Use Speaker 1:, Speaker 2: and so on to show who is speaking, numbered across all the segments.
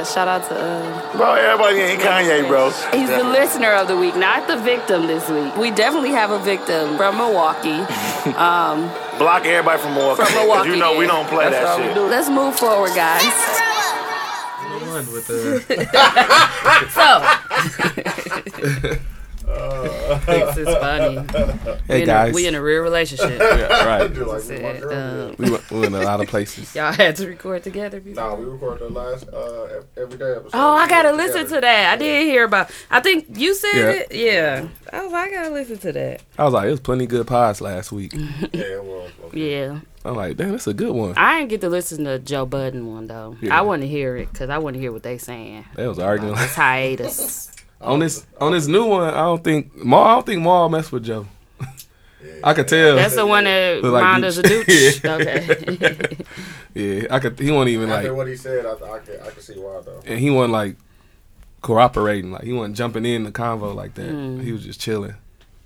Speaker 1: Yeah, shout out to uh,
Speaker 2: Bro, everybody ain't Kanye, bro.
Speaker 1: he's the listener of the week, not the victim this week. We definitely have a victim from Milwaukee.
Speaker 2: Block everybody from Milwaukee.
Speaker 1: From
Speaker 2: 'cause
Speaker 1: Milwaukee,
Speaker 2: You know we don't play
Speaker 3: That's
Speaker 2: that shit.
Speaker 1: Let's move forward, guys.
Speaker 4: with the
Speaker 1: This is funny.
Speaker 4: hey
Speaker 1: we, in
Speaker 4: guys.
Speaker 1: A, we in a real relationship.
Speaker 4: yeah, right.
Speaker 1: Said, um,
Speaker 4: We went, we went a lot of places.
Speaker 1: y'all had to record together. before?
Speaker 5: Nah, we recorded the last uh every day episode.
Speaker 1: Oh, I gotta listen to that. I did hear about. I think you said
Speaker 4: Yeah.
Speaker 1: it. Yeah, I was. like, I gotta listen to that.
Speaker 4: I was like, it was plenty good pods last week.
Speaker 5: Yeah, well, okay.
Speaker 1: Yeah,
Speaker 4: I'm like, damn, that's a good one.
Speaker 1: I didn't get to listen to Joe Budden one though.
Speaker 4: Yeah.
Speaker 1: I want to hear it because I want to hear what they saying.
Speaker 4: They was arguing
Speaker 1: It's hiatus.
Speaker 4: On this on this new one. I don't think Mal. I don't think Mal messed with Joe. I could tell.
Speaker 1: That's the one that
Speaker 4: Look like
Speaker 1: reminds us of
Speaker 4: Dooch.
Speaker 1: Dooch.
Speaker 4: Yeah.
Speaker 1: Okay.
Speaker 4: yeah, I could. He wasn't even
Speaker 5: After
Speaker 4: like,
Speaker 5: what he said, I, I can I can see why though.
Speaker 4: and he wasn't like cooperating. Like he wasn't jumping in the convo like that. He was just chilling.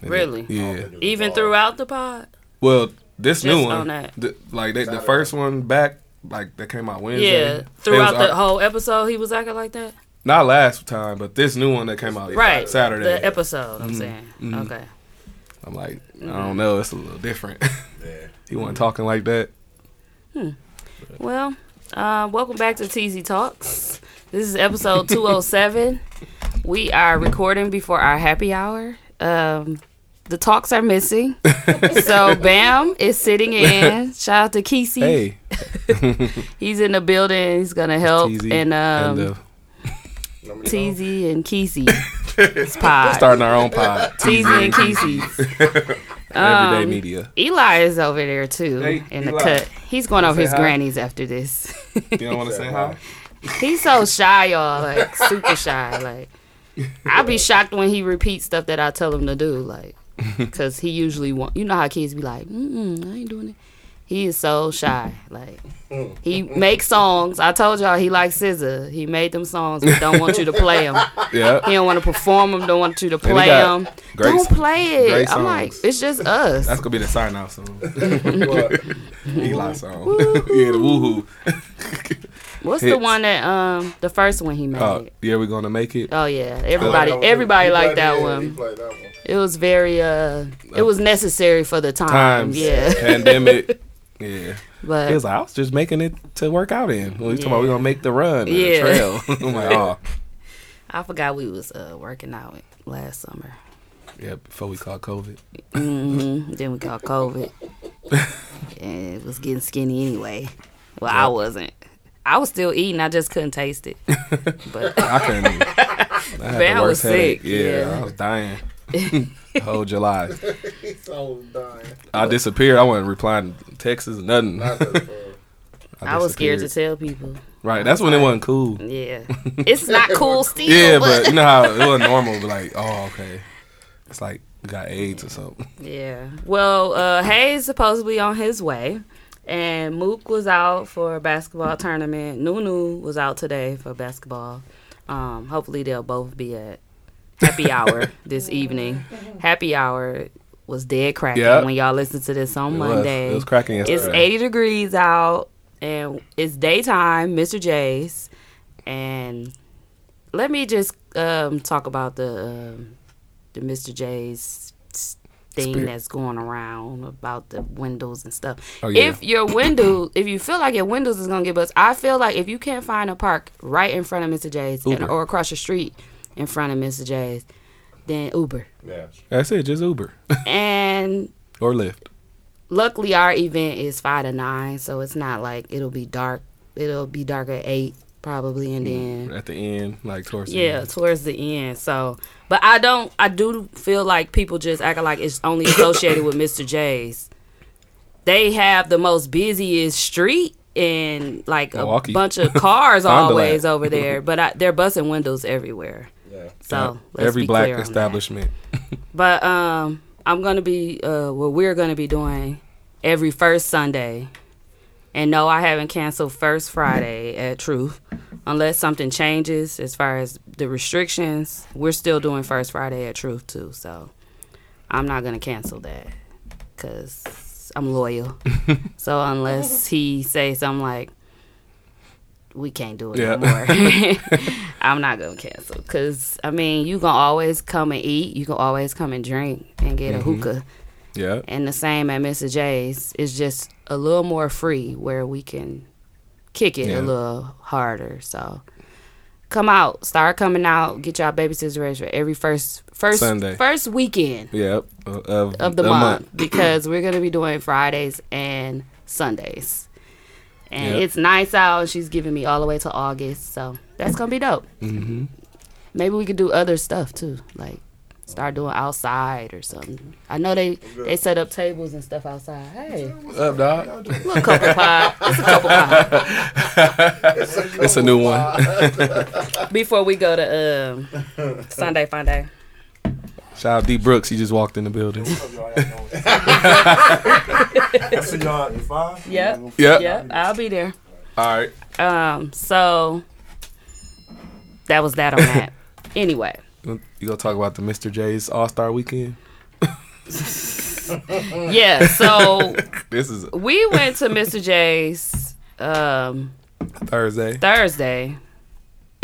Speaker 4: And
Speaker 1: Mm. Really?
Speaker 4: yeah.
Speaker 1: Even throughout the pod.
Speaker 4: Well, this
Speaker 1: Just
Speaker 4: new
Speaker 1: on
Speaker 4: one,
Speaker 1: that.
Speaker 4: the, like they, the first one back, like that came out Wednesday.
Speaker 1: Yeah. Throughout
Speaker 4: was
Speaker 1: the
Speaker 4: ar-
Speaker 1: whole episode, he was acting like that.
Speaker 4: Not last time, but this new one that came out
Speaker 1: Right.
Speaker 4: Saturday.
Speaker 1: The episode. I'm
Speaker 4: Mhm.
Speaker 1: saying.
Speaker 4: Mhm.
Speaker 1: Okay.
Speaker 4: I'm like, I don't know, it's a little different.
Speaker 5: Yeah.
Speaker 4: he wasn't talking like that.
Speaker 1: Well, uh, welcome back to TZ Talks. This is episode 207. we are recording before our happy hour. Um, the talks are missing. so Bam is sitting in. Shout out to Kesey.
Speaker 4: Hey,
Speaker 1: He's in the building. He's gonna help. And um,
Speaker 4: and,
Speaker 5: Let me know.
Speaker 1: TZ and Kesey. It's pod.
Speaker 4: starting our own pod.
Speaker 1: TZ and Kesey's.
Speaker 4: Everyday
Speaker 1: Um,
Speaker 4: media.
Speaker 1: Eli is over there too
Speaker 4: Hey,
Speaker 1: in the cut. He's going over his
Speaker 4: hi.
Speaker 1: grannies after this.
Speaker 4: You don't want to say hi?
Speaker 1: He's so shy, y'all. Like super shy. Like I'll be shocked when he repeats stuff that I tell him to do. Like because he usually want. You know how kids be like, Mm-mm, I ain't doing it. He is so shy. Like he makes songs. I told y'all he likes Scissor. He made them songs, but don't want you to play them.
Speaker 4: Yeah.
Speaker 1: He don't want to perform them. Don't want you to play them. Don't play it.
Speaker 4: great
Speaker 1: I'm like, it's just us.
Speaker 4: That's gonna be the sign out song.
Speaker 5: What?
Speaker 4: Eli song. yeah, the woohoo.
Speaker 1: What's the one that um the first one he made?
Speaker 4: Oh, yeah, we're gonna make it.
Speaker 1: Oh yeah, everybody
Speaker 5: That was-
Speaker 1: everybody
Speaker 5: he
Speaker 1: liked
Speaker 5: played-
Speaker 1: that
Speaker 5: yeah, He
Speaker 1: one.
Speaker 5: played that one.
Speaker 1: It was very uh it was necessary for the time.
Speaker 4: Times,
Speaker 1: Yeah.
Speaker 4: pandemic. Yeah.
Speaker 1: But
Speaker 4: He was like, I was just making it to work out in. We talking about we gonna make the run, yeah.
Speaker 1: Yeah.
Speaker 4: the trail. I'm like, oh,
Speaker 1: I forgot we was uh working out last summer.
Speaker 4: yeah. Before we caught COVID.
Speaker 1: hmm Then we caught COVID. and it was getting skinny anyway. Well, I wasn't. I was still eating. I just couldn't taste it. But
Speaker 4: I couldn't. Even. I had
Speaker 1: Man,
Speaker 4: the
Speaker 1: I was sick,
Speaker 4: Yeah,
Speaker 1: yeah.
Speaker 4: I was dying. Whole July,
Speaker 5: so dying.
Speaker 4: I disappeared. I wasn't replying to texts, nothing.
Speaker 5: Not that, uh,
Speaker 1: I was scared to tell people.
Speaker 4: Right, that's when it wasn't cool.
Speaker 1: Yeah. It's not cool still.
Speaker 4: Yeah,
Speaker 1: but,
Speaker 4: but you know how it wasn't normal. But like, oh, okay, it's like you got AIDS or something.
Speaker 1: Yeah. Well, uh, Hayes supposedly on his way, and Mook was out for a basketball tournament. Nunu was out today for basketball. Um, hopefully they'll both be at happy hour this evening. Happy hour was dead cracking
Speaker 4: Yeah.
Speaker 1: when y'all listen to this on
Speaker 4: It was.
Speaker 1: Monday.
Speaker 4: It was cracking
Speaker 1: It's 80 degrees out, and it's daytime, Mr. J's. And let me just um, talk about the um, the Mr. J's thing
Speaker 4: Spirit.
Speaker 1: that's going around about the windows and stuff.
Speaker 4: Oh, yeah.
Speaker 1: If your window, if you feel like your windows is gonna get bust, I feel like if you can't find a park right in front of Mr. J's and, or across the street in front of Mr. J's, then Uber.
Speaker 5: yeah.
Speaker 4: That's it. Just Uber.
Speaker 1: and
Speaker 4: or lift.
Speaker 1: luckily our event is five to nine, so it's not like it'll be dark. It'll be dark at eight probably, and mm, then
Speaker 4: At the end, like towards the
Speaker 1: yeah,
Speaker 4: end.
Speaker 1: towards the end. So, but I don't. I do feel like people just acting like it's only associated with Mr. J's. They have the most busiest street and like a bunch of cars
Speaker 4: Fond du Lac.
Speaker 1: always over there. But I, they're busting windows everywhere.
Speaker 5: Yeah.
Speaker 1: So let's
Speaker 4: every
Speaker 1: be
Speaker 4: black
Speaker 1: clear on that.
Speaker 4: establishment.
Speaker 1: But um, I'm gonna be uh, what we're gonna be doing every first Sunday. And no, I haven't canceled first Friday at Truth, unless something changes as far as the restrictions. We're still doing first Friday at Truth too, so I'm not gonna cancel that because I'm loyal. so unless he says something like, "We can't do it
Speaker 4: Yeah.
Speaker 1: no more," I'm not gonna cancel. Cause I mean, you can always come and eat. You can always come and drink and get a mm-hmm. hookah.
Speaker 4: Yeah.
Speaker 1: And the same at Mr. J's. It's just a little more free where we can kick it
Speaker 4: Yeah.
Speaker 1: a little harder. So come out, start coming out, get y'all babysitters registered every first first
Speaker 4: Sunday.
Speaker 1: first weekend
Speaker 4: Yep. Of,
Speaker 1: of the
Speaker 4: a
Speaker 1: month, because we're gonna be doing Fridays and Sundays. And
Speaker 4: Yep.
Speaker 1: it's nice out. and She's giving me all the way to August, so that's gonna be dope.
Speaker 4: hmm
Speaker 1: Maybe we could do other stuff too, like start doing outside or something. I know they they set up tables and stuff outside. Hey,
Speaker 4: What's up, dog?
Speaker 1: little couple pie. It's a couple pie.
Speaker 4: It's a new one.
Speaker 1: Before we go to um, Sunday Fun Day.
Speaker 4: Shout out D Brooks. He just walked in the building.
Speaker 5: I see y'all at five.
Speaker 1: Yep.
Speaker 4: Yep.
Speaker 1: Yep. I'll be there.
Speaker 4: All right.
Speaker 1: Um. So that was that on that. anyway.
Speaker 4: You gonna talk about the Mr. J's All Star Weekend?
Speaker 1: Yeah. So
Speaker 4: This is
Speaker 1: we went to Mr. J's um
Speaker 4: Thursday.
Speaker 1: Thursday.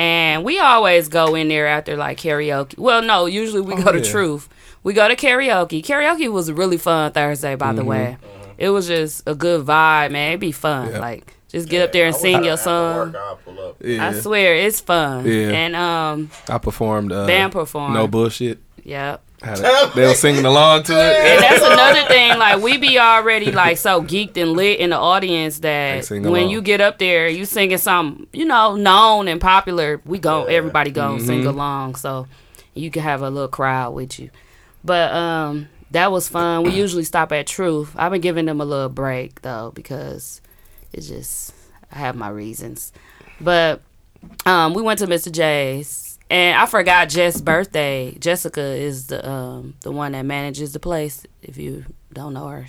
Speaker 1: And we always go in there after like karaoke. Well, no, usually we
Speaker 4: Oh,
Speaker 1: go to
Speaker 4: yeah.
Speaker 1: Truth. We go to karaoke. Karaoke was really fun Thursday, by the way. It was just a good vibe, man. It'd be fun.
Speaker 4: Mm-hmm. Yeah.
Speaker 1: Like just get up there and sing your song.
Speaker 5: I'll pull up.
Speaker 4: Yeah.
Speaker 1: I swear, it's fun.
Speaker 4: Yeah.
Speaker 1: And um,
Speaker 4: I performed. Uh,
Speaker 1: band performed.
Speaker 4: No bullshit.
Speaker 1: Yep.
Speaker 4: They were singing along to it.
Speaker 1: And that's another thing. Like we be already like so geeked and lit in the audience that when
Speaker 4: along.
Speaker 1: you get up there, you singing something you know known and popular. We go, everybody go
Speaker 4: Mm-hmm.
Speaker 1: sing along, so you can have a little crowd with you. But um, that was fun. We usually stop at Truth. I've been giving them a little break though because it's just I have my reasons. But um, we went to Mr. J's. And I forgot Jess' birthday. Jessica is the um the one that manages the place. If you don't know her,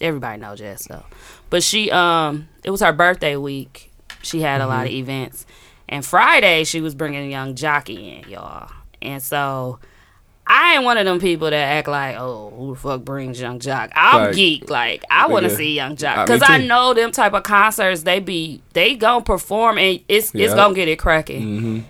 Speaker 1: everybody know Jess though. But she um it was her birthday week. She had a lot of events, and Friday she was bringing young jockey in, y'all. And so I ain't one of them people that act like, oh, who the fuck brings Yung Joc? I'm
Speaker 4: Like,
Speaker 1: geek. Like I want to
Speaker 4: yeah.
Speaker 1: see Young
Speaker 4: Uh, Joc
Speaker 1: because I
Speaker 4: too.
Speaker 1: know them type of concerts. They be they gonna perform and it's it's gonna get it cracking.
Speaker 4: hmm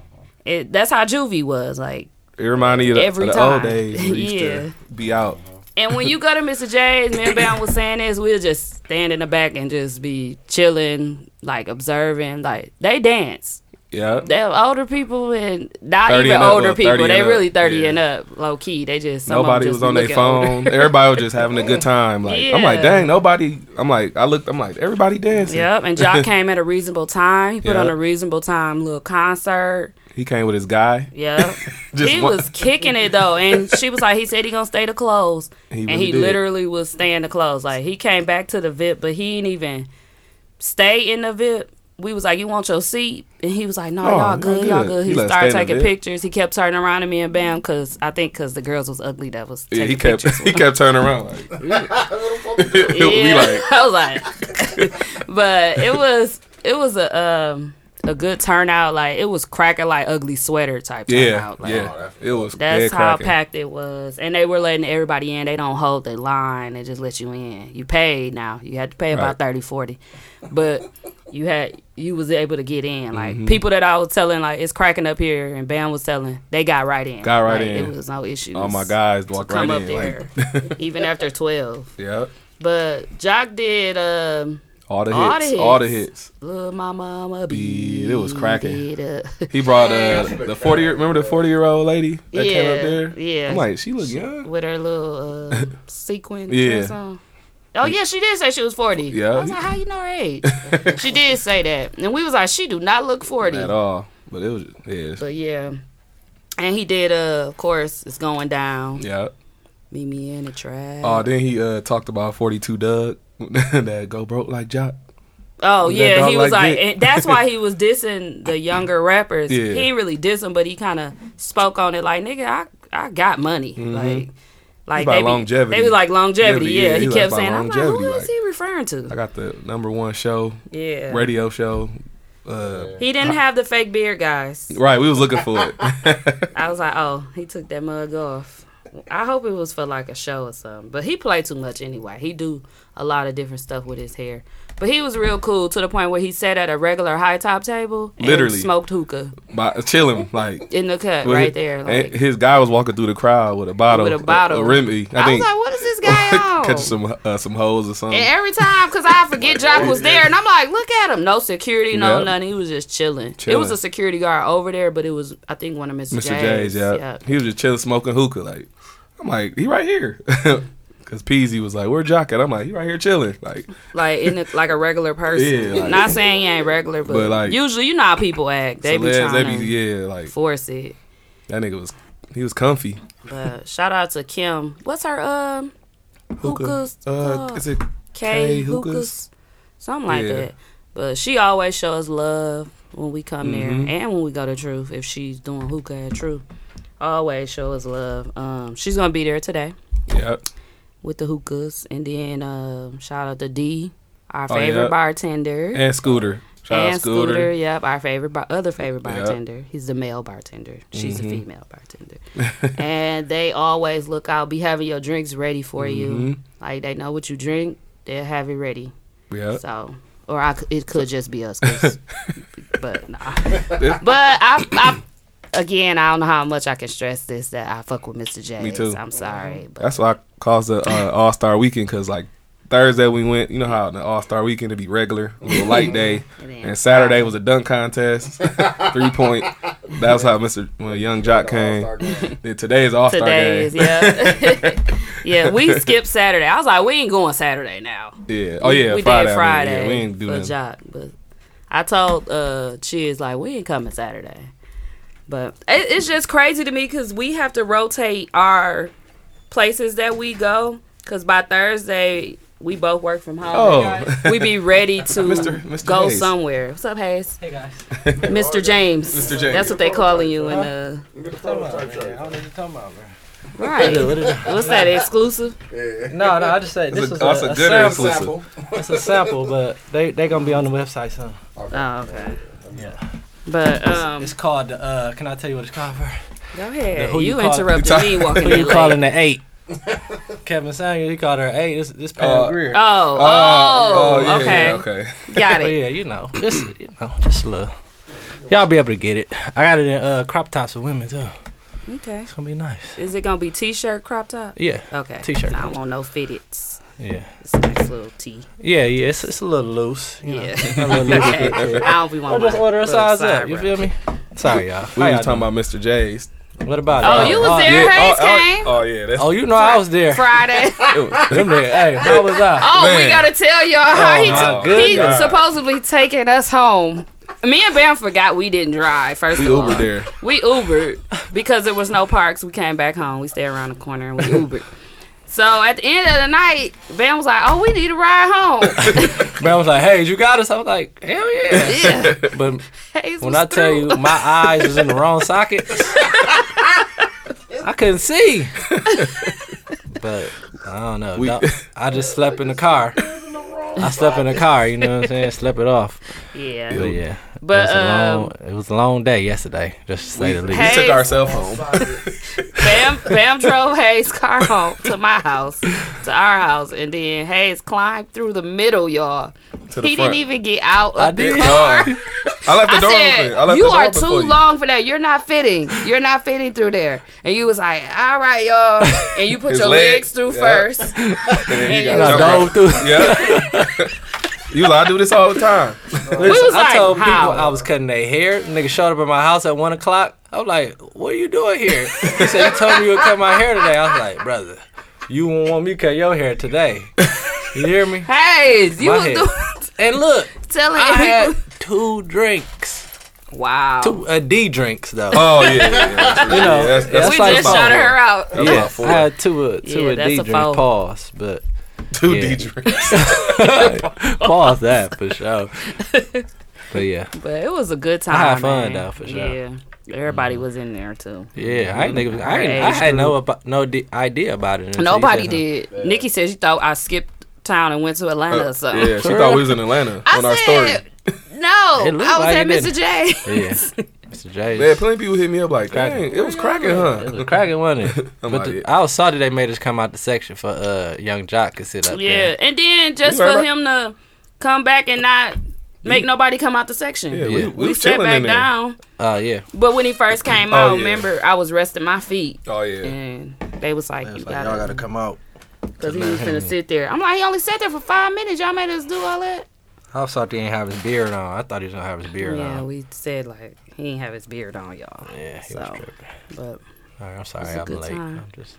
Speaker 1: It, that's how Juvie was like.
Speaker 4: It reminded you of the,
Speaker 1: Every
Speaker 4: of the old days. Used
Speaker 1: Yeah.
Speaker 4: to be out.
Speaker 1: And when you go to Mr. J's, me and Bam was saying this, we'll just stand in the back and just be chilling, like observing. Like they dance.
Speaker 4: Yeah.
Speaker 1: They're older people and not even
Speaker 4: and up,
Speaker 1: older
Speaker 4: well,
Speaker 1: people. They really thirty
Speaker 4: yeah.
Speaker 1: and up, low key. They just some of 'em
Speaker 4: Nobody
Speaker 1: just
Speaker 4: was on their phone. Everybody was just having a good time. Like I'm like, dang, nobody. I'm like, I looked. I'm like, everybody dancing.
Speaker 1: Yep, and Joc came at a reasonable time. He put on a reasonable time little concert.
Speaker 4: He came with his guy.
Speaker 1: Yeah, he
Speaker 4: one-
Speaker 1: was kicking it though, and she was like, he said he gonna stay to close,
Speaker 4: He
Speaker 1: and
Speaker 4: really
Speaker 1: he
Speaker 4: did.
Speaker 1: literally was staying to close. Like he came back to the VIP, but he didn't even stay in the VIP. We was like, you want your seat? And he was like, no,
Speaker 4: Oh,
Speaker 1: y'all
Speaker 4: y'all
Speaker 1: good, y'all
Speaker 4: good.
Speaker 1: good.
Speaker 4: He
Speaker 1: He started
Speaker 4: stay in the
Speaker 1: taking pictures. He kept turning around at me and Bam, cause I think cause the girls was ugly that was
Speaker 4: Yeah,
Speaker 1: taking
Speaker 4: he kept
Speaker 1: pictures.
Speaker 4: he
Speaker 1: with
Speaker 4: kept turning around like we
Speaker 1: yeah,
Speaker 4: like
Speaker 1: I was like, but it was it was a um a good turnout. Like it was cracking like ugly sweater type
Speaker 4: yeah
Speaker 1: turnout. Like,
Speaker 4: yeah it was
Speaker 1: That's how
Speaker 4: cracking.
Speaker 1: packed it was, and they were letting everybody in. They don't hold the line; they just let you in. You paid now. You had to pay about
Speaker 4: Right.
Speaker 1: thirty, forty, but you had you was able to get in. Like
Speaker 4: Mm-hmm.
Speaker 1: people that I was telling, like it's cracking up here, and Bam was telling, they got right in.
Speaker 4: Got right
Speaker 1: Like,
Speaker 4: in.
Speaker 1: It was no issue.
Speaker 4: All my guys walked right
Speaker 1: come up
Speaker 4: in
Speaker 1: there,
Speaker 4: like
Speaker 1: even after twelve.
Speaker 4: yeah
Speaker 1: But Joc did um
Speaker 4: All the hits.
Speaker 1: All the
Speaker 4: All the
Speaker 1: hits.
Speaker 4: hits.
Speaker 1: Lil' my mama
Speaker 4: Beat, it was cracking. He brought uh, the forty. year Remember the forty year old lady that came up
Speaker 1: Yeah,
Speaker 4: there?
Speaker 1: yeah.
Speaker 4: I'm like, she look young.
Speaker 1: with her little uh, sequin
Speaker 4: Yeah.
Speaker 1: Oh yeah, she did say she was forty.
Speaker 4: Yeah.
Speaker 1: I was like, how you know her age? she did say that, and we was like, she do not look forty.
Speaker 4: At all. But it was yeah.
Speaker 1: But yeah, and he did. Uh, of course, it's going down.
Speaker 4: Yeah.
Speaker 1: Meet me in the trap.
Speaker 4: Oh, then he uh talked about forty two Doug that go broke like Joc.
Speaker 1: Oh yeah, he was
Speaker 4: like
Speaker 1: like, and that's why he was dissing the younger rappers.
Speaker 4: Yeah.
Speaker 1: He ain't really diss them, but he kind of spoke on it like, nigga, I I got money, like. Like
Speaker 4: Mm-hmm. about
Speaker 1: they be,
Speaker 4: longevity.
Speaker 1: They was like longevity,
Speaker 4: Yeah,
Speaker 1: yeah. he
Speaker 4: he
Speaker 1: kept
Speaker 4: like
Speaker 1: saying, I'm like, who
Speaker 4: like-
Speaker 1: he referring to?
Speaker 4: I got the number one show,
Speaker 1: Yeah.
Speaker 4: radio show. Uh,
Speaker 1: He didn't have the fake beard, guys.
Speaker 4: right, we was looking for it.
Speaker 1: I was like, oh, he took that mug off. I hope it was for like a show or something. But he played too much anyway. He do a lot of different stuff with his hair. But he was real cool to the point where he sat at a regular high top table and
Speaker 4: Literally.
Speaker 1: smoked hookah
Speaker 4: By chilling like
Speaker 1: in the cut right
Speaker 4: his-
Speaker 1: there. Like,
Speaker 4: his guy was walking through the crowd with a bottle,
Speaker 1: With a bottle.
Speaker 4: a, Remy. I,
Speaker 1: I,
Speaker 4: think
Speaker 1: was like, what is this guy on?
Speaker 4: catch some uh, some hoes or something.
Speaker 1: And every time, cause I forget Joc was there, and I'm like, look at him, no security, no
Speaker 4: Yeah.
Speaker 1: nothing. He was just chilling. It was a security guard over there, but it was, I think, one of Mr.
Speaker 4: Mr. J's, yeah. He was just chilling, smoking hookah. Like, I'm like, he right here. Cause Peasy was like, where Joc at? I'm like, he right here chilling. Like,
Speaker 1: like in a, like a regular person.
Speaker 4: Yeah, like-
Speaker 1: Not saying he ain't regular, but,
Speaker 4: But, like-
Speaker 1: usually you know how people act. They be trying
Speaker 4: they
Speaker 1: to
Speaker 4: be, yeah, like
Speaker 1: force it.
Speaker 4: that nigga was, he was comfy.
Speaker 1: But shout out to Kim. What's her um hookahs?
Speaker 4: Uh,
Speaker 1: called?
Speaker 4: is it
Speaker 1: K
Speaker 4: K
Speaker 1: hookahs? Something like
Speaker 4: Yeah.
Speaker 1: that. But she always shows love when we come
Speaker 4: Mhm.
Speaker 1: there and when we go to Truth. If she's doing hookah at Truth, always show us love. Um, she's gonna be there today
Speaker 4: Yep.
Speaker 1: with the hookahs, and then um, shout out to D, our
Speaker 4: Oh,
Speaker 1: favorite
Speaker 4: yeah.
Speaker 1: bartender.
Speaker 4: And Scooter. Shout
Speaker 1: and
Speaker 4: out Scooter.
Speaker 1: Scooter. yep, our favorite, bar- other favorite
Speaker 4: Yep.
Speaker 1: bartender. He's the male bartender. She's
Speaker 4: Mhm.
Speaker 1: the female bartender. and they always look out, be having your drinks ready for you.
Speaker 4: Mhm.
Speaker 1: Like they know what you drink, they'll have it ready.
Speaker 4: Yeah.
Speaker 1: So, or I, it could just be us, but nah. But I, I, again, I don't know how much I can stress this that I fuck with Mr. J.
Speaker 4: Me too.
Speaker 1: I'm sorry, but
Speaker 4: That's why I calls the uh, All Star Weekend because like Thursday we went. You know how the All Star Weekend to be regular, a little light day, and Saturday was a dunk contest, three point. That's how Mr. When Yung Joc came. Then today's All Star
Speaker 1: today's
Speaker 4: game.
Speaker 1: yeah, yeah. We skipped Saturday. I was like, we ain't going Saturday now.
Speaker 4: Yeah. Oh yeah.
Speaker 1: we
Speaker 4: Friday.
Speaker 1: did
Speaker 4: I
Speaker 1: Friday.
Speaker 4: mean, yeah, we ain't do
Speaker 1: for
Speaker 4: nothing.
Speaker 1: Joc, but I told uh Chiz like we ain't coming Saturday. But it, it's just crazy to me because we have to rotate our places that we go. Because by Thursday we both work from home.
Speaker 4: Oh.
Speaker 1: we be ready to
Speaker 4: Mr. Mr.
Speaker 1: go
Speaker 4: Hayes.
Speaker 1: somewhere. What's up, Hayes?
Speaker 6: Hey guys.
Speaker 1: Mr. James.
Speaker 4: Mr. James.
Speaker 1: That's what they calling you in uh
Speaker 6: I don't know what you're talking about, bro.
Speaker 1: right. What's that exclusive?
Speaker 6: No, no, I just said this is
Speaker 4: a,
Speaker 6: a,
Speaker 4: that's a
Speaker 6: a
Speaker 4: good
Speaker 6: sample.
Speaker 4: exclusive.
Speaker 6: It's a sample, but they they gonna be on the website soon.
Speaker 1: Oh, okay.
Speaker 6: Yeah.
Speaker 1: But um,
Speaker 6: It's called. Uh, can I tell you what it's called for?
Speaker 1: go ahead.
Speaker 6: who you
Speaker 1: You
Speaker 6: call-
Speaker 1: interrupted me walking
Speaker 6: Who you calling the eight? Kevin Samuel, he called her eight. This this Pam
Speaker 4: Uh,
Speaker 6: Grier.
Speaker 1: Oh, oh,
Speaker 4: Oh, yeah,
Speaker 1: okay.
Speaker 4: yeah, okay.
Speaker 1: Got it.
Speaker 6: yeah, you know, just you know, just a little. Y'all be able to get it. I got it in uh, crop tops for women too.
Speaker 1: Okay.
Speaker 6: It's gonna be nice.
Speaker 1: Is it gonna be t-shirt crop top?
Speaker 6: Yeah,
Speaker 1: Okay.
Speaker 6: T-shirt
Speaker 1: I don't want no fitteds.
Speaker 6: Yeah,
Speaker 1: It's a nice little tee.
Speaker 6: yeah, yeah. It's, it's a little loose. You
Speaker 1: Yeah.
Speaker 6: know, a little loose.
Speaker 1: I don't be
Speaker 6: Or
Speaker 1: wanting
Speaker 6: just order a size up. You feel me? Sorry, y'all.
Speaker 4: We
Speaker 6: How
Speaker 4: was talking
Speaker 6: doing?
Speaker 4: about Mr. J's.
Speaker 6: What about it?
Speaker 1: Oh, you was oh, there.
Speaker 4: Yeah,
Speaker 1: Hayes
Speaker 4: oh, oh
Speaker 1: came.
Speaker 4: oh, oh, yeah, that's
Speaker 6: Oh, you know I was there.
Speaker 1: Friday.
Speaker 6: Them niggas- hey, how was I?
Speaker 1: Oh, we gotta tell y'all how
Speaker 6: Oh,
Speaker 1: he,
Speaker 6: my
Speaker 1: t- he
Speaker 6: goodness.
Speaker 1: supposedly taking us home. Me and Bam forgot we didn't drive. First
Speaker 4: we
Speaker 1: of all,
Speaker 4: Uber there.
Speaker 1: We Ubered because there was no parks. We came back home. We stayed around the corner and we Ubered. So at the end of the night, Bam was like, "Oh, we need to ride home."
Speaker 6: Man was like, hey, you got us? I was like, hell yeah.
Speaker 1: yeah.
Speaker 6: But
Speaker 1: Hayes
Speaker 6: when
Speaker 1: was
Speaker 6: I tell
Speaker 1: through.
Speaker 6: you my eyes was in the wrong socket, I couldn't see. But I don't know.
Speaker 4: We-
Speaker 6: Don't- I just slept in the car. I slept in the car, you know what I'm saying? Slept it off.
Speaker 1: yeah.
Speaker 6: But yeah.
Speaker 1: But,
Speaker 6: it was, a
Speaker 1: um,
Speaker 6: long, it was a long day yesterday, just to say the least.
Speaker 4: We
Speaker 1: Hey.
Speaker 4: took ourselves home.
Speaker 1: Bam, Bam drove Hayes' car home to my house, to our house, and then Hayes climbed through the middle, y'all. He
Speaker 4: front.
Speaker 1: didn't even get out
Speaker 6: I
Speaker 1: of the
Speaker 6: did.
Speaker 1: car.
Speaker 4: No. I left the
Speaker 1: I
Speaker 4: door
Speaker 1: said,
Speaker 4: open. I left
Speaker 1: "You
Speaker 4: the door
Speaker 1: are
Speaker 4: open
Speaker 1: too
Speaker 4: for you.
Speaker 1: long for that. You're not fitting. You're not fitting through there." And you was like, "All right, y'all," and you put your
Speaker 4: legs,
Speaker 1: legs through
Speaker 4: yeah.
Speaker 1: first.
Speaker 4: And then
Speaker 1: And
Speaker 4: he
Speaker 1: you
Speaker 4: got
Speaker 6: I
Speaker 4: jumped
Speaker 6: dove
Speaker 4: right-
Speaker 6: through.
Speaker 4: Yeah. You was like, I do this all the time.
Speaker 1: we was
Speaker 6: I
Speaker 1: like,
Speaker 6: told
Speaker 1: how?
Speaker 6: people I was cutting their hair. Nigga showed up at my house at one o'clock. I was like, "What are you doing here?" He said, "You told me you would cut my hair today." I was like, "Brother, you won't want me to cut your hair today." You hear me?
Speaker 1: hey, you
Speaker 6: My
Speaker 1: was
Speaker 6: head.
Speaker 1: doing,
Speaker 6: And look,
Speaker 1: telling
Speaker 6: I had
Speaker 1: people.
Speaker 6: two drinks,
Speaker 1: Wow.
Speaker 6: two uh, D drinks though.
Speaker 4: Oh yeah, yeah, yeah.
Speaker 6: You know,
Speaker 4: Yeah, that's, that's
Speaker 1: we
Speaker 6: like
Speaker 1: just
Speaker 6: about-
Speaker 1: shouted her out.
Speaker 4: That's
Speaker 6: yeah. I had two uh, two
Speaker 1: Yeah,
Speaker 6: of
Speaker 1: that's
Speaker 6: drinks. Pause, but
Speaker 4: two
Speaker 6: yeah.
Speaker 4: D drinks.
Speaker 6: pause that for sure. But yeah,
Speaker 1: But it was a good time.
Speaker 6: I had fun,
Speaker 1: man.
Speaker 6: though, for sure.
Speaker 1: Yeah. Everybody was in there too.
Speaker 6: yeah, I ain't nigga, I, I had no about, no d- idea about it.
Speaker 1: Nobody
Speaker 6: said
Speaker 1: did. Nikki said she thought I skipped town and went to Atlanta or something.
Speaker 4: Uh, yeah, she thought we was in Atlanta
Speaker 1: I
Speaker 4: on our
Speaker 1: said,
Speaker 4: story.
Speaker 1: no,
Speaker 6: It
Speaker 1: I was
Speaker 6: like
Speaker 1: at Mr. J.
Speaker 6: Yeah, Mr. J.
Speaker 4: Man, plenty of people hit me up like, dang, it was cracking, huh?
Speaker 6: It was cracking, wasn't it? But
Speaker 4: like,
Speaker 6: the,
Speaker 4: yeah.
Speaker 6: I was sorry they made us come out the section for uh Yung Joc to sit up
Speaker 1: Yeah,
Speaker 6: there.
Speaker 1: and then just for
Speaker 4: right
Speaker 1: him to come back and not make nobody come out the section.
Speaker 4: Yeah,
Speaker 6: Yeah.
Speaker 4: we, we,
Speaker 1: we sat back down.
Speaker 6: Oh yeah.
Speaker 1: But when he first came
Speaker 4: Oh,
Speaker 1: out,
Speaker 4: yeah.
Speaker 1: remember I was resting my feet,
Speaker 4: Oh yeah.
Speaker 1: and they was like, "You
Speaker 6: Like,
Speaker 1: gotta,"
Speaker 6: y'all gotta come out.
Speaker 1: because he was gonna sit there. I'm like, "He only sat there for five minutes. Y'all made us do all that."
Speaker 6: I was salty he ain't have his beard on. I thought he was gonna have his beard
Speaker 1: yeah,
Speaker 6: on.
Speaker 1: Yeah, we said like he ain't have his beard on, y'all.
Speaker 6: Yeah, he
Speaker 1: So,
Speaker 6: was tripping.
Speaker 1: but
Speaker 6: All right, I'm sorry
Speaker 1: It's a
Speaker 6: I'm
Speaker 1: good
Speaker 6: late.
Speaker 1: time.
Speaker 6: I'm just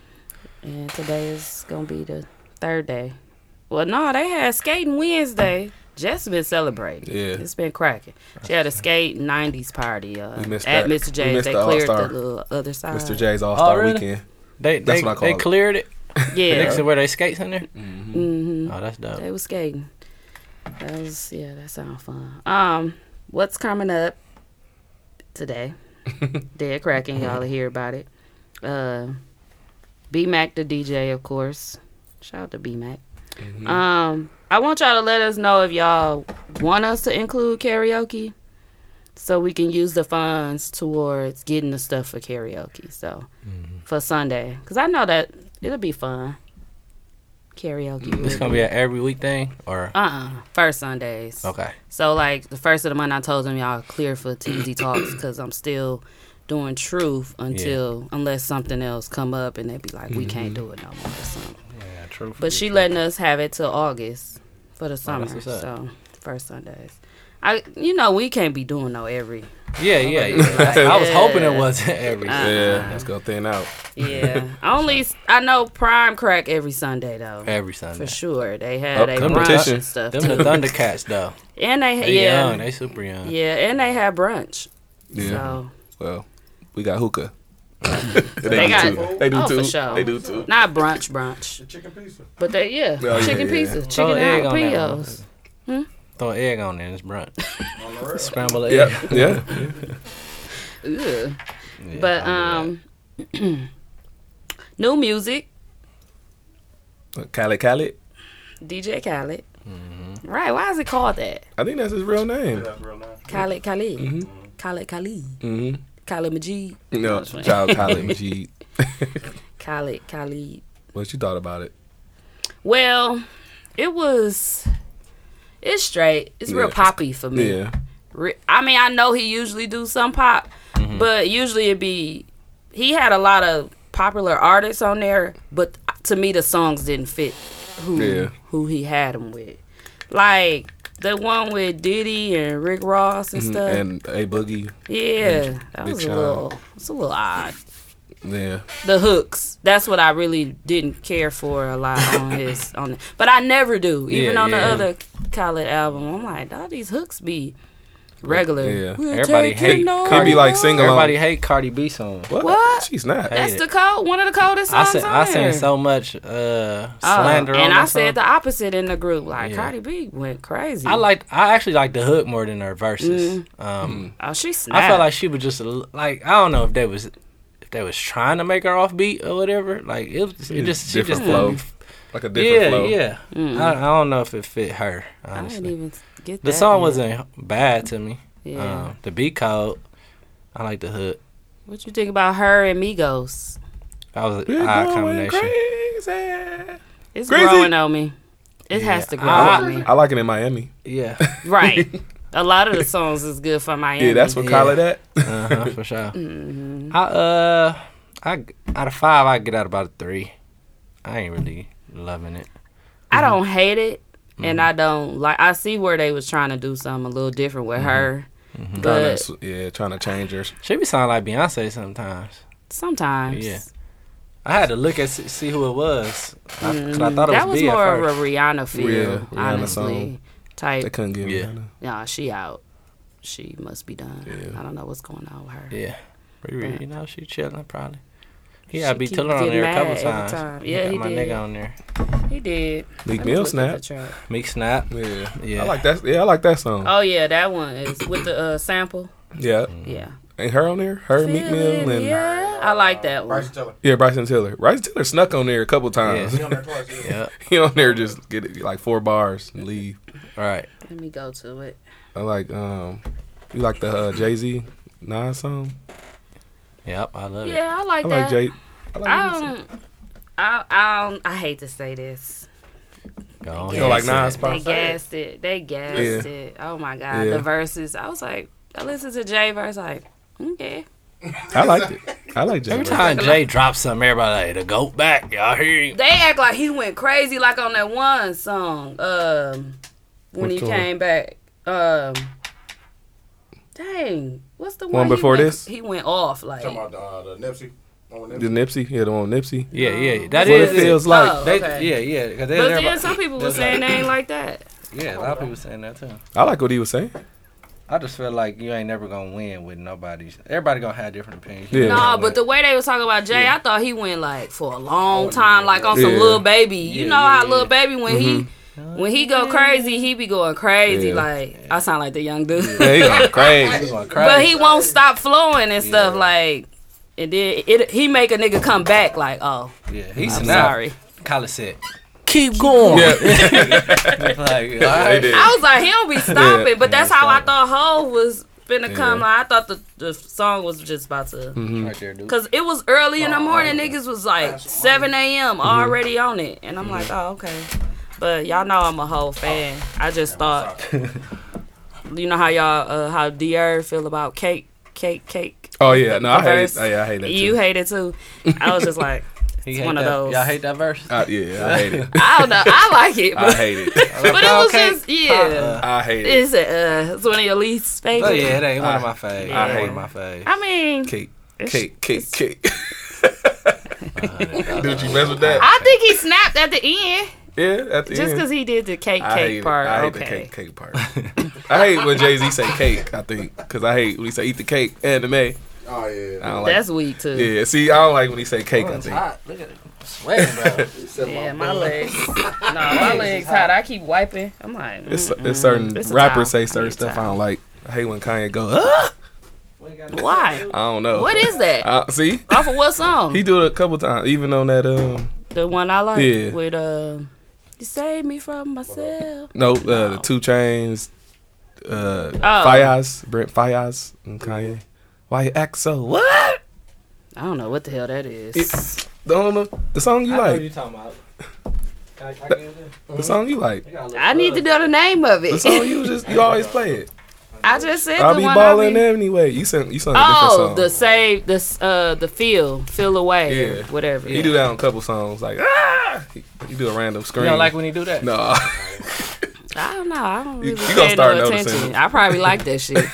Speaker 1: and today is gonna be the third day. Well, no, they had skating Wednesday. Jess been celebrating.
Speaker 4: Yeah.
Speaker 1: it's been cracking. She had a skate '90s party uh,
Speaker 4: We missed
Speaker 1: at
Speaker 4: that.
Speaker 1: Mr.
Speaker 4: We
Speaker 1: J's. They
Speaker 4: the
Speaker 1: cleared the
Speaker 4: All-Star.
Speaker 1: little other side.
Speaker 4: Mr. J's All Star
Speaker 6: Oh, really?
Speaker 4: Weekend.
Speaker 6: they
Speaker 4: That's
Speaker 6: they,
Speaker 4: what I
Speaker 6: they
Speaker 4: call it.
Speaker 6: They cleared it.
Speaker 1: Yeah,
Speaker 6: Next to where they skates in there.
Speaker 1: hmm
Speaker 6: Oh, that's dope.
Speaker 1: they was skating. That was yeah, that sounds fun. Um, what's coming up today? Dead cracking, y'all will hear about it. Uh, B Mac the DJ, of course. Shout out to B Mac. Um, I want y'all to let us know if y'all want us to include karaoke, so we can use the funds towards getting the stuff for karaoke. So for Sunday, because I know that it'll be fun. Karaoke.
Speaker 6: It's
Speaker 1: will
Speaker 6: gonna be an every week thing, or
Speaker 1: uh uh first Sundays.
Speaker 6: okay.
Speaker 1: So like the first of the month, I told them y'all clear for TZ talks because I'm still doing truth until unless something else come up and they be like we can't do it no more or something.
Speaker 6: Yeah, true.
Speaker 1: But she letting us have it till August for the summer.
Speaker 6: what's up.
Speaker 1: so first Sundays. I you know we can't be doing no every
Speaker 6: Yeah, yeah, yeah. I was hoping it wasn't every.
Speaker 1: Uh,
Speaker 4: Yeah, let's go thin out.
Speaker 1: yeah. Only I know Prime crack every Sunday though.
Speaker 6: every Sunday.
Speaker 1: For sure, they had
Speaker 4: Up
Speaker 1: they
Speaker 4: competition.
Speaker 1: brunch and stuff,
Speaker 6: Them the Thundercats though.
Speaker 1: and they,
Speaker 6: They
Speaker 1: yeah,
Speaker 6: young. They super young.
Speaker 1: yeah, and they had brunch.
Speaker 4: Yeah.
Speaker 1: So
Speaker 4: Well, we got hookah. they,
Speaker 1: They
Speaker 4: do
Speaker 1: got-
Speaker 4: too. They do
Speaker 1: oh,
Speaker 4: too.
Speaker 1: for sure.
Speaker 4: They do too.
Speaker 1: not brunch, brunch,
Speaker 5: Chicken pizza.
Speaker 1: but they yeah,
Speaker 4: Oh,
Speaker 1: chicken
Speaker 4: yeah.
Speaker 1: pizza,
Speaker 6: Throw
Speaker 1: chicken
Speaker 6: an egg on there.
Speaker 1: Jalapenos.
Speaker 6: Throw an egg on there. It's brunch. Scramble egg.
Speaker 4: Yeah, yeah.
Speaker 1: Ugh.
Speaker 6: Yeah,
Speaker 1: But um, new music,
Speaker 4: Khaled Khaled.
Speaker 1: DJ Khaled.
Speaker 6: Mm-hmm.
Speaker 1: Right? Why is it called that?
Speaker 4: I think that's his real name.
Speaker 5: That's real nice.
Speaker 1: Khaled Khalid.
Speaker 4: Mm-hmm.
Speaker 1: Khaled Khalid. Khaled Majid.
Speaker 4: No,
Speaker 1: That's right.
Speaker 4: child Khaled Majid.
Speaker 1: Khaled Khalid.
Speaker 4: What you thought about it?
Speaker 1: Well, it was. It's straight. It's real
Speaker 4: Yeah.
Speaker 1: poppy for me.
Speaker 4: Yeah.
Speaker 1: I mean, I know he usually do some pop,
Speaker 4: Mm-hmm.
Speaker 1: but usually it be he had a lot of popular artists on there, but to me the songs didn't fit who
Speaker 4: Yeah.
Speaker 1: who he had them with. Like the one with Diddy and Rick Ross and stuff.
Speaker 4: Mm-hmm. And A Boogie.
Speaker 1: yeah, that was a little it's a little odd.
Speaker 4: Yeah.
Speaker 1: The hooks. That's what I really didn't care for a lot on his on it. But I never do. Even
Speaker 4: Yeah,
Speaker 1: on the other Khaled album. I'm like, all these hooks be regular.
Speaker 4: Yeah.
Speaker 1: We'll
Speaker 6: Everybody
Speaker 1: take
Speaker 6: hate
Speaker 1: it no
Speaker 4: Could be like
Speaker 1: more.
Speaker 4: sing along.
Speaker 6: Everybody hate Cardi B songs.
Speaker 4: What?
Speaker 1: What?
Speaker 4: She's not.
Speaker 1: That's the code. One of the coldest songs.
Speaker 6: I said
Speaker 1: on
Speaker 6: I
Speaker 1: there.
Speaker 6: seen so much uh,
Speaker 1: Oh,
Speaker 6: slander on
Speaker 1: and
Speaker 6: that
Speaker 1: I said
Speaker 6: song.
Speaker 1: the opposite in the group. Like
Speaker 6: Yeah.
Speaker 1: Cardi B went crazy.
Speaker 6: I like I actually like the hook more than her verses.
Speaker 1: Mm-hmm.
Speaker 6: Um,
Speaker 1: Oh, she snapped.
Speaker 6: I felt like she was just like I don't know if they was if they was trying to make her offbeat or whatever. Like it was it just she
Speaker 4: different
Speaker 6: just
Speaker 4: flow.
Speaker 6: didn't-
Speaker 4: Like a different
Speaker 6: Yeah,
Speaker 4: flow.
Speaker 6: yeah.
Speaker 1: Mm.
Speaker 6: I, I don't know if it fit her.
Speaker 1: I
Speaker 6: Honestly,
Speaker 1: didn't even get
Speaker 6: the song
Speaker 1: yet.
Speaker 6: wasn't bad to me.
Speaker 1: Yeah.
Speaker 6: Um, the beat code, I like the hook.
Speaker 1: what you think about her and Migos?
Speaker 6: That was
Speaker 4: We're
Speaker 6: an odd
Speaker 4: going
Speaker 6: combination.
Speaker 4: crazy.
Speaker 1: It's
Speaker 4: Crazy.
Speaker 1: growing on me. It
Speaker 6: Yeah,
Speaker 1: has to grow
Speaker 6: I-
Speaker 1: on me.
Speaker 4: I like it in Miami.
Speaker 6: Yeah,
Speaker 1: Right. A lot of the songs is good for Miami.
Speaker 4: Yeah, that's what
Speaker 6: Yeah.
Speaker 4: Khaled at.
Speaker 6: uh-huh, for sure.
Speaker 1: Mm-hmm.
Speaker 6: I uh, I out of five, I get out about a three. I ain't really loving it.
Speaker 1: I don't hate it. and I don't like. I see where they was trying to do something a little different with her,
Speaker 4: Trying
Speaker 1: but
Speaker 4: to, yeah, trying to change her.
Speaker 6: She be sounding like Beyonce sometimes.
Speaker 1: sometimes
Speaker 6: Yeah. I had to look at see see who it was because I thought it
Speaker 1: that
Speaker 6: was
Speaker 1: was
Speaker 6: B at
Speaker 1: more of a Rihanna feel,
Speaker 4: Yeah, Rihanna
Speaker 1: honestly.
Speaker 4: song.
Speaker 1: Type,
Speaker 4: They couldn't give
Speaker 6: Yeah.
Speaker 4: me.
Speaker 1: nah, she out. She must be done.
Speaker 4: Yeah.
Speaker 1: I don't know what's going on with her.
Speaker 6: Yeah, Riri,
Speaker 1: Yeah.
Speaker 6: you know she chilling probably. He
Speaker 1: She
Speaker 6: had B
Speaker 1: keep
Speaker 6: Tiller on there a couple times.
Speaker 1: time. Yeah,
Speaker 6: got
Speaker 1: he
Speaker 6: my
Speaker 1: did.
Speaker 6: nigga on there.
Speaker 1: He did.
Speaker 4: Meek Mill
Speaker 1: look at the
Speaker 4: snap.
Speaker 6: Meek Snap.
Speaker 4: Yeah.
Speaker 6: Yeah.
Speaker 4: I like that. Yeah, I like that song.
Speaker 1: Oh yeah, that one is with the uh, sample.
Speaker 4: yeah.
Speaker 1: Yeah.
Speaker 4: Ain't her on there? Her, Meek Mill, and yeah.
Speaker 1: yeah, I like that one.
Speaker 5: Bryson Tiller.
Speaker 4: Yeah, Bryson Tiller. Bryson Tiller snuck on there a couple times.
Speaker 5: He on there twice. Yeah.
Speaker 6: Yeah.
Speaker 4: he on there just get it, like four bars and leave.
Speaker 6: All right.
Speaker 1: Let me go to it.
Speaker 4: I like um, you like the uh, Jay Z Nas song?
Speaker 6: Yep. I love it.
Speaker 1: Yeah, I like
Speaker 4: I
Speaker 1: that.
Speaker 4: like Jay. I like
Speaker 1: I
Speaker 4: Nas.
Speaker 1: don't. I, I don't. I hate to say this.
Speaker 6: Go on.
Speaker 4: You don't like
Speaker 6: ahead.
Speaker 4: Nas?
Speaker 1: They
Speaker 4: Pop?
Speaker 1: gassed it. They gassed
Speaker 4: Yeah.
Speaker 1: it. Oh my god,
Speaker 4: Yeah.
Speaker 1: the verses. I was like, I listened to Jay verse. Like, okay.
Speaker 4: I liked it. I like Jay.
Speaker 6: Every
Speaker 4: verse.
Speaker 6: time Jay drops something, everybody like the goat back. Y'all hear him?
Speaker 1: They act like he went crazy, like on that one song. Um, when
Speaker 4: Which
Speaker 1: he
Speaker 4: one?
Speaker 1: came back. Um, dang, what's the one,
Speaker 4: One before
Speaker 1: went-
Speaker 4: this?
Speaker 1: He went off like.
Speaker 5: Talking about the, uh, the Nipsey. One with
Speaker 4: The
Speaker 5: Nipsey.
Speaker 4: Nipsey, yeah, the one Nipsey.
Speaker 6: Yeah, yeah.
Speaker 4: What
Speaker 6: That
Speaker 4: it
Speaker 6: is
Speaker 4: feels like.
Speaker 1: Oh,
Speaker 6: They,
Speaker 1: okay.
Speaker 6: Yeah, yeah. 'cause they-
Speaker 1: But then some people were saying they ain't like that.
Speaker 6: Yeah, a lot of people saying that too.
Speaker 4: I like what he was saying.
Speaker 6: I just feel like you ain't never gonna win with nobody. Everybody gonna have different opinions.
Speaker 4: Yeah.
Speaker 1: No, but the way they was talking about Jay, I thought he went like for a long time, like on some
Speaker 4: Yeah. Mm-hmm.
Speaker 1: little baby. You
Speaker 6: Yeah,
Speaker 1: know
Speaker 6: yeah,
Speaker 1: how
Speaker 6: yeah.
Speaker 1: little baby when he when he go crazy, he be going crazy.
Speaker 4: Yeah.
Speaker 1: Like I sound like the young dude,
Speaker 4: Yeah, he going crazy.
Speaker 6: going crazy.
Speaker 1: but he won't stop flowing and stuff. Like and then it, he make a nigga come back. Like oh,
Speaker 6: yeah, he's
Speaker 1: I'm
Speaker 6: not.
Speaker 1: sorry.
Speaker 6: Khaled said, "Keep going."
Speaker 4: Yeah,
Speaker 6: like, all right.
Speaker 1: I was like he don't be stopping,
Speaker 4: Yeah.
Speaker 1: but that's
Speaker 6: Yeah,
Speaker 1: how I thought Hove was finna come.
Speaker 4: Yeah.
Speaker 1: Like, I thought the the song was just about to.
Speaker 4: Mm-hmm.
Speaker 6: Right there, dude.
Speaker 1: Cause it was early in the morning, niggas was like seven a.m.
Speaker 4: Mm-hmm.
Speaker 1: already on it, and I'm like, oh okay. But y'all know I'm a whole fan. I just thought, you know how y'all, uh, how Dr feel about cake, cake, cake.
Speaker 4: Oh yeah, no, I hate it. Oh, yeah, I hate that.
Speaker 1: You
Speaker 4: too.
Speaker 1: hate it too. I was just like,
Speaker 6: He
Speaker 1: it's
Speaker 6: hate
Speaker 1: one of those.
Speaker 6: Y'all hate that verse?
Speaker 4: Uh, yeah, I hate it.
Speaker 1: I don't know. I like it,
Speaker 4: I hate it.
Speaker 1: but it was
Speaker 6: Okay.
Speaker 1: just yeah.
Speaker 4: I hate it.
Speaker 1: It's uh, it's one of your least favorite.
Speaker 6: Oh yeah, it ain't one of my faves.
Speaker 1: I
Speaker 6: It
Speaker 4: hate
Speaker 6: one of my faves.
Speaker 1: I mean,
Speaker 4: Cake, cake, cake, cake. Did you mess with that?
Speaker 1: I think he snapped at the end
Speaker 4: yeah, at the end.
Speaker 1: just because he did the cake,
Speaker 4: I hate
Speaker 1: cake
Speaker 4: it.
Speaker 1: part.
Speaker 4: I hate
Speaker 1: okay.
Speaker 4: the cake, cake part. I hate when Jay Z say cake. I think because I hate when he say eat the cake and the may.
Speaker 5: Oh, yeah.
Speaker 4: I don't like.
Speaker 1: That's weak too.
Speaker 4: yeah, see, I don't like when he say cake. I
Speaker 6: It's
Speaker 4: think.
Speaker 6: hot. Look at it. Sweating, bro.
Speaker 1: Yeah, my legs. no, my legs hot. I keep wiping. I'm like,
Speaker 4: It's,
Speaker 1: mm,
Speaker 4: it's certain
Speaker 1: It's
Speaker 4: rappers say certain
Speaker 1: need a
Speaker 4: stuff I don't like. I hate when Kanye go. Ah!
Speaker 1: why?
Speaker 4: I don't know.
Speaker 1: What is that?
Speaker 4: Uh, see,
Speaker 1: Off of what song?
Speaker 4: he do it a couple times, even on that um
Speaker 1: the one I like
Speaker 4: Yeah.
Speaker 1: with uh, you saved me from myself.
Speaker 4: no uh, the 2 Chainz, uh,
Speaker 1: Oh.
Speaker 4: Faiyaz, Brent Faiyaz, and Kanye. Why you act so what?
Speaker 1: I don't know what the hell that is.
Speaker 4: It- Don't the song you
Speaker 6: I know what
Speaker 4: like.
Speaker 6: you talking about. Can I- can I get it?
Speaker 4: The song you like.
Speaker 6: You got a little
Speaker 1: I need to know the name of it.
Speaker 4: The song you just you always play it.
Speaker 1: I just said
Speaker 4: I'll
Speaker 1: the
Speaker 4: be
Speaker 1: one
Speaker 4: balling
Speaker 1: I be,
Speaker 4: anyway. You sing you sung a different
Speaker 1: Oh,
Speaker 4: song.
Speaker 1: the save the uh the feel feel away
Speaker 4: Yeah.
Speaker 1: whatever.
Speaker 4: He do that on a couple songs like ah. He, he do a random scream.
Speaker 6: You don't like when he do that?
Speaker 4: no.
Speaker 1: I don't know. I don't really
Speaker 4: you gonna
Speaker 1: pay
Speaker 4: start
Speaker 1: no
Speaker 4: noticing.
Speaker 1: attention. I probably like that shit.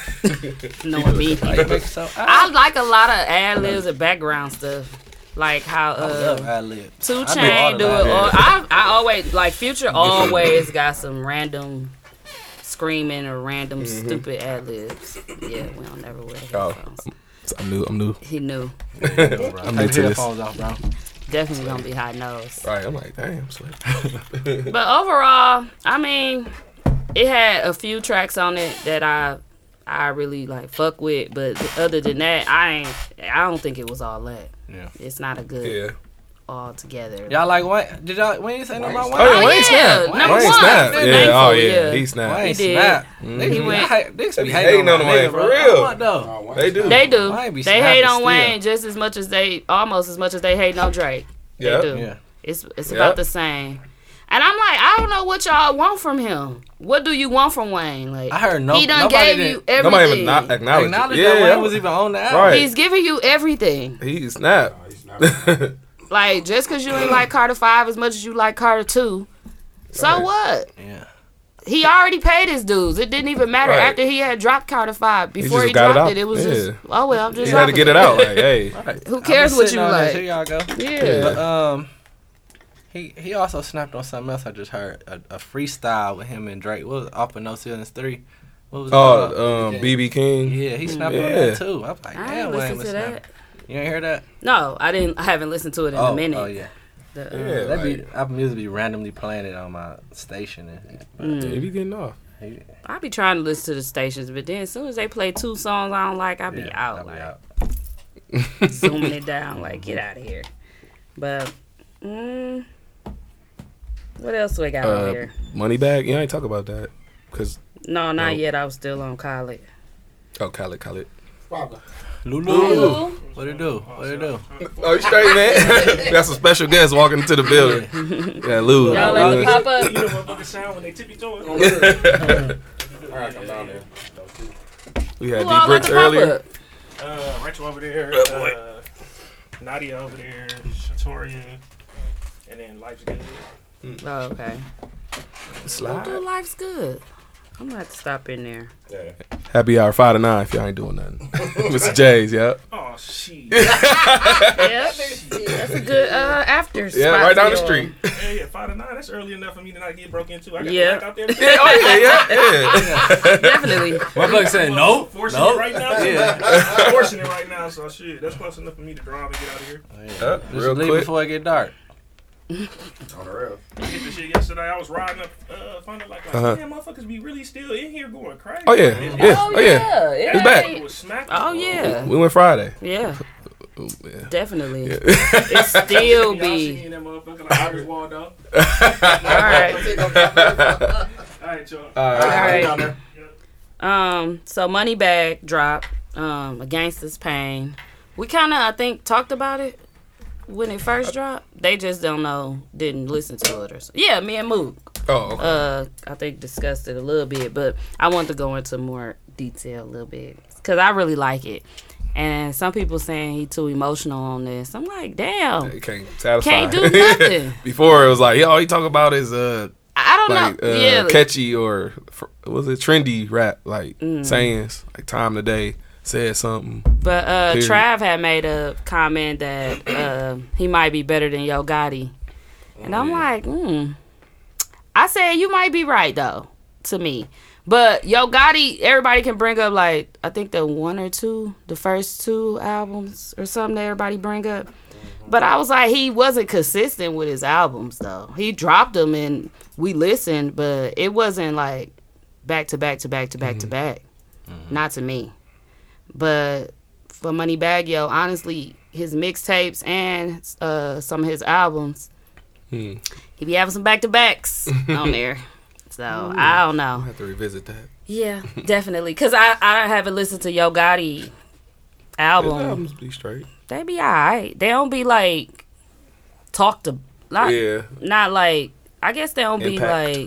Speaker 1: Knowing me.
Speaker 6: Why you make so?
Speaker 1: I like a lot of ad libs and background stuff. Like how
Speaker 6: I love
Speaker 1: uh. Two
Speaker 6: I
Speaker 1: Chain do it.
Speaker 6: ad
Speaker 1: Or. I I always like Future always got some random screaming or random stupid ad libs. Yeah, we don't never wear
Speaker 4: Oh.
Speaker 1: headphones.
Speaker 4: I'm new. I'm new.
Speaker 1: He knew.
Speaker 4: I'm new to this.
Speaker 6: off, bro.
Speaker 1: Definitely gonna be high nose.
Speaker 4: Right. I'm like, damn.
Speaker 1: But overall, I mean, it had a few tracks on it that I I really like fuck with, but other than that, I ain't. I don't think it was all that.
Speaker 6: Yeah.
Speaker 1: It's not a good
Speaker 4: Yeah.
Speaker 1: All together.
Speaker 6: Y'all like what? Did y'all? We ain't say nothing about Wayne.
Speaker 4: Oh yeah,
Speaker 1: Oh,
Speaker 4: Wayne
Speaker 1: yeah.
Speaker 4: snap.
Speaker 1: Number
Speaker 4: Wayne
Speaker 1: one.
Speaker 4: snap.
Speaker 1: Oh, been
Speaker 4: Yeah. Oh yeah.
Speaker 1: yeah.
Speaker 4: He snap.
Speaker 6: Wayne
Speaker 1: He did.
Speaker 6: snap. Niggas
Speaker 1: He went-
Speaker 6: hate-
Speaker 4: They
Speaker 6: be
Speaker 4: be
Speaker 6: hating
Speaker 4: hating
Speaker 6: on
Speaker 4: on Wayne, for real.
Speaker 6: What though?
Speaker 4: Oh, they do.
Speaker 1: They do. They hate on
Speaker 6: still.
Speaker 1: Wayne just as much as they almost as much as they hate on Drake. They
Speaker 4: Yeah.
Speaker 1: do.
Speaker 6: Yeah.
Speaker 1: It's it's
Speaker 4: Yeah.
Speaker 1: about the same. And I'm like, I don't know what y'all want from him. What do you want from Wayne? Like
Speaker 6: I heard no.
Speaker 1: he done
Speaker 6: nobody
Speaker 1: gave
Speaker 6: didn't
Speaker 1: you everything.
Speaker 4: Nobody even not acknowledge,
Speaker 6: acknowledge
Speaker 4: it.
Speaker 6: that Wayne was even on the album.
Speaker 4: Right.
Speaker 1: He's giving you everything.
Speaker 4: He snap.
Speaker 5: Oh, He's not-
Speaker 1: Like just cause you ain't like Carter Five as much as you like Carter Two, So
Speaker 4: Right.
Speaker 1: what?
Speaker 6: Yeah.
Speaker 1: He already paid his dues. It didn't even matter
Speaker 4: Right.
Speaker 1: after he had dropped Carter Five. Before
Speaker 4: just
Speaker 1: he,
Speaker 4: got it
Speaker 1: dropped it, it, was
Speaker 4: Yeah.
Speaker 1: just oh well, I'm just
Speaker 4: You had to get it out. Like, hey,
Speaker 1: Who cares what you
Speaker 6: on this.
Speaker 1: like?
Speaker 6: Here y'all go.
Speaker 1: Yeah.
Speaker 6: But um, he he also snapped on something else I just heard a, a freestyle with him and Drake. What was it, off of No Ceilings Three? What was it called?
Speaker 4: oh, um, BB King.
Speaker 6: Yeah, he snapped on that too. I was like,
Speaker 1: I
Speaker 6: damn,
Speaker 1: ain't
Speaker 6: Wayne
Speaker 1: listened
Speaker 6: was
Speaker 1: to that.
Speaker 6: You ain't hear that?
Speaker 1: No, I didn't. I haven't listened to it in
Speaker 6: oh,
Speaker 1: a minute.
Speaker 6: oh yeah.
Speaker 1: The, uh,
Speaker 4: Yeah,
Speaker 6: That be
Speaker 4: like,
Speaker 6: Apple Music be randomly playing it on my station. And,
Speaker 1: Mm.
Speaker 4: yeah, he be getting off.
Speaker 6: he,
Speaker 1: I be trying to listen to the stations, but then as soon as they play two songs I don't like, I be
Speaker 6: yeah,
Speaker 1: out,
Speaker 6: I be
Speaker 1: like
Speaker 6: out.
Speaker 1: zooming it down, like get out of here. But mm, what else do I got
Speaker 4: Uh,
Speaker 1: here?
Speaker 4: Money bag. Yeah, I ain't talk about that. Cause
Speaker 1: No, not
Speaker 4: no.
Speaker 1: yet. I was still on college.
Speaker 4: oh, Khaled, Khaled.
Speaker 6: Lulu. What it do? What it do?
Speaker 4: Oh, you straight, man? That's a special guest walking into the building. Yeah, Lulu.
Speaker 1: Y'all
Speaker 4: Lou.
Speaker 1: let me pop up.
Speaker 5: You know what fucking sound when they tippy toeing? Alright, come down there.
Speaker 4: we had
Speaker 1: Who
Speaker 4: D bricks earlier.
Speaker 1: up?
Speaker 5: Uh, Rachel over there. Uh, Nadia over there. Shatorian. And then Life's Good.
Speaker 1: Oh, okay.
Speaker 4: Slide.
Speaker 1: Dude, life's good. I'm gonna have to stop in there.
Speaker 5: Yeah.
Speaker 4: Happy hour five to nine if y'all ain't doing nothing. Mr. J's, yep.
Speaker 5: Oh, shit.
Speaker 1: Yep, that's a good uh, after.
Speaker 4: Yeah, right down the street.
Speaker 5: yeah, yeah, 5 to 9. That's early enough for me to not get broke into. I got
Speaker 1: Yeah.
Speaker 5: yeah. out there.
Speaker 4: Yeah, oh yeah, yeah, yeah.
Speaker 1: Definitely.
Speaker 6: Motherfucker said no.
Speaker 5: Forcing
Speaker 6: Nope.
Speaker 5: it right now.
Speaker 6: Yeah.
Speaker 5: Forcing it right now. So, shit, that's close enough for me to drive and get out of here.
Speaker 4: Uh,
Speaker 6: Just
Speaker 4: real
Speaker 6: leave
Speaker 4: quick.
Speaker 6: before it get dark.
Speaker 7: On the real.
Speaker 5: I did the shit yesterday. I was riding up, uh, finding like, like
Speaker 4: Uh-huh.
Speaker 5: damn, motherfuckers be really still in here going crazy.
Speaker 4: Oh yeah,
Speaker 5: It-
Speaker 4: yeah,
Speaker 1: Oh,
Speaker 4: oh yeah.
Speaker 1: yeah.
Speaker 4: It's
Speaker 1: yeah.
Speaker 4: back.
Speaker 5: It was.
Speaker 1: Oh yeah.
Speaker 4: We went Friday.
Speaker 1: Yeah,
Speaker 4: Ooh, yeah.
Speaker 1: definitely. It still
Speaker 5: Y'all see me
Speaker 1: be.
Speaker 5: in that motherfucker like Iris Waldo.
Speaker 1: All right.
Speaker 5: All right, y'all.
Speaker 4: All
Speaker 1: All
Speaker 4: right.
Speaker 1: right. Um. So money bag drop. Um. A gangster's pain. We kind of I think talked about it when it first dropped. They just don't know. Didn't listen to it or so. Yeah. Me and Mook.
Speaker 4: Oh, okay.
Speaker 1: uh I think discussed it a little bit, but I want to go into more detail a little bit because I really like it. And some people saying he too emotional on this. I'm like, damn,
Speaker 4: It can't satisfy.
Speaker 1: can't do nothing.
Speaker 4: Before it was like, yo, all he talk about is uh
Speaker 1: I don't
Speaker 4: like
Speaker 1: know.
Speaker 4: uh,
Speaker 1: yeah,
Speaker 4: catchy or was it trendy rap like
Speaker 1: Mm.
Speaker 4: sayings like time today said something.
Speaker 1: but uh,
Speaker 4: Period.
Speaker 1: Trav had made a comment that uh, he might be better than Yo Gotti, and I'm like, hmm. I said you might be right though, to me. But Yo Gotti, everybody can bring up like I think the one or two, the first two albums or something that everybody bring up. But I was like, he wasn't consistent with his albums though. He dropped them and we listened, but it wasn't like back to back to back to back to back. Not to me. But for Moneybagg Yo, honestly, his mixtapes and uh, some of his albums,
Speaker 4: Hmm.
Speaker 1: he be having some back to backs on there. So I don't
Speaker 4: I
Speaker 1: know.
Speaker 4: have to revisit that.
Speaker 1: Yeah, definitely. Cause I I haven't listened to Yo Gotti
Speaker 4: His
Speaker 1: album.
Speaker 4: albums be straight.
Speaker 1: They be alright. They don't be like talk to not
Speaker 4: yeah,
Speaker 1: not like I guess they don't
Speaker 4: Impact.
Speaker 1: be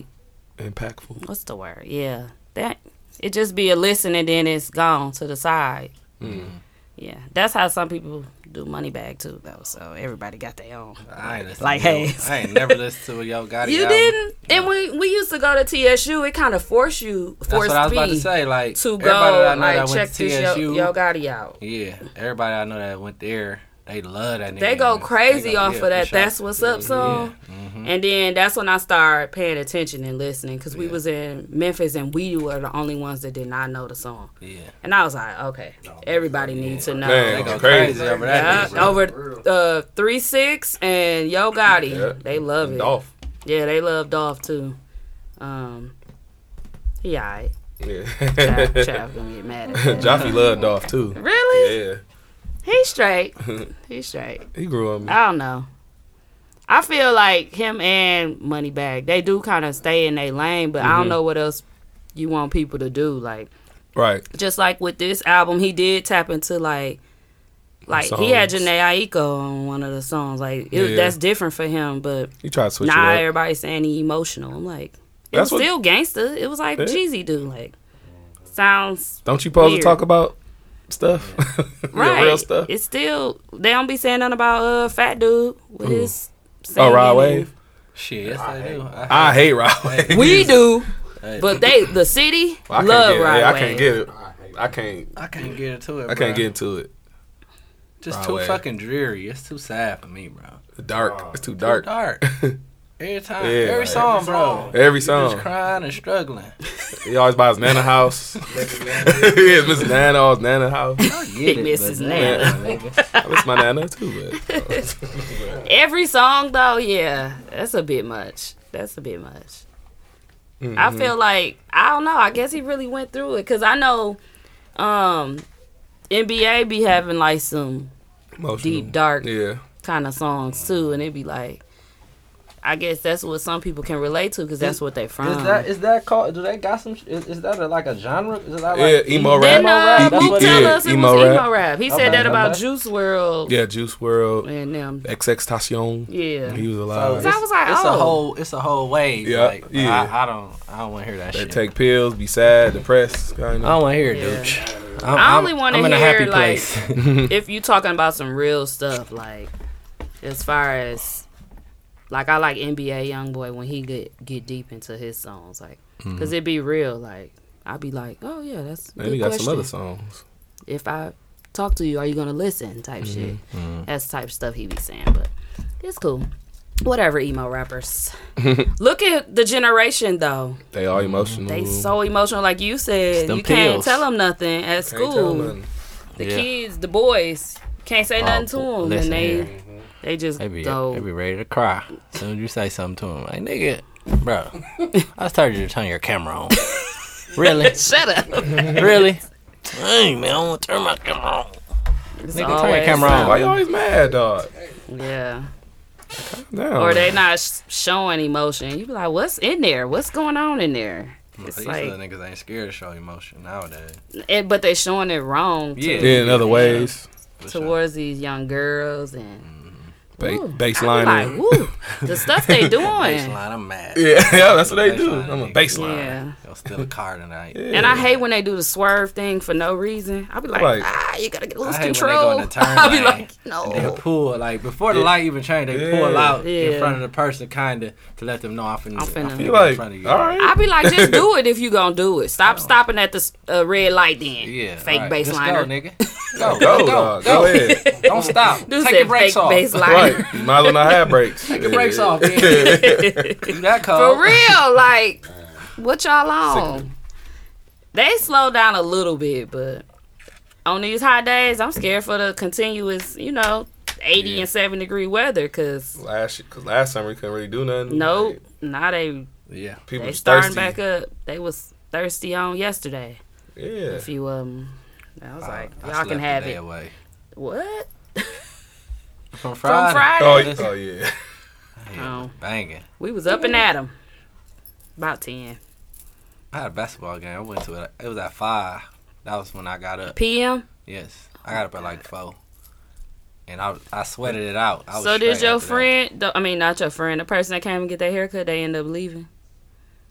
Speaker 1: like
Speaker 4: impactful.
Speaker 1: what's the word? Yeah, that it just be a listen and then it's gone to the side.
Speaker 4: Mm.
Speaker 1: Yeah, that's how some people do money bag too, though. So everybody got their own.
Speaker 6: I ain't
Speaker 1: Like Hayes.
Speaker 6: I ain't never listened to a Yo Gotti
Speaker 1: You
Speaker 6: album.
Speaker 1: didn't, and we we used to go to TSU. It kind of forced you,
Speaker 6: That's
Speaker 1: forced
Speaker 6: what I was about to say. Like
Speaker 1: to
Speaker 6: everybody
Speaker 1: go
Speaker 6: that I know
Speaker 1: like
Speaker 6: that
Speaker 1: check
Speaker 6: went to
Speaker 1: this Yo,
Speaker 6: TSU.
Speaker 1: Yo Gotti out.
Speaker 6: Yeah, everybody I know that went there, they love that nigga.
Speaker 1: They go crazy
Speaker 6: They go-
Speaker 1: off
Speaker 6: yeah,
Speaker 1: of that.
Speaker 6: sure.
Speaker 1: That's what's up song.
Speaker 6: Mm-hmm.
Speaker 1: And then that's when I started paying attention and listening because we
Speaker 6: Yeah.
Speaker 1: was in Memphis and we were the only ones that did not know the song.
Speaker 6: Yeah,
Speaker 1: And I was like, okay, everybody needs to know.
Speaker 4: Man,
Speaker 6: they go
Speaker 4: Crazy.
Speaker 6: crazy, over that. nigga, bro.
Speaker 1: over uh three six and Yo Gotti,
Speaker 4: Yeah.
Speaker 1: they love it.
Speaker 4: Dolph.
Speaker 1: Yeah, they love Dolph too. Um, he alright.
Speaker 4: Yeah.
Speaker 1: Chav, Chav gonna get mad at.
Speaker 4: Joffy loved Dolph too.
Speaker 1: Really?
Speaker 4: Yeah,
Speaker 1: He's straight. He's straight.
Speaker 4: he grew up.
Speaker 1: I don't know. I feel like him and Moneybagg, they do kind of stay in their lane, but I
Speaker 4: Mm-hmm.
Speaker 1: don't know what else you want people to do. Like
Speaker 4: Right.
Speaker 1: just like with this album, he did tap into like like he had
Speaker 4: Songs.
Speaker 1: Jhené Aiko on one of the songs. Like it,
Speaker 4: Yeah.
Speaker 1: that's different for him, but
Speaker 4: He tried to switch
Speaker 1: now
Speaker 4: it up.
Speaker 1: everybody's saying he emotional. I'm like, it
Speaker 4: That's
Speaker 1: was
Speaker 4: what-
Speaker 1: still gangster. It was like
Speaker 4: Yeah.
Speaker 1: Jeezy do. Like sounds
Speaker 4: Don't you
Speaker 1: Weird.
Speaker 4: to talk about stuff? Your
Speaker 1: right.
Speaker 4: real stuff.
Speaker 1: It's still they don't be saying nothing about uh fat dude with
Speaker 4: Who?
Speaker 1: his
Speaker 4: Oh,
Speaker 1: singing
Speaker 4: Rod Wave.
Speaker 6: Shit, yes they do.
Speaker 4: I hate Rod Wave.
Speaker 1: We do, but they the city
Speaker 4: I
Speaker 1: love
Speaker 4: it.
Speaker 1: Rod
Speaker 4: Yeah, I can't get it. I can't.
Speaker 6: I can't get into it.
Speaker 4: I can't
Speaker 6: bruh.
Speaker 4: get into it.
Speaker 6: Just
Speaker 4: Rod
Speaker 6: too
Speaker 4: Wave.
Speaker 6: fucking dreary. It's too sad for me, bro.
Speaker 4: It's dark. It's too
Speaker 6: Too
Speaker 4: dark.
Speaker 6: dark. Every time,
Speaker 4: Yeah,
Speaker 6: every
Speaker 4: like-
Speaker 6: song, bro.
Speaker 4: Every
Speaker 6: Just
Speaker 4: song.
Speaker 6: crying and struggling.
Speaker 4: He always buys Nana house. yeah, Mrs. Nana, always Nana house.
Speaker 6: Get it,
Speaker 1: Mrs. Nana.
Speaker 6: nigga.
Speaker 4: I miss my Nana too, but
Speaker 1: Every song though, yeah, that's a bit much. That's a bit much. I
Speaker 4: Mm-hmm.
Speaker 1: feel like I don't know. I guess he really went through it because I know um NBA be having like some
Speaker 4: emotional.
Speaker 1: deep dark
Speaker 4: Yeah.
Speaker 1: kind of songs too, and it be like. I guess that's what some people can relate to because that's what they from.
Speaker 6: Is that is that called? Do they got some? Is, is that a, like a genre? Is that
Speaker 4: Yeah,
Speaker 6: like
Speaker 4: emo
Speaker 1: Then
Speaker 4: rap.
Speaker 1: uh,
Speaker 6: That's
Speaker 1: Mook tell us it
Speaker 4: Emo
Speaker 1: was
Speaker 4: rap.
Speaker 1: emo rap. He
Speaker 6: Okay,
Speaker 1: said that about
Speaker 6: okay.
Speaker 1: Juice WRLD
Speaker 4: Yeah, Juice WRLD,
Speaker 1: and them.
Speaker 4: XXTentacion.
Speaker 1: Yeah.
Speaker 4: He was alive.
Speaker 1: So I was like,
Speaker 6: it's
Speaker 1: oh.
Speaker 6: a whole it's a whole wave.
Speaker 4: Yeah,
Speaker 6: like,
Speaker 4: yeah.
Speaker 6: I, I don't I don't want to hear that,
Speaker 4: They
Speaker 6: shit.
Speaker 4: take pills, be sad, depressed, kind
Speaker 6: I don't want to hear it,
Speaker 1: Yeah.
Speaker 6: dude. I'm,
Speaker 1: I only wanna
Speaker 6: I'm in a
Speaker 1: hear, like- if you talking about some real stuff, like as far as like I like NBA YoungBoy when he get get deep into his songs, like because mm-hmm. it be real. Like I'd be like, oh yeah, that's
Speaker 4: And he got
Speaker 1: question.
Speaker 4: some other songs.
Speaker 1: If I talk to you, are you gonna listen? Type mm-hmm. shit. Mm-hmm. That's the type of stuff he be saying, but it's cool. Whatever, emo rappers. Look at the generation though.
Speaker 4: They all emotional.
Speaker 1: They so emotional, like you said.
Speaker 6: them
Speaker 1: You can't tell them nothing at
Speaker 4: Can't
Speaker 1: school.
Speaker 4: nothing.
Speaker 1: The
Speaker 6: Yeah.
Speaker 1: kids, the boys, can't say nothing to them,
Speaker 6: listen
Speaker 1: and they
Speaker 6: here.
Speaker 1: They just
Speaker 6: They be,
Speaker 1: go.
Speaker 6: they be ready to cry as soon as you say something to them. Like, nigga, bro, I told you to turn your camera on. really?
Speaker 1: Shut up.
Speaker 6: Really? Dang man, I want to turn my camera on.
Speaker 1: It's
Speaker 6: Nigga, turn your camera on.
Speaker 4: Why you always mad, dog?
Speaker 1: Yeah.
Speaker 4: Damn.
Speaker 1: Or they not sh- showing emotion. You be like, what's in there? What's going on in there? It's
Speaker 6: These
Speaker 1: like,
Speaker 6: niggas ain't scared to show emotion nowadays.
Speaker 1: it, but they showing it wrong
Speaker 6: Yeah.
Speaker 1: too,
Speaker 4: Yeah, in other ways.
Speaker 6: For sure.
Speaker 1: towards these young girls and
Speaker 4: Ba-
Speaker 1: Ooh, I be
Speaker 4: baseline.
Speaker 1: like, woo, the stuff they doing.
Speaker 6: Baseline, I'm mad.
Speaker 4: yeah, yeah, that's what they do.
Speaker 6: Baseline,
Speaker 4: I'm a baseline.
Speaker 1: Yeah.
Speaker 6: They'll steal a car tonight.
Speaker 4: Yeah.
Speaker 1: And I hate when they do the swerve thing for no reason. I'll be like,
Speaker 4: Like-
Speaker 1: ah, you gotta get lose
Speaker 6: I hate when they
Speaker 1: control.
Speaker 6: go in the turn
Speaker 1: I be
Speaker 6: lane
Speaker 1: like,
Speaker 6: They'll
Speaker 1: no.
Speaker 6: pull like before the light even change. They pull out
Speaker 1: Yeah.
Speaker 6: in front of the person, kind of to let them know I'm finna,
Speaker 1: I'm finna-
Speaker 6: I'm finna
Speaker 4: You
Speaker 6: get
Speaker 4: like,
Speaker 6: in front of you.
Speaker 4: all right.
Speaker 1: I be like, just do it if you gonna do it. Stop stopping at the uh, red light then.
Speaker 6: Yeah,
Speaker 1: fake
Speaker 6: right.
Speaker 1: bass
Speaker 6: Go, nigga. Go,
Speaker 4: Go,
Speaker 6: go,
Speaker 4: dog.
Speaker 6: go.
Speaker 4: Go ahead.
Speaker 6: Don't stop.
Speaker 1: Dude
Speaker 6: Take
Speaker 1: said
Speaker 6: your brakes
Speaker 1: fake
Speaker 6: off.
Speaker 1: bass liner.
Speaker 4: Right. Might as well not have brakes.
Speaker 6: Take your brakes off. Man. you that
Speaker 1: For real, like, what y'all on? They slow down a little bit, but on these hot days, I'm scared for the continuous, you know, 80
Speaker 4: Yeah.
Speaker 1: and 7 degree weather. Cause
Speaker 4: Last, cause last summer we couldn't really do nothing.
Speaker 1: no,
Speaker 4: Like,
Speaker 1: now they
Speaker 6: Yeah.
Speaker 4: people
Speaker 1: they starting
Speaker 4: thirsty.
Speaker 1: back up. They was thirsty on yesterday.
Speaker 4: Yeah.
Speaker 1: If you, um. I was like,
Speaker 6: I
Speaker 1: y'all
Speaker 6: slept
Speaker 1: can have
Speaker 6: day
Speaker 1: it.
Speaker 6: Away.
Speaker 1: What?
Speaker 6: From
Speaker 1: From
Speaker 6: Friday.
Speaker 4: Oh,
Speaker 1: Friday.
Speaker 4: y- oh yeah.
Speaker 6: Yeah,
Speaker 1: oh. oh.
Speaker 6: banging.
Speaker 1: We was up and at at 'em. About 10
Speaker 6: I had a basketball game. I went to it. It was at five. That was when I got up.
Speaker 1: p.m.
Speaker 6: Yes, I got up at like four, and I I sweated it out. I was
Speaker 1: So did
Speaker 6: straight
Speaker 1: your friend? The, I mean, not your friend. The person that came and get their haircut, they end up leaving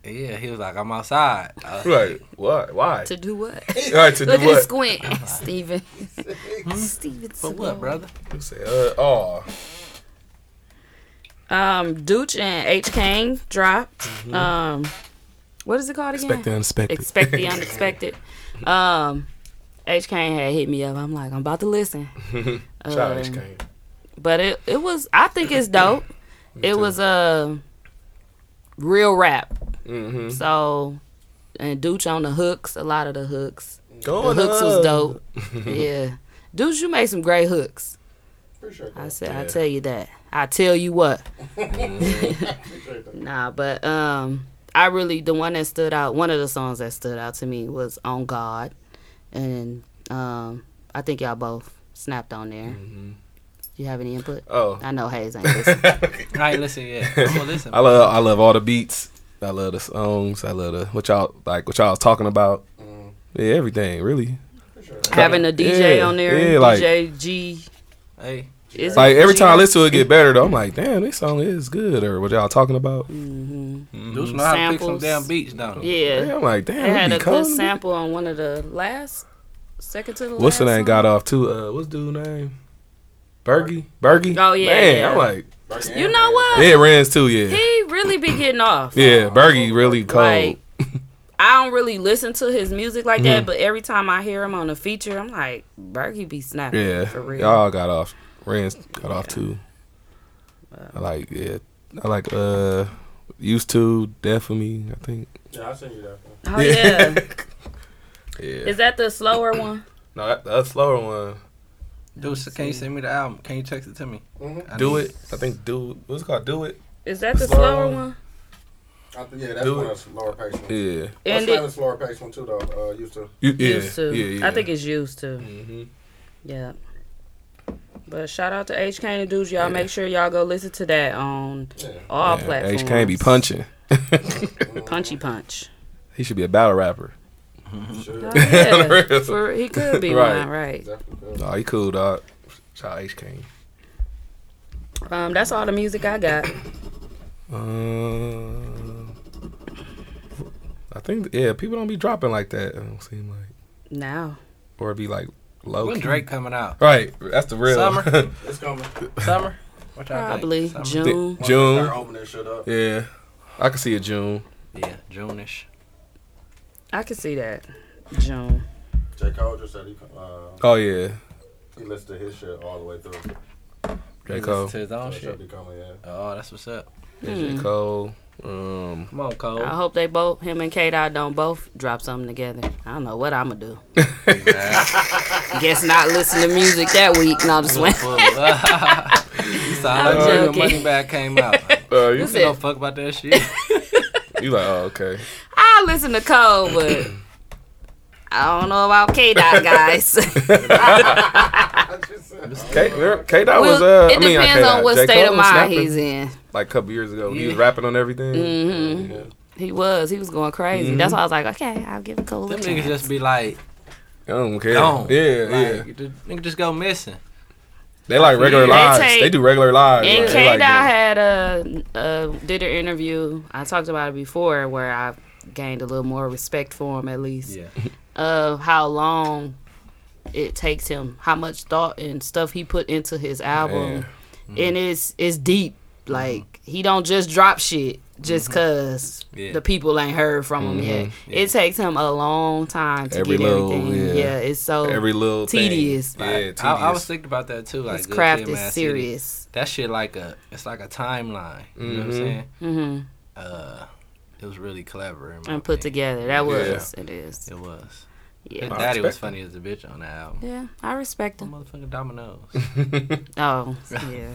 Speaker 6: Yeah, he was like, "I'm outside." I was
Speaker 4: Right. What? Why?
Speaker 1: to do what?
Speaker 4: Right to do
Speaker 1: Look at
Speaker 4: what?
Speaker 1: this squint, Steven. Steven.
Speaker 6: For what, brother?
Speaker 4: You say, uh, oh,
Speaker 1: Um, Dooch and H Kane dropped. Um, what is it called again?
Speaker 4: expect the unexpected.
Speaker 1: Expect the unexpected. Um, H Kane had hit me up. I'm like, I'm about to listen.
Speaker 4: Shout out H.
Speaker 1: Um,
Speaker 4: Kane.
Speaker 1: But it it was. I think it's dope. it was a real rap.
Speaker 4: Mm-hmm.
Speaker 1: So, and Dooch on the hooks. A lot of the hooks. The
Speaker 4: Going
Speaker 1: hooks was dope. yeah, Dooch, you made some great hooks.
Speaker 7: Appreciate
Speaker 1: I
Speaker 7: that.
Speaker 1: said, I tell you that. I tell you what. nah, but um, I really the one that stood out. One of the songs that stood out to me was "On God," and um, I think y'all both snapped on there.
Speaker 4: Mm-hmm.
Speaker 1: You have any input?
Speaker 4: Oh,
Speaker 1: I know Hayes ain't listening.
Speaker 6: I ain't listen yet. I'm gonna listen.
Speaker 4: I love I love all the beats. I love the songs. I love the what y'all like what y'all was talking about. Yeah, everything really.
Speaker 1: Having a DJ
Speaker 4: Yeah,
Speaker 1: on there,
Speaker 4: yeah, like-
Speaker 1: DJ G.
Speaker 6: Hey,
Speaker 1: Is
Speaker 4: Like every time I listen to it get better though. I'm like, damn, this song is good. Or what y'all talking about?
Speaker 1: Mm-hmm.
Speaker 6: Deuce know how to pick some
Speaker 1: Samples.
Speaker 6: damn beats, don't?
Speaker 1: Yeah,
Speaker 4: Yeah, I'm like,
Speaker 1: they
Speaker 4: damn,
Speaker 1: had a good sample on one of the last, second to the
Speaker 4: What's the
Speaker 1: last
Speaker 4: name
Speaker 1: song.
Speaker 4: got off too? Uh, what's dude name? Bergie, Bergie.
Speaker 1: Oh, yeah,
Speaker 4: man,
Speaker 1: yeah.
Speaker 4: I'm like,
Speaker 1: You know what?
Speaker 4: Yeah, Rans too. Yeah,
Speaker 1: He really be getting off.
Speaker 4: yeah. Bergie really cold.
Speaker 1: Like, I don't really listen to his music like
Speaker 4: Mm-hmm.
Speaker 1: that, but every time I hear him on a feature, I'm like, Bergie be snapping.
Speaker 4: yeah,
Speaker 1: for real.
Speaker 4: y'all got off. Rans got off too. I like yeah. I like uh, used to death for me. I think.
Speaker 7: Yeah, I seen you that. one.
Speaker 1: Oh yeah,
Speaker 4: Yeah.
Speaker 1: is that the slower one?
Speaker 4: no, that, that slower one.
Speaker 6: Dude, so can you send me the album? Can you text it to me? I
Speaker 4: Do
Speaker 6: need-
Speaker 4: it. I think do what's it called? Do it.
Speaker 1: Is that the
Speaker 4: Slower
Speaker 1: slower
Speaker 4: one?
Speaker 1: one?
Speaker 7: I think, yeah, that's
Speaker 4: Do
Speaker 7: one
Speaker 4: it.
Speaker 7: of the lower pace ones.
Speaker 4: Yeah.
Speaker 7: What's
Speaker 1: And
Speaker 7: the
Speaker 1: it
Speaker 7: other slower pace one too though? Uh, used to.
Speaker 4: You, yeah.
Speaker 1: used to.
Speaker 4: Yeah. Yeah.
Speaker 1: I think it's used to.
Speaker 4: hmm
Speaker 1: Yeah. But shout out to H Kane and dudes, y'all make sure y'all go listen to that on
Speaker 7: Yeah.
Speaker 1: all
Speaker 4: yeah,
Speaker 1: platforms.
Speaker 4: H Kane be punching.
Speaker 1: Punchy punch.
Speaker 4: He should be a battle rapper.
Speaker 7: Sure.
Speaker 1: Yeah. For, he could be
Speaker 4: Right.
Speaker 1: one, right?
Speaker 7: Definitely could.
Speaker 4: Oh, he cool, dog. Shout out H Kane.
Speaker 1: Um, that's all the music I got.
Speaker 4: Uh, I think yeah, people don't be dropping like that. It don't seem like,
Speaker 1: Now.
Speaker 4: or it be like low.
Speaker 6: When
Speaker 4: key.
Speaker 6: Drake coming out?
Speaker 4: Right, that's the real
Speaker 6: Summer?
Speaker 7: It's coming.
Speaker 6: Summer? What y'all think?
Speaker 1: Probably
Speaker 6: Summer?
Speaker 1: June.
Speaker 4: June.
Speaker 7: Start opening shit up.
Speaker 4: Yeah, I can see a June.
Speaker 6: Yeah, June-ish.
Speaker 1: I can see that. June.
Speaker 7: J Cole just said he uh,
Speaker 4: Oh yeah,
Speaker 7: he listened to his shit all the way through.
Speaker 4: J
Speaker 6: He
Speaker 4: Cole.
Speaker 6: To his own
Speaker 7: That
Speaker 6: shit.
Speaker 7: shit coming, yeah.
Speaker 6: Oh, that's what's up.
Speaker 4: Yeah, J Cole. Um,
Speaker 6: Come on, Cole.
Speaker 1: I hope they both, him and K Dot, don't both drop something together. I don't know what I'm gonna do. Guess not listen to music that week. No, I'm just playing.
Speaker 6: you sound
Speaker 1: I'm
Speaker 6: like when your Moneybagg came out.
Speaker 4: uh, you,
Speaker 6: You
Speaker 1: Listen.
Speaker 6: don't fuck about that shit.
Speaker 4: You like oh okay.
Speaker 1: I listen to Cole, but I don't know about K Dot guys.
Speaker 4: K K Dot was uh.
Speaker 1: it
Speaker 4: I mean,
Speaker 1: depends on
Speaker 4: K-Dot.
Speaker 1: what
Speaker 4: J.
Speaker 1: state
Speaker 4: Cole
Speaker 1: of mind
Speaker 4: snapping,
Speaker 1: he's in.
Speaker 4: Like a couple years ago, he was rapping on everything.
Speaker 1: hmm
Speaker 4: Yeah.
Speaker 1: He was. He was going crazy. That's why I was like, okay, I'll give Cole a
Speaker 6: Them
Speaker 1: chance.
Speaker 6: niggas just be like,
Speaker 4: I don't care.
Speaker 6: gone.
Speaker 4: Yeah, yeah.
Speaker 6: like, the nigga just go missing.
Speaker 4: They like regular
Speaker 1: They
Speaker 4: lives.
Speaker 1: take-
Speaker 4: they do regular lives.
Speaker 1: And
Speaker 4: like, they
Speaker 1: K
Speaker 4: like
Speaker 1: Dot had a, a did an interview. I talked about it before, where I gained a little more respect for him, at least.
Speaker 6: Yeah.
Speaker 1: Of how long it takes him, how much thought and stuff he put into his album, and it's it's deep. Like he don't just drop shit just cause
Speaker 6: Yeah.
Speaker 1: the people ain't heard from him yet. It takes him a long time to
Speaker 4: Every
Speaker 1: get
Speaker 4: little-
Speaker 1: everything.
Speaker 4: yeah.
Speaker 1: Yeah. it's so
Speaker 4: every little thing.
Speaker 1: tedious.
Speaker 4: Yeah, tedious.
Speaker 6: I, I was thinking about that too. Like
Speaker 1: his
Speaker 6: Good
Speaker 1: craft is
Speaker 6: Mad City.
Speaker 1: serious.
Speaker 6: That shit like a, it's like a timeline. You know what I'm
Speaker 4: Mhm.
Speaker 6: saying?
Speaker 1: hmm
Speaker 6: Uh, it was really clever in my
Speaker 1: And put together. That was it is.
Speaker 6: It was.
Speaker 1: Yeah.
Speaker 6: His daddy was
Speaker 4: respect
Speaker 6: funny as a bitch on the album.
Speaker 1: Yeah, I respect him.
Speaker 6: Motherfucking dominoes.
Speaker 1: Oh, yeah.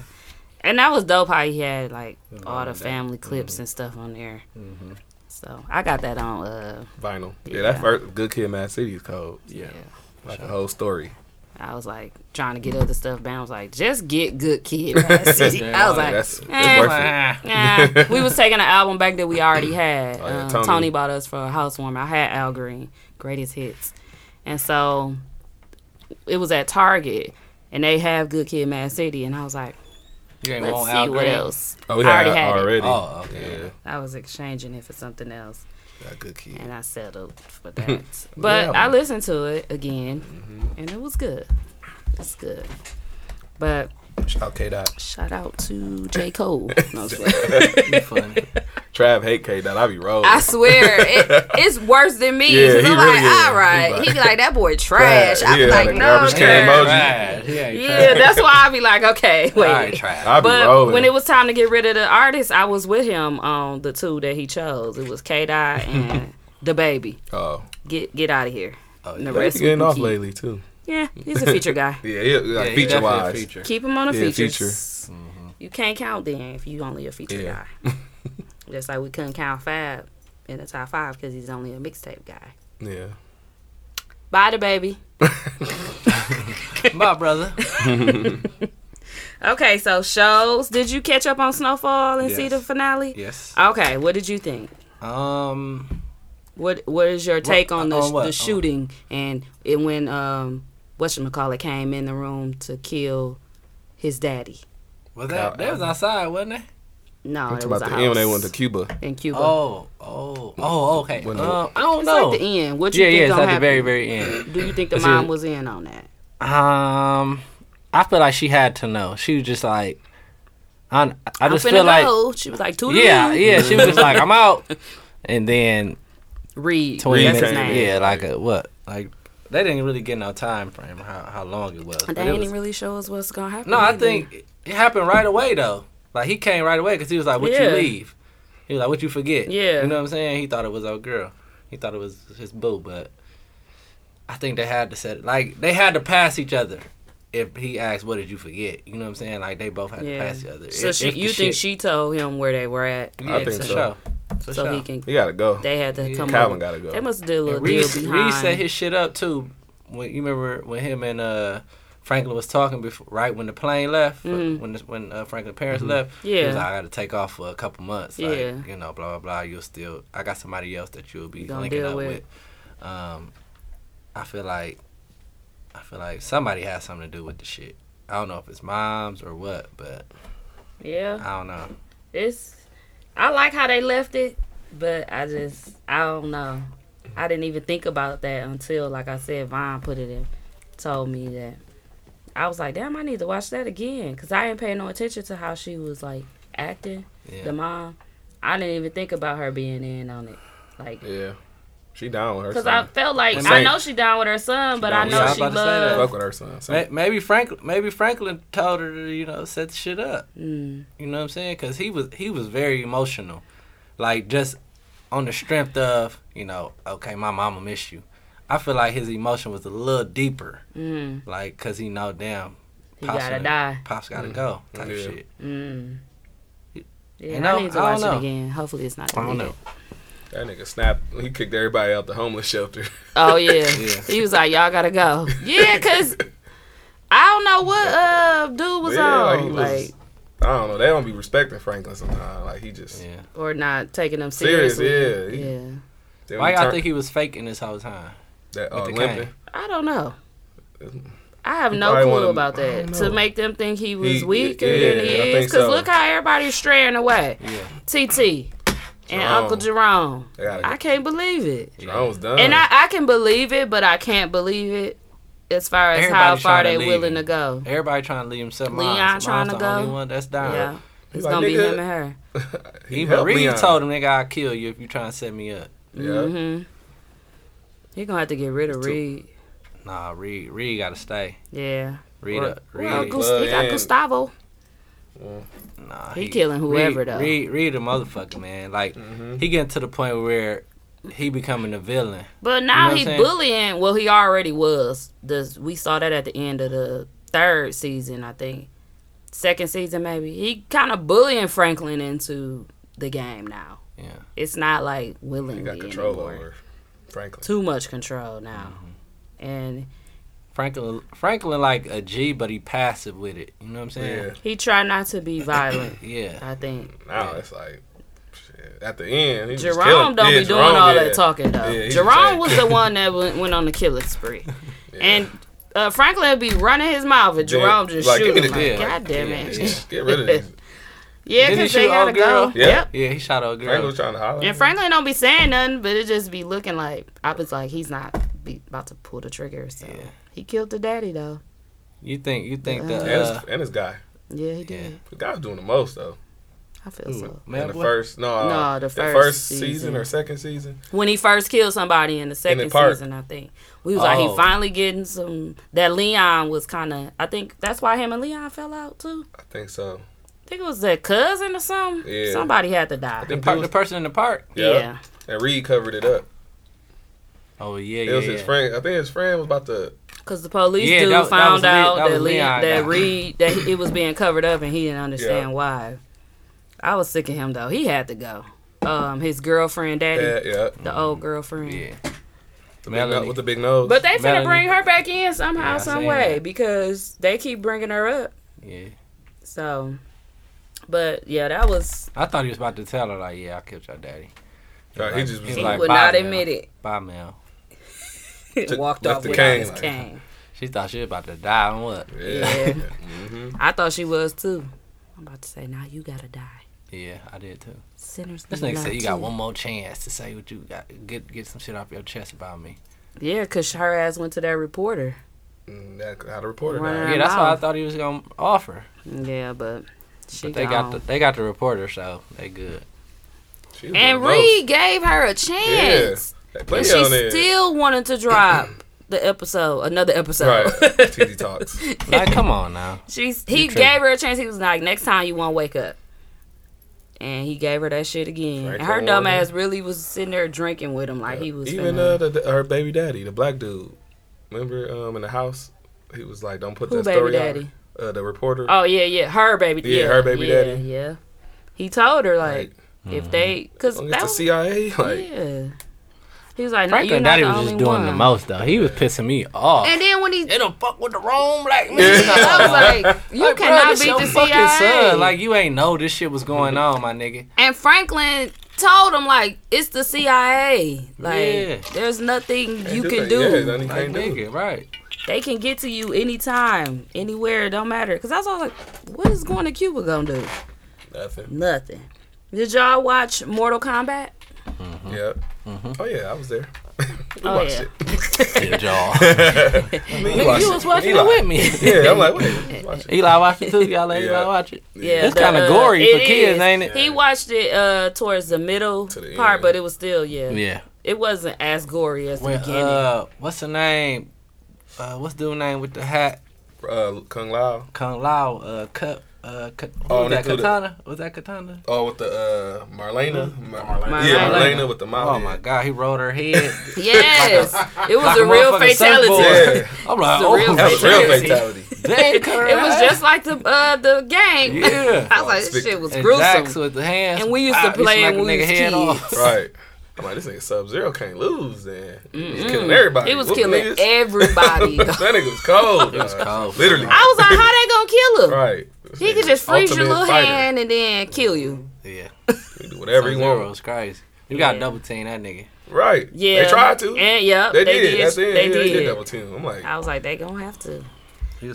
Speaker 1: And that was dope how he had like all the
Speaker 6: that.
Speaker 1: family clips and stuff on there.
Speaker 6: Mhm.
Speaker 1: So I got that on uh
Speaker 4: Vinyl. Yeah,
Speaker 1: Yeah.
Speaker 4: that first Good Kid, Mad City is cold.
Speaker 6: Yeah.
Speaker 4: Like a whole story.
Speaker 1: I was like trying to get other stuff down. I was like, just get good kid. Mad City. I was like,
Speaker 4: that's, that's
Speaker 1: eh. Nah, we was taking an album back that we already had.
Speaker 4: Oh, yeah,
Speaker 1: Um,
Speaker 4: Tony.
Speaker 1: Tony. bought us for a housewarming. I had Al Green, greatest hits, and so it was at Target, and they have Good Kid, Mad City, and I was like,
Speaker 6: You ain't
Speaker 1: let's see
Speaker 6: Al
Speaker 1: what else.
Speaker 4: Oh, we
Speaker 1: I
Speaker 4: had
Speaker 1: already had it.
Speaker 4: already.
Speaker 6: Oh, okay.
Speaker 4: Yeah,
Speaker 1: I was exchanging it for something else,
Speaker 4: that Good Kid.
Speaker 1: and I settled for that. but I listened to it again, mm-hmm. and it was good. It's good. But
Speaker 4: Shout out K Dot.
Speaker 1: shout out to J Cole. No, I'm just playing.
Speaker 6: You funny.
Speaker 4: Trav hate K Dot. I be rolling.
Speaker 1: I swear, it, it's worse than me.
Speaker 4: Yeah,
Speaker 1: 'cause
Speaker 4: he
Speaker 1: I'm
Speaker 4: really
Speaker 1: like,
Speaker 4: is.
Speaker 1: all right.
Speaker 4: He
Speaker 1: He be like, that boy trash. I be
Speaker 4: Yeah,
Speaker 1: like,
Speaker 4: like
Speaker 1: no,
Speaker 4: garbage can
Speaker 1: man.
Speaker 4: emoji.
Speaker 6: Trash.
Speaker 1: Yeah,
Speaker 6: trash.
Speaker 1: that's why I be like, okay, wait.
Speaker 6: All right, trash.
Speaker 4: I be
Speaker 1: But
Speaker 4: rolling.
Speaker 1: when it was time to get rid of the artist, I was with him on the two that he chose. It was K Dot and the baby.
Speaker 4: oh,
Speaker 1: Get get out of here.
Speaker 6: Oh,
Speaker 1: And the rest we
Speaker 4: getting
Speaker 1: can
Speaker 4: off
Speaker 1: keep.
Speaker 4: lately too.
Speaker 1: Yeah, he's a feature guy.
Speaker 4: Yeah, he, like
Speaker 6: Yeah,
Speaker 4: feature wise.
Speaker 6: feature.
Speaker 1: Keep him on the
Speaker 4: Yeah,
Speaker 1: features.
Speaker 4: feature.
Speaker 1: You can't count then if you only a feature
Speaker 4: Yeah.
Speaker 1: guy. Just like we couldn't count Fab in the top five because he's only a mixtape guy.
Speaker 4: Yeah.
Speaker 1: Bye, the baby.
Speaker 6: Bye, brother.
Speaker 1: Okay, so shows. Did you catch up on Snowfall and see the finale?
Speaker 6: Yes.
Speaker 1: Okay, what did you think?
Speaker 6: Um.
Speaker 1: What What is your take on the,
Speaker 6: on what?
Speaker 1: the
Speaker 6: On-
Speaker 1: shooting and it when um whatchamacallit came in the room to kill his daddy?
Speaker 6: Was that? that was outside, wasn't it?
Speaker 1: No,
Speaker 4: I'm
Speaker 1: it
Speaker 4: talking
Speaker 1: was
Speaker 4: about
Speaker 1: a
Speaker 4: the end when they went to Cuba.
Speaker 1: in Cuba.
Speaker 6: Oh. Oh. Oh. Okay.
Speaker 4: When
Speaker 6: Um, I don't
Speaker 1: it's
Speaker 6: know.
Speaker 1: like the end. What you
Speaker 6: yeah,
Speaker 1: think
Speaker 6: yeah. It's
Speaker 1: gonna
Speaker 6: at the very, very end.
Speaker 1: Do you think the
Speaker 6: It's
Speaker 1: mom
Speaker 6: in-
Speaker 1: was in on that?
Speaker 6: Um, I feel like she had to know. She was just like, I, I
Speaker 1: I'm
Speaker 6: just feel like
Speaker 1: go. She was like, two
Speaker 6: yeah, yeah. She was just like, I'm out, and then
Speaker 1: Reed.
Speaker 6: twenty
Speaker 1: That's his name.
Speaker 6: yeah, like a what, like they didn't really get no time frame how how long it was.
Speaker 1: They ain't
Speaker 6: was-
Speaker 1: really show us what's gonna happen.
Speaker 6: no, I think it happened right away though. Like he came right away because he was like, "What
Speaker 1: Yeah.
Speaker 6: you leave?" He was like, "What you forget?"
Speaker 1: Yeah.
Speaker 6: you know what I'm saying. He thought it was our girl. He thought it was his boo, but I think they had to set it like they had to pass each other. If he asked, "What did you forget?" You know what I'm saying? Like they both had to pass each other.
Speaker 1: So
Speaker 6: If-
Speaker 1: she,
Speaker 6: if
Speaker 1: you think
Speaker 6: shit-
Speaker 1: she told him where they were at?
Speaker 6: Yeah,
Speaker 4: I think so.
Speaker 6: Sure. For
Speaker 1: So
Speaker 6: sure.
Speaker 1: he can.
Speaker 4: He gotta go.
Speaker 1: They had to
Speaker 6: Yeah.
Speaker 1: come.
Speaker 4: Calvin
Speaker 1: up.
Speaker 4: gotta go.
Speaker 1: They must do a little
Speaker 6: And
Speaker 1: deal
Speaker 6: Reed,
Speaker 1: behind.
Speaker 6: Reed set his shit up too. When you remember when him and uh, Franklin was talking before, right when the plane left,
Speaker 1: Mhm.
Speaker 6: when the, when uh, Franklin's parents left, he
Speaker 1: Yeah.
Speaker 6: was like, I got to take off for a couple months. Like,
Speaker 1: Yeah.
Speaker 6: you know, blah blah blah. You'll still, I got somebody else that you'll be
Speaker 1: Gonna
Speaker 6: linking up
Speaker 1: with.
Speaker 6: with. Um, I feel like, I feel like somebody has something to do with the shit. I don't know if it's moms or what, but
Speaker 1: yeah,
Speaker 6: I don't know.
Speaker 1: it's. I like how they left it, but I just I don't know. I didn't even think about that until, like I said, Vaughn put it in, told me that. I was like, damn, I need to watch that again because I didn't pay no attention to how she was like acting,
Speaker 6: Yeah.
Speaker 1: the mom. I didn't even think about her being in on it, like.
Speaker 4: Yeah, she down with her.
Speaker 1: Cause I felt like
Speaker 6: And
Speaker 1: I know she down with her son, but I know
Speaker 6: her son.
Speaker 1: she
Speaker 6: Yeah, I was about to say that.
Speaker 1: love.
Speaker 4: fuck with her son. So.
Speaker 6: Maybe Franklin, maybe Franklin told her to, you know, set the shit up.
Speaker 1: Mm,
Speaker 6: You know what I'm saying? Because he was he was very emotional, like just on the strength of you know, okay, my mama miss you. I feel like his emotion was a little deeper,
Speaker 1: mm,
Speaker 6: like because he know damn,
Speaker 1: he gotta
Speaker 6: and-
Speaker 1: die.
Speaker 6: pops gotta go type
Speaker 4: Yeah.
Speaker 6: shit.
Speaker 1: Mm. Yeah,
Speaker 6: You know,
Speaker 1: I need to
Speaker 6: I
Speaker 1: watch
Speaker 6: don't
Speaker 1: it again. Hopefully, it's not.
Speaker 6: I don't
Speaker 1: deleted.
Speaker 6: know.
Speaker 4: That nigga snapped. He kicked everybody out the homeless shelter.
Speaker 1: Oh yeah.
Speaker 6: Yeah.
Speaker 1: he was like, "Y'all gotta go." Yeah, cause I don't know what uh dude was
Speaker 4: Yeah, like,
Speaker 1: on,
Speaker 4: he
Speaker 1: like,
Speaker 4: was- I don't know. They don't be respecting Franklin sometimes. Like he just
Speaker 6: Yeah.
Speaker 1: or not taking them
Speaker 4: Serious,
Speaker 1: seriously.
Speaker 4: yeah. He-
Speaker 1: yeah.
Speaker 4: they
Speaker 6: Why y'all
Speaker 4: turn-
Speaker 6: think he was faking this whole time?
Speaker 4: that uh, limping?
Speaker 6: cane?
Speaker 1: I don't know. I have
Speaker 4: He
Speaker 1: no clue
Speaker 4: wanna-
Speaker 1: about that. To make them think he was
Speaker 4: He-
Speaker 1: weaker
Speaker 4: yeah,
Speaker 1: than
Speaker 4: I
Speaker 1: he
Speaker 4: think
Speaker 1: is. Cause
Speaker 4: so.
Speaker 1: look how everybody's straying away.
Speaker 6: Yeah.
Speaker 1: TT and
Speaker 4: Jerome.
Speaker 1: Uncle Jerome. I can't believe it.
Speaker 4: Jerome was done.
Speaker 1: And I, I can believe it, but I can't believe it as far as how far they
Speaker 6: leave
Speaker 1: willing
Speaker 6: him.
Speaker 1: to go.
Speaker 6: Everybody trying to leave himself.
Speaker 1: Leon trying to
Speaker 6: the
Speaker 1: go.
Speaker 6: Only one that's down.
Speaker 1: Yeah. It's
Speaker 4: like,
Speaker 1: gonna be him and her.
Speaker 4: he
Speaker 6: Even Reed
Speaker 4: Leon.
Speaker 6: told him, "Nigga, I'll kill you if you trying to set me up."
Speaker 4: Yeah.
Speaker 1: Mm-hmm. He gonna have to get rid of Reed.
Speaker 6: Nah, Reed, Reed got to stay.
Speaker 1: Yeah.
Speaker 6: Reed,
Speaker 1: Or-
Speaker 6: uh, Reed.
Speaker 1: Well,
Speaker 4: Reed.
Speaker 1: Gus- he got
Speaker 4: Plug in.
Speaker 6: Nah,
Speaker 1: He killing whoever,
Speaker 6: Reed,
Speaker 1: though.
Speaker 6: Read, Reed, a motherfucker, man. Like
Speaker 4: Mm-hmm.
Speaker 6: he getting to the point where he becoming a villain.
Speaker 1: But now
Speaker 6: what
Speaker 1: he
Speaker 6: saying?
Speaker 1: bullying. Well, he already was. The we saw that at the end of the third season, I think. Second season, maybe. He kind of bullying Franklin into the game now.
Speaker 6: Yeah.
Speaker 1: It's not like
Speaker 4: He
Speaker 1: willingly
Speaker 4: got control
Speaker 1: anymore.
Speaker 4: over Franklin.
Speaker 1: Too much control now,
Speaker 6: Mm-hmm.
Speaker 1: and
Speaker 6: Franklin, Franklin, like a G, but he passive with it. You know what I'm saying?
Speaker 4: Yeah.
Speaker 1: he tried not to be violent.
Speaker 6: Yeah.
Speaker 1: I think
Speaker 4: Now it's like shit. at the end. He
Speaker 1: Jerome
Speaker 4: killing-
Speaker 1: don't
Speaker 4: yeah,
Speaker 1: be doing
Speaker 4: Jerome,
Speaker 1: all
Speaker 4: yeah.
Speaker 1: that talking though.
Speaker 4: Yeah,
Speaker 1: Jerome was the one that went, went on the killing spree,
Speaker 4: Yeah.
Speaker 1: and uh, Franklin would be running his mouth, and
Speaker 4: Yeah,
Speaker 1: Jerome just
Speaker 4: like,
Speaker 1: shoot
Speaker 4: give
Speaker 1: Like,
Speaker 6: the-
Speaker 1: God damn
Speaker 6: yeah,
Speaker 1: it!
Speaker 6: yeah.
Speaker 4: Get rid of these.
Speaker 1: Yeah,
Speaker 6: Didn't
Speaker 1: because they gotta
Speaker 6: girl?
Speaker 1: go.
Speaker 4: Yeah.
Speaker 1: Yep.
Speaker 6: Yeah, he shot a girl.
Speaker 4: Franklin was trying to holler.
Speaker 1: And Franklin don't be saying nothing, but it just be looking like I was like he's not be about to pull the trigger. So
Speaker 6: Yeah.
Speaker 1: He killed the daddy though.
Speaker 6: You think you think
Speaker 1: Uh,
Speaker 6: the
Speaker 4: and,
Speaker 6: uh,
Speaker 4: his, and his guy.
Speaker 1: Yeah, he did.
Speaker 6: Yeah.
Speaker 4: The guy was doing the most though.
Speaker 1: I feel so.
Speaker 6: man
Speaker 4: in the
Speaker 6: boy?
Speaker 4: first no, uh,
Speaker 1: No, the
Speaker 4: the
Speaker 1: first
Speaker 4: first
Speaker 1: season.
Speaker 4: season. or second season.
Speaker 1: When he first killed somebody in the second
Speaker 4: park.
Speaker 1: season, I think we was like he
Speaker 6: Oh.
Speaker 1: finally getting some. That Leon was kind of. I think that's why him and Leon fell out too.
Speaker 4: I think so.
Speaker 1: I think it was their cousin or something.
Speaker 4: Yeah.
Speaker 1: Somebody had to die.
Speaker 6: the,
Speaker 4: think
Speaker 6: par-
Speaker 4: was-
Speaker 6: the person in the park.
Speaker 4: Yeah.
Speaker 1: Yeah.
Speaker 4: And Reed covered it up.
Speaker 6: Oh yeah,
Speaker 4: It
Speaker 6: yeah.
Speaker 4: was his friend. I think his friend was about to.
Speaker 1: Cause the police
Speaker 6: Yeah,
Speaker 1: dude
Speaker 6: that- that
Speaker 1: found
Speaker 6: was Le-
Speaker 1: out
Speaker 6: that
Speaker 1: that
Speaker 6: was
Speaker 1: Leon,
Speaker 6: Leon
Speaker 1: that. Reed that it was being covered up, and he didn't understand
Speaker 4: Yeah.
Speaker 1: why. I was sick of him though. He had to go. Um, his girlfriend, daddy,
Speaker 4: Yeah, yeah.
Speaker 1: the old girlfriend.
Speaker 6: Yeah.
Speaker 4: The big
Speaker 6: Melanie.
Speaker 4: no, with the big nose.
Speaker 1: But they finna
Speaker 6: Melanie.
Speaker 1: bring her back in somehow,
Speaker 6: Yeah,
Speaker 1: some way,
Speaker 6: that.
Speaker 1: because they keep bringing her up.
Speaker 6: Yeah.
Speaker 1: So, but yeah, that was
Speaker 6: I thought he was about to tell her like, yeah, I killed your daddy.
Speaker 4: Right, he just was
Speaker 1: he
Speaker 4: like,
Speaker 1: would not
Speaker 6: Mel.
Speaker 1: admit it.
Speaker 6: Bye, Mel.
Speaker 4: Took-
Speaker 1: Walked off
Speaker 4: the
Speaker 1: without
Speaker 4: cane,
Speaker 1: his
Speaker 4: like-
Speaker 1: cane.
Speaker 6: She thought she was about to die on what?
Speaker 1: Yeah.
Speaker 4: hmm
Speaker 1: I thought she was too. I'm about to say, now you gotta die.
Speaker 6: Yeah, I did too.
Speaker 1: Sinners.
Speaker 6: This nigga said you got
Speaker 1: too.
Speaker 6: one more chance to say what you got. Get get some shit off your chest about me.
Speaker 1: Yeah, cause her ass went to that reporter.
Speaker 4: Mm, That, how the reporter
Speaker 1: Right.
Speaker 6: Yeah, that's why I thought he was gonna offer.
Speaker 1: Yeah, but She
Speaker 6: They
Speaker 1: gone.
Speaker 6: got the they got the reporter, so they good.
Speaker 4: She
Speaker 1: and
Speaker 4: one of.
Speaker 1: Reed gave her a chance.
Speaker 4: They
Speaker 1: And she
Speaker 4: on there.
Speaker 1: still wanted to drop the episode, another episode.
Speaker 4: Right. TZ Talks.
Speaker 6: Like, come on now.
Speaker 1: She's he
Speaker 6: tripping.
Speaker 1: gave her a chance. He was like, next time you won't wake up. And he gave her that shit again.
Speaker 4: Frank
Speaker 1: and her
Speaker 4: Warren.
Speaker 1: dumb ass really was sitting there drinking with him like he was.
Speaker 4: Even
Speaker 1: finna-
Speaker 4: uh, the, the, her baby daddy, the black dude. Remember um, in the house? He was like, don't put
Speaker 1: Who
Speaker 4: that
Speaker 1: baby
Speaker 4: story
Speaker 1: daddy?
Speaker 4: out. Uh, the reporter.
Speaker 1: Oh yeah, yeah, her baby.
Speaker 4: Yeah,
Speaker 1: Yeah,
Speaker 4: her baby
Speaker 1: yeah,
Speaker 4: daddy.
Speaker 1: Yeah, he told her like
Speaker 4: Like,
Speaker 1: if they because
Speaker 4: don't
Speaker 1: that
Speaker 4: the
Speaker 1: was,
Speaker 4: CIA. Like,
Speaker 1: yeah. He was like, no, you're
Speaker 6: Franklin Daddy was just doing
Speaker 1: one.
Speaker 6: the most though. He was pissing me off.
Speaker 1: And then when he,
Speaker 6: they don't fuck with the wrong black man.
Speaker 1: I was like, you
Speaker 6: Like,
Speaker 1: cannot
Speaker 6: this
Speaker 1: beat the
Speaker 6: fucking
Speaker 1: CIA.
Speaker 6: son. Like you ain't know this shit was going on, my nigga.
Speaker 1: And Franklin told him like it's the CIA. Like
Speaker 6: Yeah.
Speaker 1: there's nothing you
Speaker 4: do
Speaker 1: can
Speaker 4: that.
Speaker 1: do.
Speaker 4: Yeah, nothing
Speaker 6: Like
Speaker 4: can't do.
Speaker 6: nigga, right?
Speaker 1: They can get to you anytime, anywhere. It don't matter. Cause that's all like, what is going to Cuba gonna do?
Speaker 4: Nothing.
Speaker 1: Nothing. Did y'all watch Mortal Kombat? Mm-hmm.
Speaker 4: Yeah. Oh yeah, I was there. We
Speaker 1: Oh,
Speaker 4: watched
Speaker 1: yeah.
Speaker 4: it.
Speaker 6: Good y'all.
Speaker 4: We watched
Speaker 6: you was
Speaker 4: it.
Speaker 6: watching
Speaker 4: Eli.
Speaker 6: it with me.
Speaker 4: Yeah, I'm like, wait, watch it.
Speaker 6: Eli watched it too. Y'all let
Speaker 4: Yeah.
Speaker 6: Eli watch it.
Speaker 1: Yeah,
Speaker 6: It's kinda
Speaker 1: uh,
Speaker 6: gory for
Speaker 1: it
Speaker 6: kids, ain't it?
Speaker 1: He watched it uh towards the middle
Speaker 4: To the
Speaker 1: part,
Speaker 4: end.
Speaker 1: but it was still yeah.
Speaker 6: Yeah.
Speaker 1: It wasn't as gory as the beginning.
Speaker 6: uh, what's the name? Uh, what's the dude name with the hat?
Speaker 4: Uh, Kung Lao.
Speaker 6: Kung Lao. Uh, cut. Uh, cut.
Speaker 4: Oh,
Speaker 6: was that
Speaker 4: they do the-
Speaker 6: Katana? Was that Katana?
Speaker 4: Oh, with the uh, Marlena. Mar-
Speaker 7: Marlena.
Speaker 4: Yeah,
Speaker 1: Marlena.
Speaker 4: Marlena with the mouth.
Speaker 6: Oh my God, he rolled her head.
Speaker 1: yes, it was
Speaker 6: Like
Speaker 1: a
Speaker 6: a
Speaker 1: real fatality.
Speaker 4: Yeah,
Speaker 6: I'm like, oh,
Speaker 1: real
Speaker 4: that was real
Speaker 1: Fatality.
Speaker 4: fatality.
Speaker 6: Dang,
Speaker 1: It was just like the uh, the gang.
Speaker 6: Yeah.
Speaker 1: I was like, this shit was
Speaker 6: And
Speaker 1: gruesome.
Speaker 6: Jax with the hands.
Speaker 1: And we used to
Speaker 6: Wow,
Speaker 1: play
Speaker 6: smack
Speaker 1: when
Speaker 6: a
Speaker 1: we was kids.
Speaker 4: Right. I'm like, this nigga Sub Zero can't lose. Then he was killing everybody.
Speaker 1: It was
Speaker 4: Whooping
Speaker 1: killing
Speaker 4: niggas.
Speaker 1: everybody.
Speaker 4: that nigga was cold.
Speaker 6: It was cold.
Speaker 4: Literally.
Speaker 1: I was like, how they gonna kill him?
Speaker 4: right.
Speaker 1: He could just freeze your little
Speaker 4: fighter.
Speaker 1: hand and then kill you.
Speaker 6: Yeah.
Speaker 4: He do whatever he
Speaker 6: Zero
Speaker 4: wants.
Speaker 6: was crazy. You got double team that nigga.
Speaker 4: Right.
Speaker 1: Yeah,
Speaker 4: They tried to.
Speaker 1: And yeah,
Speaker 4: they,
Speaker 1: they,
Speaker 4: did.
Speaker 1: did.
Speaker 4: That's it.
Speaker 1: They
Speaker 4: yeah,
Speaker 1: did.
Speaker 4: They did double team. I'm like,
Speaker 1: I was like, they gonna have to.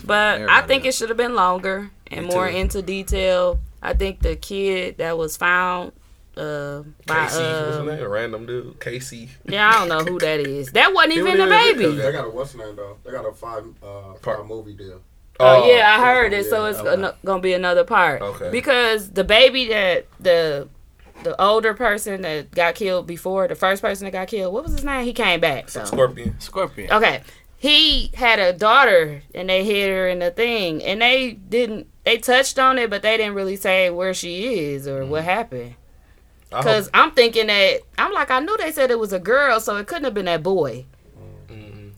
Speaker 1: But I think
Speaker 6: up.
Speaker 1: it should have been longer and
Speaker 4: Me
Speaker 1: more
Speaker 4: too.
Speaker 1: into detail. I think the kid that was found uh by
Speaker 4: Casey, what's his
Speaker 1: uh,
Speaker 4: name? A random dude. Casey.
Speaker 1: yeah, I don't know who that is. That wasn't
Speaker 4: He
Speaker 1: even
Speaker 4: wasn't
Speaker 1: the
Speaker 4: even-
Speaker 1: baby.
Speaker 7: They got a what's the name though? They got a five uh
Speaker 4: Part-
Speaker 7: five movie deal.
Speaker 1: Oh, yeah, I heard it.
Speaker 7: yeah,
Speaker 1: So it's
Speaker 4: okay.
Speaker 1: ano- gonna be another part.
Speaker 4: Okay.
Speaker 1: Because the baby that the the older person that got killed before, the first person that got killed, what was his name? He came back. So.
Speaker 4: Scorpion.
Speaker 6: Scorpion.
Speaker 1: Okay. He had a daughter and they hid her in the thing and they didn't they touched on it but they didn't really say where she is or what happened.
Speaker 4: I hope-
Speaker 1: Cuz I'm thinking that I'm like I knew they said it was a girl so it couldn't have been that boy.
Speaker 4: Mm-hmm.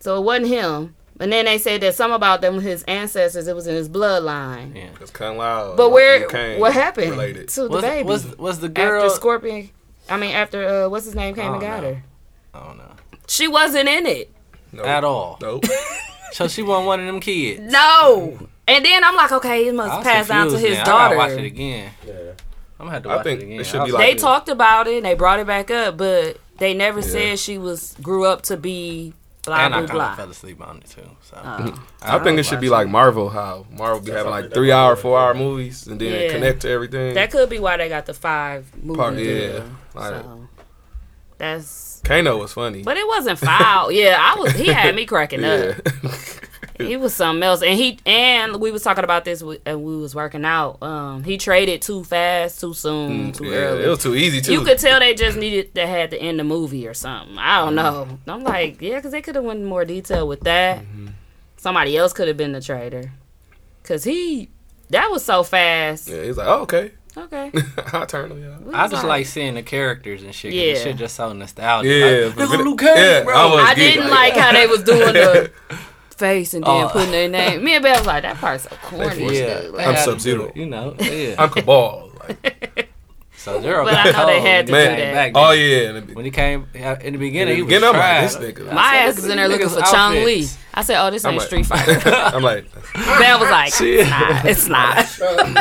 Speaker 1: So it wasn't him. And then they said that some about them his ancestors it was in his bloodline.
Speaker 6: Yeah.
Speaker 4: Cause Kung Lao.
Speaker 1: But where
Speaker 4: Kane
Speaker 1: what happened
Speaker 4: Related.
Speaker 1: to the baby?
Speaker 6: was was the
Speaker 1: after
Speaker 6: girl?
Speaker 1: Scorpion I mean after uh what's his name came and got
Speaker 6: know.
Speaker 1: her.
Speaker 6: I don't know
Speaker 1: She wasn't in it.
Speaker 4: Nope.
Speaker 6: at all.
Speaker 4: Nope.
Speaker 6: So she wasn't one of them kids.
Speaker 1: No. And then I'm like, okay, it must
Speaker 6: was
Speaker 1: pass down to
Speaker 6: confused
Speaker 1: his
Speaker 6: then. I gotta
Speaker 1: daughter.
Speaker 6: watch it again.
Speaker 7: Yeah.
Speaker 6: I'm gonna have to
Speaker 4: I
Speaker 6: watch
Speaker 4: think
Speaker 6: it again.
Speaker 4: it should be like-
Speaker 1: they talked about it and they brought it back up, but they never
Speaker 4: Yeah.
Speaker 1: said she was grew up to be blah
Speaker 6: and I
Speaker 1: blah
Speaker 6: kind of
Speaker 1: blah.
Speaker 6: fell asleep on it too. So
Speaker 1: Oh.
Speaker 4: I think it should be like Marvel. How Marvel be having like three hour, four hour movies, and then
Speaker 1: Yeah.
Speaker 4: connect to everything.
Speaker 1: that could be why they got the five movie
Speaker 4: Part-
Speaker 1: deal.
Speaker 4: yeah. Like-
Speaker 1: So that's
Speaker 4: Kano was funny.
Speaker 1: but it wasn't foul. yeah, I was he had me cracking
Speaker 4: yeah.
Speaker 1: up. He was something else, and he and we was talking about this and we was working out. Um, he traded too fast, too soon, too
Speaker 4: Mm, yeah,
Speaker 1: early.
Speaker 4: it was too easy too.
Speaker 1: You could tell they just needed to had to end the movie or something. I
Speaker 4: Mm-hmm.
Speaker 1: don't know. I'm like, yeah, because they could have went in more detail with that.
Speaker 4: Mm-hmm.
Speaker 1: Somebody else could have been the traitor. Cause he, that was so fast.
Speaker 4: yeah, he's like, oh, okay,
Speaker 1: Okay.
Speaker 4: I'll turn him. Yeah.
Speaker 6: I just like seeing the characters and shit.
Speaker 1: Yeah.
Speaker 6: shit just so nostalgic.
Speaker 4: Yeah,
Speaker 6: like,
Speaker 4: but-
Speaker 6: look at Liu Kang,
Speaker 4: yeah,
Speaker 6: bro.
Speaker 4: I
Speaker 1: I didn't like how they was doing the face and then
Speaker 6: Oh.
Speaker 1: putting their name. Me and Belle was like, that part's so corny.
Speaker 6: yeah,
Speaker 1: Like,
Speaker 4: I'm
Speaker 6: had to
Speaker 4: Sub-Zero.
Speaker 6: You know, yeah.
Speaker 4: I'm Kabal. Like,
Speaker 6: so zero.
Speaker 1: But I
Speaker 6: got
Speaker 1: know they had to
Speaker 6: he
Speaker 1: do that.
Speaker 6: back
Speaker 4: oh yeah,
Speaker 6: When he came yeah, in the beginning, he was
Speaker 4: Again, I'm like, this nigga.
Speaker 1: my
Speaker 6: said,
Speaker 1: ass is in there looking
Speaker 6: these
Speaker 1: for Chong Lee. I said, oh, this
Speaker 4: I'm
Speaker 1: ain't
Speaker 4: like-
Speaker 1: Street Fighter.
Speaker 4: I'm like,
Speaker 1: Belle was like, it's not. It's not.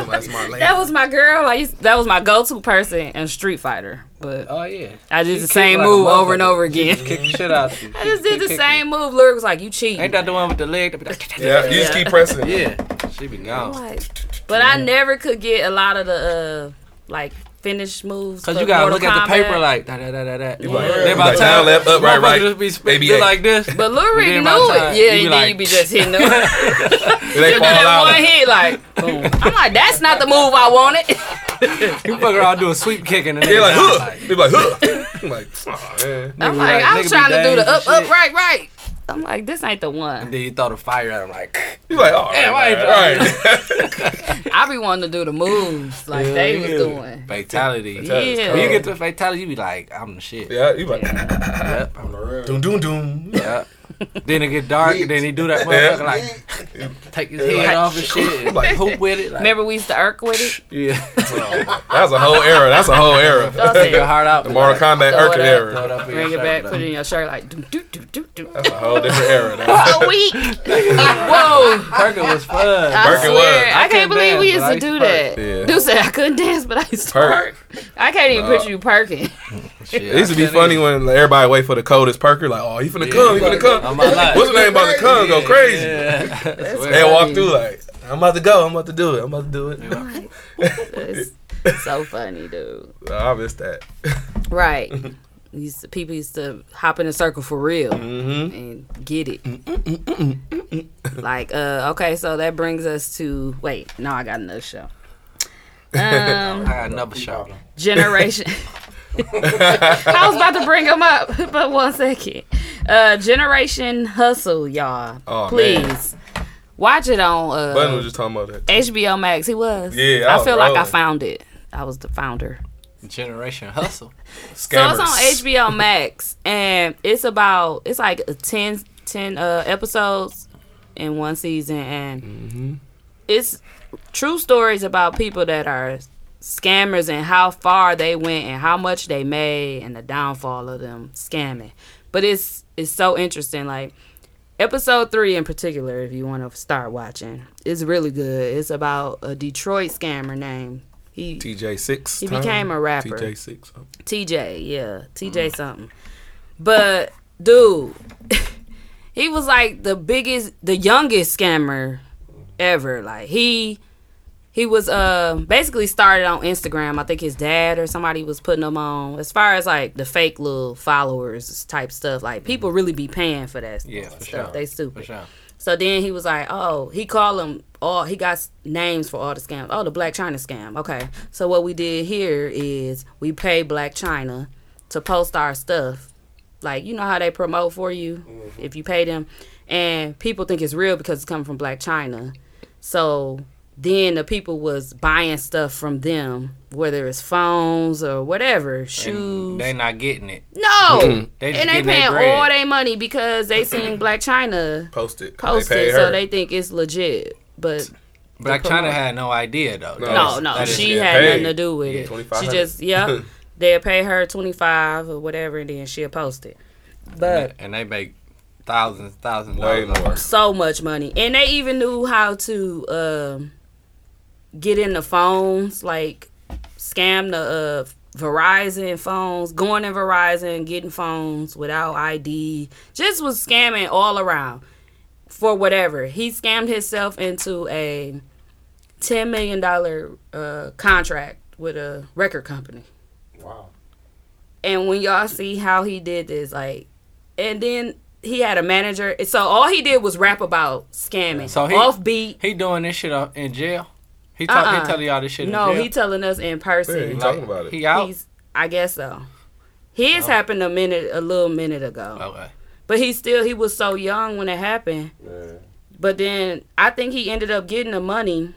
Speaker 4: that's my lady.
Speaker 1: That was my girl. I used, that was my go-to person in Street Fighter. But
Speaker 6: Oh yeah,
Speaker 1: I did
Speaker 6: She
Speaker 1: the
Speaker 6: kicked
Speaker 1: same
Speaker 6: like a
Speaker 1: move over and
Speaker 6: motherfucker.
Speaker 1: over again.
Speaker 6: kick the shit out you.
Speaker 1: I just did the
Speaker 6: Kick-
Speaker 1: same move. Lyric was like, "You cheating."
Speaker 6: Ain't that the one with the leg? that be like-
Speaker 4: yeah, you just keep pressing.
Speaker 6: Yeah, she be gone.
Speaker 1: like- but I never could get a lot of the uh, like finish moves.
Speaker 6: Cause you gotta
Speaker 1: Mortal
Speaker 6: look at the paper like da da da da da.
Speaker 4: like-
Speaker 6: Then by
Speaker 4: like
Speaker 6: the time
Speaker 4: left, up, right, right.
Speaker 6: just be spit,
Speaker 4: ABA.
Speaker 6: like this.
Speaker 1: But Lil Rick
Speaker 6: Then
Speaker 1: knew it. Yeah,
Speaker 6: you
Speaker 1: he
Speaker 6: be like-
Speaker 1: He be just hitting them.
Speaker 4: They fall
Speaker 1: that
Speaker 4: out.
Speaker 1: one hit, like, boom. I'm like, that's not the move I wanted.
Speaker 6: You fuck around doing sweep kicking and
Speaker 4: They're like,
Speaker 6: then
Speaker 4: huh. They're like, huh. I'm like, oh, man.
Speaker 1: I'm like,
Speaker 6: like-
Speaker 1: I'm trying to do the up, up, right, right. I'm like, this ain't the
Speaker 6: And
Speaker 1: one.
Speaker 6: then you throw the fire at him like.
Speaker 4: He's like, oh,
Speaker 6: Damn, I ain't
Speaker 4: right, right.
Speaker 1: I be wanting to do the moves like they was doing.
Speaker 6: Fatality.
Speaker 1: Yeah.
Speaker 6: When you get to fatality, you be like, I'm the shit.
Speaker 4: Yeah, you be like,
Speaker 6: Yep.
Speaker 7: On the real.
Speaker 4: doom, doom, doom.
Speaker 6: Yep. then it get dark, and then he do that motherfucker like take his head off and shit, like hoop with it. Like,
Speaker 1: Remember we used to irk with it?
Speaker 6: yeah,
Speaker 4: That's a whole era. That's a whole era.
Speaker 6: take your heart out.
Speaker 4: The Mortal Kombat
Speaker 1: Throw it
Speaker 4: Urkin
Speaker 1: up,
Speaker 6: Throw
Speaker 4: era.
Speaker 6: it up in
Speaker 1: Bring
Speaker 6: your
Speaker 1: it back,
Speaker 6: shirt,
Speaker 1: put it in your shirt like, do, do, do, do, do.
Speaker 4: That's a whole different era. Though.
Speaker 1: Oh, weak. Whoa.
Speaker 6: Perkin was fun.
Speaker 1: I
Speaker 4: Birkin
Speaker 1: swear,
Speaker 4: was.
Speaker 1: I,
Speaker 6: I
Speaker 1: can't believe we used to do that.
Speaker 4: Yeah.
Speaker 1: Dude said I couldn't dance, but I used to
Speaker 4: Perk.
Speaker 1: perk. I can't even picture you perking.
Speaker 6: Shit,
Speaker 4: It used to be funny
Speaker 6: even-
Speaker 4: when everybody wait for the coldest perker. Like, oh, he finna come, he finna come.
Speaker 6: I'm about like-
Speaker 4: What's the name about to come? Go crazy.
Speaker 6: Yeah.
Speaker 4: They walk through like, I'm about to go. I'm about to do it. I'm about to do it.
Speaker 1: It's so funny, dude.
Speaker 4: I missed that.
Speaker 1: Right. Used to, people used to hop in a circle for real
Speaker 4: Mm-hmm.
Speaker 1: and get it. Mm, mm, mm, like, uh, okay, so that brings us to wait, no, I got another show. Um,
Speaker 6: I got another show.
Speaker 1: Generation. I was about to bring them up, but one second. Uh, Generation Hustle, y'all.
Speaker 4: Oh,
Speaker 1: Please watch it on
Speaker 4: Button was
Speaker 1: uh,
Speaker 4: just talking about that.
Speaker 1: HBO Max. He was.
Speaker 4: Yeah, I
Speaker 1: I
Speaker 4: was
Speaker 1: feel like I found it. I was the founder.
Speaker 6: Generation Hustle.
Speaker 1: So it's on HBO Max, and it's about it's like a 10, 10 uh, episodes in one season, and it's true stories about people that are scammers and how far they went and how much they made and the downfall of them scamming. But it's it's so interesting. Like episode three in particular, if you want to start watching, it's really good. It's about a Detroit scammer named he
Speaker 4: TJ six.
Speaker 1: He became a rapper.
Speaker 4: TJ six.
Speaker 1: TJ, yeah, TJ something. But dude, he was like the biggest, the youngest scammer ever. Like he, he was uh basically started on Instagram. I think his dad or somebody was putting him on. As far as like the fake little followers type stuff, like people really be paying for that.
Speaker 6: Yeah, for
Speaker 1: stuff.
Speaker 6: sure.
Speaker 1: They
Speaker 6: For
Speaker 1: stupid.
Speaker 6: sure.
Speaker 1: So then he was like, "Oh, he called them all. He got names for all the scams. Oh, the Blac Chyna scam. Okay. So what we did here is we paid Blac Chyna to post our stuff. Like you know how they promote for you if you pay them, and people think it's real because it's coming from Blac Chyna. So then the people was buying stuff from them, whether it's phones or whatever, shoes.
Speaker 6: They not getting it.
Speaker 1: no,
Speaker 6: They
Speaker 1: and they
Speaker 6: getting their
Speaker 1: paying all their money because they seen Blac Chyna
Speaker 4: Posted.
Speaker 1: posted,
Speaker 4: they paid
Speaker 1: so
Speaker 4: her.
Speaker 1: they think it's legit. But
Speaker 6: Black
Speaker 1: The
Speaker 6: China
Speaker 1: promote-
Speaker 6: had no idea though.
Speaker 4: No.
Speaker 6: That
Speaker 1: no,
Speaker 6: is-
Speaker 1: no, she had
Speaker 4: paid.
Speaker 1: nothing to do with
Speaker 4: Yeah,
Speaker 1: it. She just yeah, they'll pay her twenty five or whatever, and then she'll post it. But
Speaker 6: and they make thousands, thousands,
Speaker 4: Way
Speaker 6: dollars.
Speaker 4: more.
Speaker 1: so much money, and they even knew how to um, get in the phones, like scam the uh, Verizon phones, going in Verizon, getting phones without ID. Just was scamming all around for whatever. He scammed himself into a ten million dollar uh, contract with a record company.
Speaker 7: Wow.
Speaker 1: And when y'all see how he did this, like, and then he had a manager. So all he did was rap about scamming.
Speaker 6: So he-
Speaker 1: offbeat.
Speaker 6: He doing this shit up in jail. He talk,
Speaker 1: Uh-uh.
Speaker 6: he telling y'all this shit in
Speaker 1: No,
Speaker 6: jail.
Speaker 1: he telling us in
Speaker 4: Yeah, he
Speaker 1: person.
Speaker 4: talking about it.
Speaker 6: He out.
Speaker 1: He's, I guess so. His happened a minute, a little minute ago.
Speaker 6: okay.
Speaker 1: But he still, he was so young when it happened.
Speaker 7: Yeah.
Speaker 1: But then I think he ended up getting the money,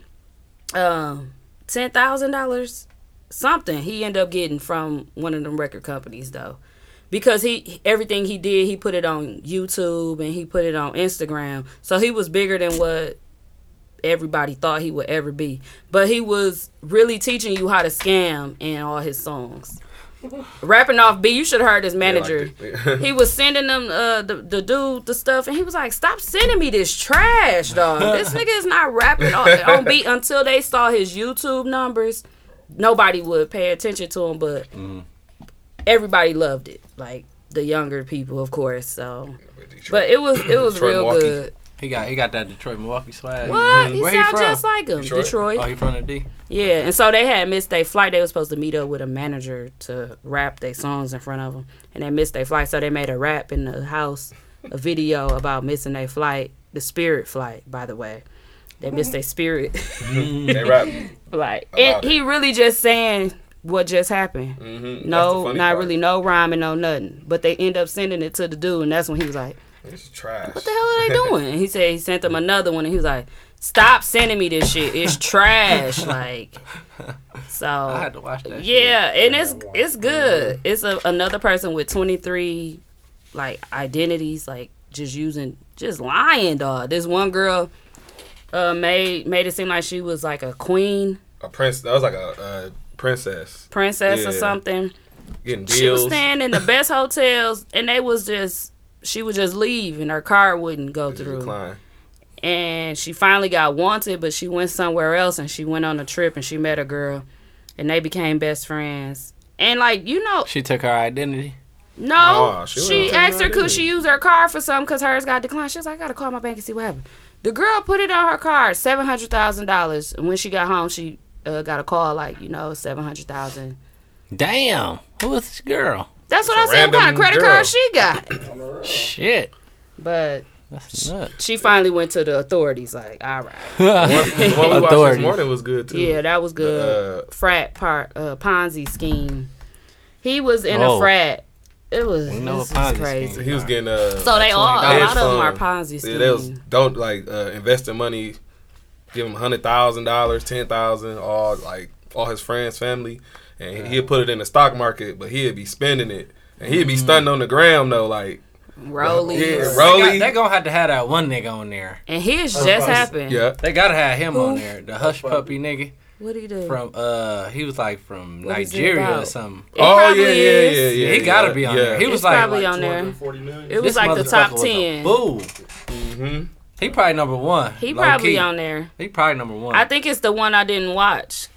Speaker 1: um, ten thousand dollars, something. He ended up getting from one of them record companies though, because he everything he did, he put it on YouTube and he put it on Instagram. So he was bigger than what everybody thought he would ever be. But he was really teaching you how to scam in all his songs. Rapping off B, you should have heard his manager. he was sending them uh the, the dude the stuff and he was like stop sending me this trash dog. This nigga is not rapping on, on beat. Until they saw his youtube numbers nobody would pay attention to him but everybody loved it. Like the younger people of course so. But it was it was
Speaker 4: Detroit
Speaker 1: real
Speaker 4: Milwaukee.
Speaker 1: good
Speaker 6: He got he got that Detroit Milwaukee swag.
Speaker 1: What? He
Speaker 6: Where
Speaker 1: sound
Speaker 6: from?
Speaker 1: just like him.
Speaker 4: Detroit?
Speaker 1: Detroit.
Speaker 6: Oh, he from the D.
Speaker 1: Yeah, and so they had missed their flight. They were supposed to meet up with a manager to rap their songs in front of them, and they missed their flight. So they made a rap in the house, a video about missing their flight, the Spirit flight, by the way. They missed their Spirit
Speaker 4: They rap.
Speaker 1: flight,
Speaker 4: About
Speaker 1: and
Speaker 4: it.
Speaker 1: he really just saying what just happened.
Speaker 4: Mm-hmm.
Speaker 1: No, not really, no rhyming, no nothing. But they end up sending it to the dude, and that's when he was like,
Speaker 4: It's trash.
Speaker 1: "What the hell are they doing?" And he said he sent them another one, and he was like, "Stop sending me this shit. It's trash." like, so
Speaker 6: I had to watch that. shit.
Speaker 1: yeah, and it's it's good. It's a, another person with twenty three like identities, like just using just lying, dog. This one girl uh made made it seem like she was like a queen,
Speaker 4: A prince. That was like a, a princess
Speaker 1: princess or something.
Speaker 4: getting deals.
Speaker 1: She was staying in the best hotels, and they was just she would just leave, and her car wouldn't go
Speaker 4: Just
Speaker 1: through.
Speaker 4: decline.
Speaker 1: and she finally got wanted, but she went somewhere else and she went on a trip and she met a girl and they became best friends. And like you know,
Speaker 6: She took her identity.
Speaker 1: no,
Speaker 4: Nah, she
Speaker 1: she, asked her
Speaker 4: her
Speaker 1: could she use her car for something because hers got declined. She was like, I gotta call my bank and see what happened. The girl put it on her card, seven hundred thousand dollars, and when she got home, she uh, got a call like you know seven hundred thousand.
Speaker 6: Damn. Who was this girl?
Speaker 1: That's what I said. What kind of credit
Speaker 4: girl.
Speaker 1: card she got?
Speaker 6: Shit.
Speaker 1: But
Speaker 6: That's nuts.
Speaker 1: she finally went to the authorities. Like, all right,
Speaker 4: The one we watched this
Speaker 6: Authorities.
Speaker 4: morning was good too.
Speaker 1: yeah, that was good.
Speaker 4: Uh,
Speaker 1: frat part uh Ponzi scheme. He was in
Speaker 6: Oh.
Speaker 1: a frat. It was,
Speaker 6: We know
Speaker 1: this
Speaker 6: what Ponzi
Speaker 1: is crazy.
Speaker 6: scheme
Speaker 4: he was getting uh.
Speaker 1: So they all a lot of them are
Speaker 4: fund.
Speaker 1: Ponzi
Speaker 4: Yeah, they was don't like uh, investing money, give him hundred thousand dollars, ten thousand, all like all his friends, family, and he'd put it in the stock market, but he'd be spending it, and he'd be stunting on the gram though, like
Speaker 1: Rollies.
Speaker 4: yeah,
Speaker 6: They, got,
Speaker 4: Rolly,
Speaker 6: they are gonna have to have that one nigga on there.
Speaker 1: And his just happened.
Speaker 4: yeah,
Speaker 6: They gotta have him on there. The Hushpuppi nigga
Speaker 1: What he do?
Speaker 6: from uh he was like from
Speaker 1: What is it
Speaker 6: Nigeria or
Speaker 1: about?
Speaker 6: something.
Speaker 1: It
Speaker 4: oh
Speaker 1: probably
Speaker 4: yeah, yeah, yeah, yeah,
Speaker 6: he gotta be on
Speaker 4: yeah.
Speaker 6: there. He was
Speaker 1: It's
Speaker 6: like,
Speaker 1: probably
Speaker 6: like
Speaker 1: on there. It was
Speaker 6: this
Speaker 1: like the top
Speaker 6: motherfucker was a
Speaker 1: ten.
Speaker 6: Fool.
Speaker 4: hmm
Speaker 6: He probably number one.
Speaker 1: He probably
Speaker 6: key.
Speaker 1: on there.
Speaker 6: He probably number one.
Speaker 1: I think it's the one I didn't watch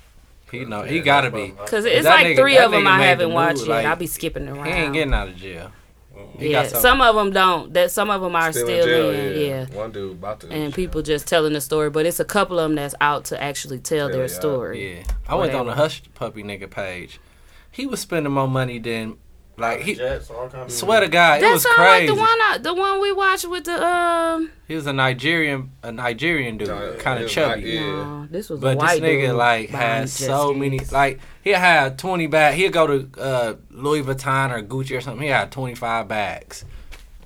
Speaker 6: he know he gotta be.
Speaker 1: because it's like
Speaker 6: nigga-
Speaker 1: three of them I haven't
Speaker 6: move,
Speaker 1: watched yet.
Speaker 6: like,
Speaker 1: I'll be skipping around.
Speaker 6: He ain't getting out of jail. He
Speaker 1: yeah,
Speaker 6: some-
Speaker 1: some of them don't. That some of them are
Speaker 4: Still,
Speaker 1: still,
Speaker 4: in jail,
Speaker 1: in.
Speaker 4: yeah.
Speaker 1: yeah.
Speaker 4: One dude about to.
Speaker 1: and
Speaker 4: shit.
Speaker 1: people just telling the story, but it's a couple of them that's out to actually tell
Speaker 4: Tell
Speaker 1: their
Speaker 4: ya.
Speaker 1: story.
Speaker 6: Yeah, I went on the hush puppy nigga page. He was spending more money than like he.
Speaker 7: Jets, all kinds of
Speaker 6: Swear to God, it
Speaker 1: That
Speaker 6: was
Speaker 1: sound like
Speaker 6: crazy.
Speaker 1: the one, I, the one we watched with the um.
Speaker 6: He was a Nigerian, a Nigerian dude,
Speaker 4: Yeah,
Speaker 6: kind of chubby.
Speaker 4: like- Yeah.
Speaker 1: No, this was a
Speaker 6: But this nigga
Speaker 1: dude
Speaker 6: like had
Speaker 1: jet
Speaker 6: so many like he had twenty bags. He'd go to uh, Louis Vuitton or Gucci or something. He had twenty five bags,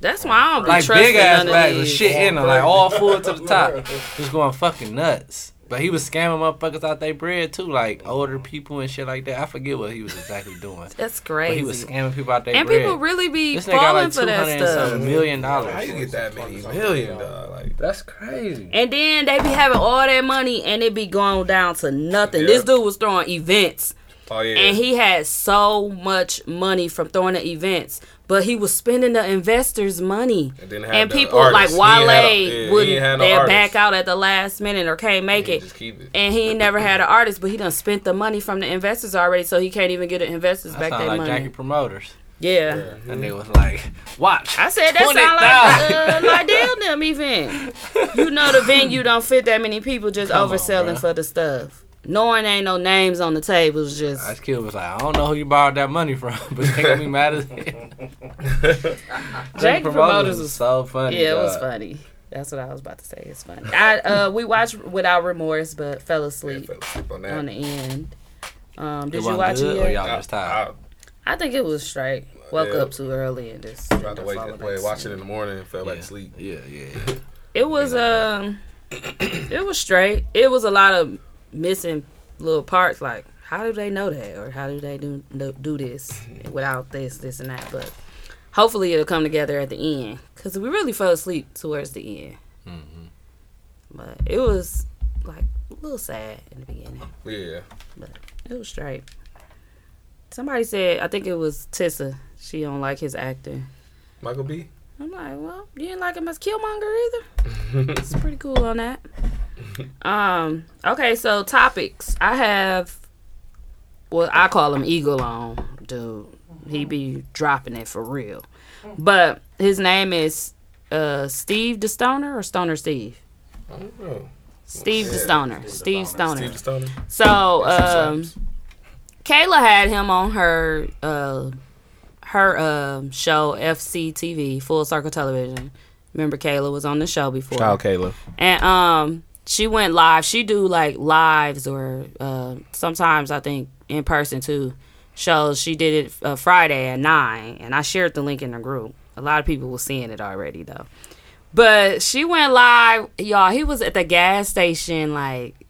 Speaker 1: That's why I don't be
Speaker 6: like big ass
Speaker 1: none of
Speaker 6: bags with shit in them, like all full to the top. Just going fucking nuts. But he was scamming motherfuckers out their bread too, like older people and shit like that. I forget what he was exactly doing.
Speaker 1: That's
Speaker 6: But
Speaker 1: crazy.
Speaker 6: he was scamming people out their
Speaker 1: and
Speaker 6: bread.
Speaker 1: And people really be
Speaker 6: this nigga got
Speaker 1: falling
Speaker 6: like
Speaker 1: for
Speaker 6: two
Speaker 1: that
Speaker 6: hundred and
Speaker 1: stuff.
Speaker 6: something million
Speaker 4: How you get that many million, dog? Like
Speaker 6: That's crazy.
Speaker 1: And then they be having all that money and it be going down to nothing. This dude was throwing events
Speaker 4: oh yeah,
Speaker 1: and he had so much money from throwing the events, but he was spending the investors' money.
Speaker 4: And
Speaker 1: And people
Speaker 4: artists.
Speaker 1: like
Speaker 4: He ain't
Speaker 1: Wale
Speaker 4: had a- yeah,
Speaker 1: wouldn't
Speaker 4: had no
Speaker 1: they'd back out at the last minute or can't make it.
Speaker 4: Just keep it.
Speaker 1: And he never had an artist, but he done spent the money from the investors already, so he can't even get the investors
Speaker 6: That
Speaker 1: back
Speaker 6: sound
Speaker 1: their
Speaker 6: like
Speaker 1: money.
Speaker 6: Jackie promoters.
Speaker 1: Yeah.
Speaker 6: And they was like, watch.
Speaker 1: I said that sound like uh, like damn them event. You know the venue don't fit that many people just
Speaker 6: Come
Speaker 1: overselling
Speaker 6: bruh.
Speaker 1: for the stuff. Knowing ain't no names on the table tables, just
Speaker 6: Ice Cube was like, I don't know who you borrowed that money from, but they gonna be mad as hell.
Speaker 1: Jackie Promoters was
Speaker 6: so funny.
Speaker 1: yeah, it was funny. That's what I was about to say. It's funny. I uh we watched without remorse, but fell
Speaker 4: Yeah,
Speaker 1: asleep
Speaker 4: fell asleep on that.
Speaker 1: on the end. Um,
Speaker 6: It
Speaker 1: did you watch
Speaker 6: good,
Speaker 1: it
Speaker 6: or
Speaker 1: yet?
Speaker 6: y'all just tired?
Speaker 1: I think it was straight. Woke
Speaker 4: Yeah.
Speaker 1: up too early and just
Speaker 4: I tried to
Speaker 1: wake up
Speaker 4: wake,
Speaker 1: falling back
Speaker 4: watch it in the morning and fell back to sleep.
Speaker 6: Yeah, yeah.
Speaker 1: It was um, it was straight. It was a lot of missing little parts. Like, how do they know that, or how do they do do, this mm-hmm. without this, this, and that? But hopefully, it'll come together at the end because we really fell asleep towards the end. Mm-hmm. But it was like a little sad in the beginning.
Speaker 4: Yeah.
Speaker 1: But it was straight. Somebody said, I think it was Tissa. She don't like his acting.
Speaker 4: Michael B.
Speaker 1: I'm like, well, you didn't like him as Killmonger either. it's pretty cool on that. Um. Okay, so topics. I have. Well, I call him Eagle on, dude. He be dropping it for real. But his name is uh, Steve the Stoner or Stoner Steve.
Speaker 4: I don't know.
Speaker 1: Steve the Stoner. Steve Stoner.
Speaker 4: Steve Stoner.
Speaker 1: So um, Kayla had him on her uh, her um, show FCTV Full Circle Television. Remember Kayla was on the show before.
Speaker 4: Child Kayla.
Speaker 1: And um, she went live. She do like lives or uh, sometimes I think in person too. Shows she did it uh, Friday at nine, and I shared the link in the group. A lot of people were seeing it already though. But she went live, y'all. He was at the gas station, like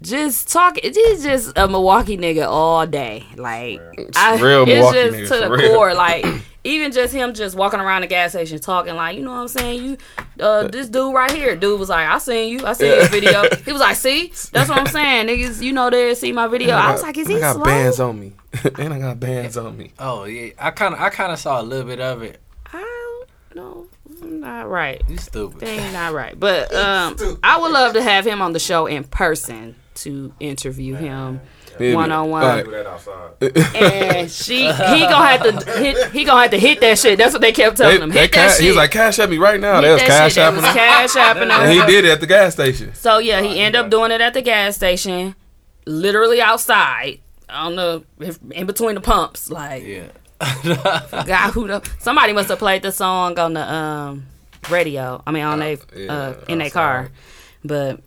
Speaker 1: just talking. He's just a Milwaukee nigga all day, like I,
Speaker 4: Real
Speaker 1: it's
Speaker 4: Milwaukee
Speaker 1: just
Speaker 4: nigga,
Speaker 1: to the
Speaker 4: real.
Speaker 1: core, like even just him just walking around the gas station talking, like you know what I'm saying. You, uh, this dude right here, dude was like, I seen you, I seen your video. He was like, see, that's what I'm saying, niggas. You know they see my video. I was like, is he
Speaker 4: I got
Speaker 1: slow?
Speaker 4: bands on me, and I got bands on me.
Speaker 6: Oh yeah, I kind of I kind of saw a little bit of it.
Speaker 1: I don't know, not right.
Speaker 6: You stupid.
Speaker 1: Thing not right. But um, I would love to have him on the show in person to interview him one on one.
Speaker 7: Do that outside.
Speaker 1: And she he gonna have to hit he gonna have to hit that shit. That's what they kept
Speaker 4: They,
Speaker 1: telling him. Hit that
Speaker 4: cash,
Speaker 1: shit.
Speaker 4: he was like, cash at me right now.
Speaker 1: Hit
Speaker 4: That was
Speaker 1: that
Speaker 4: cash
Speaker 1: shit. That
Speaker 4: apping
Speaker 1: was
Speaker 4: him.
Speaker 1: cash happening.
Speaker 4: And he did it at the gas station.
Speaker 1: So yeah, he ended up doing it at the gas station, literally outside on the in between the pumps. Like
Speaker 6: Yeah.
Speaker 1: God, who the somebody must have played the song on the um radio. I mean on they
Speaker 4: yeah,
Speaker 1: uh, in their car, but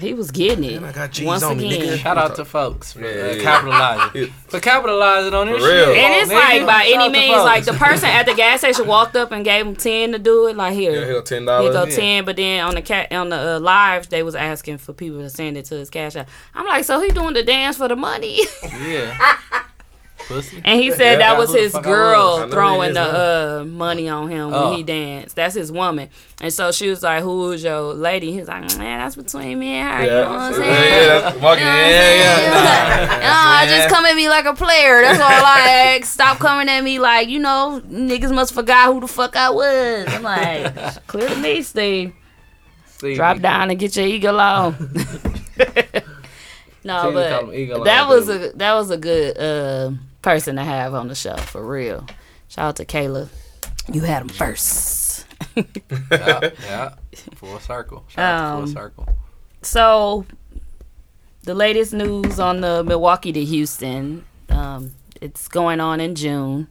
Speaker 1: he was getting it
Speaker 4: Man, I got G's
Speaker 1: once
Speaker 4: on me,
Speaker 1: again.
Speaker 4: nigga.
Speaker 6: Shout out to folks for
Speaker 4: Yeah,
Speaker 6: uh,
Speaker 4: yeah.
Speaker 6: capitalizing.
Speaker 4: Yeah.
Speaker 6: For capitalizing on this
Speaker 4: For real.
Speaker 6: shit.
Speaker 1: And it's
Speaker 6: nigga.
Speaker 1: like by any means, like the person at the gas station walked up and gave him ten to do it. Like here,
Speaker 4: Yeah, he'll ten
Speaker 1: He
Speaker 4: dollars.
Speaker 1: go
Speaker 6: Yeah.
Speaker 1: ten, but then on the cat on the uh, live, they was asking for people to send it to his cash app. I'm like, so he doing the dance for the money?
Speaker 6: Yeah. Pussy.
Speaker 1: and he said
Speaker 6: Yeah,
Speaker 1: that was his
Speaker 6: fuck I
Speaker 4: I
Speaker 1: girl
Speaker 4: know
Speaker 1: throwing the uh, money on him
Speaker 6: Oh.
Speaker 1: when he danced. That's his woman. And so she was like, "Who is your lady?" He was like, "Man, that's between me and her." You know what I'm saying?
Speaker 4: yeah, that's walking.
Speaker 1: You know
Speaker 4: Yeah, yeah.
Speaker 1: Nah, just come at me like a player. That's all I ask. Stop coming at me like, you know, niggas must forgot who the fuck I was. I'm like, clear to me, Steve.
Speaker 6: See,
Speaker 1: Drop down and get your ego low. no,
Speaker 6: She
Speaker 1: but
Speaker 6: call him Eagle
Speaker 1: that was a that was a good uh, person to have on the show for real. Shout out to Kayla. You had him first.
Speaker 6: Yeah, yeah. Full circle. Shout out to
Speaker 1: Um,
Speaker 6: full circle.
Speaker 1: So, the latest news on the Milwaukee to Houston, um, it's going on in June.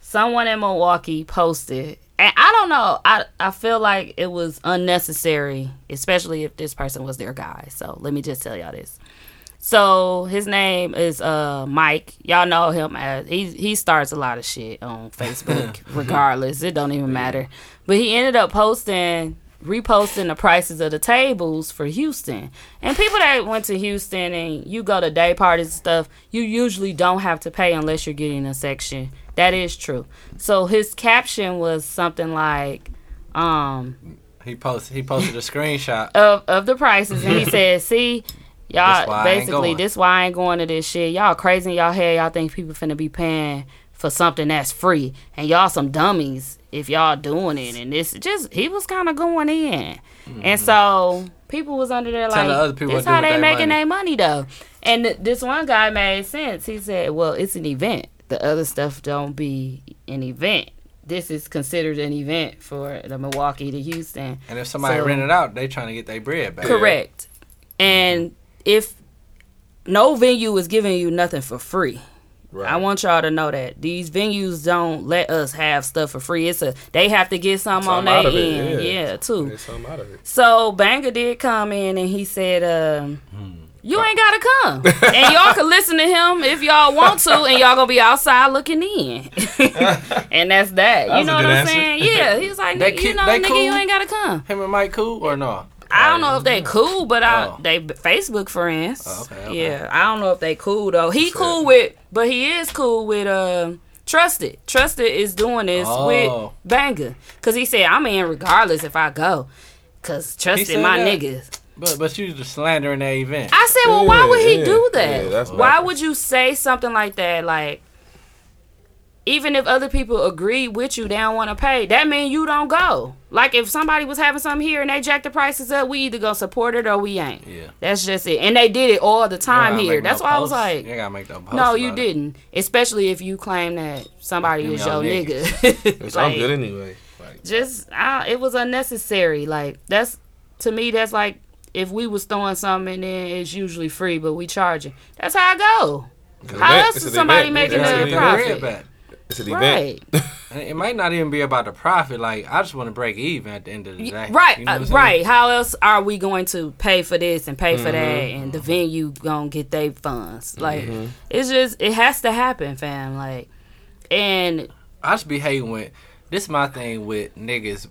Speaker 1: Someone in Milwaukee posted, and I don't know, I, I feel like it was unnecessary, especially if this person was their guy. So, let me just tell y'all this. So his name is uh Mike. Y'all know him as he he starts a lot of shit on Facebook. regardless, it don't even matter. But he ended up posting reposting the prices of the tables for Houston. And people that went to Houston and you go to day parties and stuff, you usually don't have to pay unless you're getting a section. That is true. So his caption was something like um
Speaker 6: He posted. He posted a screenshot.
Speaker 1: of of the prices, and he said, "See, y'all basically
Speaker 6: going."
Speaker 1: this why I ain't going to this shit. Y'all crazy in y'all head. Y'all think people finna be paying for something that's free, and y'all some dummies if y'all doing it. And this just he was kind of going in, and so people was under there like,
Speaker 6: other people
Speaker 1: this
Speaker 6: what to do
Speaker 1: how they making their money though. And th- this one guy made sense. He said, "Well, it's an event. The other stuff don't be an event." This is considered an event for the Milwaukee to Houston.
Speaker 6: And if somebody
Speaker 1: So-
Speaker 6: rent it out, they trying to get their bread back.
Speaker 1: Correct. And if no venue is giving you nothing for free, I want y'all to know that these venues don't let us have stuff for free. It's a they have to get something, on their end,
Speaker 4: yeah.
Speaker 1: yeah, too.
Speaker 4: Get out of it.
Speaker 1: So Banger did come in and he said, um,
Speaker 4: Hmm.
Speaker 1: "You ain't gotta come, and y'all can listen to him if y'all want to, and y'all gonna be outside looking in, and that's that.
Speaker 4: That
Speaker 1: you know what I'm
Speaker 4: answer.
Speaker 1: saying? Yeah, he was like,
Speaker 6: They
Speaker 1: you know, nigga,
Speaker 6: cool?
Speaker 1: you ain't gotta come.
Speaker 6: Him and Mike cool or no?
Speaker 1: I don't know if they cool, but I
Speaker 6: Oh.
Speaker 1: they Facebook friends.
Speaker 6: Oh, okay, okay.
Speaker 1: Yeah, I don't know if they cool though. He cool with, but he is cool with uh, Trusted. Trusted is doing this
Speaker 6: Oh.
Speaker 1: with Banger because he said I'm in regardless if I go, cause Trusted
Speaker 6: said
Speaker 1: my
Speaker 6: that?
Speaker 1: niggas.
Speaker 6: But but you just slandering that event.
Speaker 1: I said, well, why would he
Speaker 4: yeah,
Speaker 1: do that?
Speaker 4: yeah,
Speaker 1: why would you say something like that? Like, even if other people agree with you, they don't want to pay. That mean you don't go. Like, if somebody was having something here and they jack the prices up, we either go support it or we ain't.
Speaker 6: Yeah.
Speaker 1: That's just it. And they did it all the time here. That's
Speaker 6: no
Speaker 1: why I was like,
Speaker 6: you gotta make no posts
Speaker 1: no, you didn't. Especially if you claim that somebody
Speaker 6: Them
Speaker 1: is your
Speaker 6: niggas.
Speaker 1: nigga.
Speaker 4: It's, I'm good anyway. Like, Like,
Speaker 1: just I, it was unnecessary. Like that's to me, that's like if we was throwing something and then it's usually free, but we charging. That's how I go. How else is somebody
Speaker 4: event.
Speaker 1: making a
Speaker 4: an
Speaker 6: Get
Speaker 4: event.
Speaker 6: their
Speaker 1: profit?
Speaker 6: Bread back.
Speaker 4: It's an.
Speaker 1: Right,
Speaker 6: And It might not even be about the profit. Like I just want to break even at the end of the day.
Speaker 1: right,
Speaker 6: You know
Speaker 1: uh, right. How else are we going to pay for this and pay for that,
Speaker 4: Mm-hmm.
Speaker 1: and the venue gonna get their funds? Like
Speaker 4: Mm-hmm.
Speaker 1: it's just it has to happen, fam. Like, and
Speaker 6: I just be hating with this. Is my thing with niggas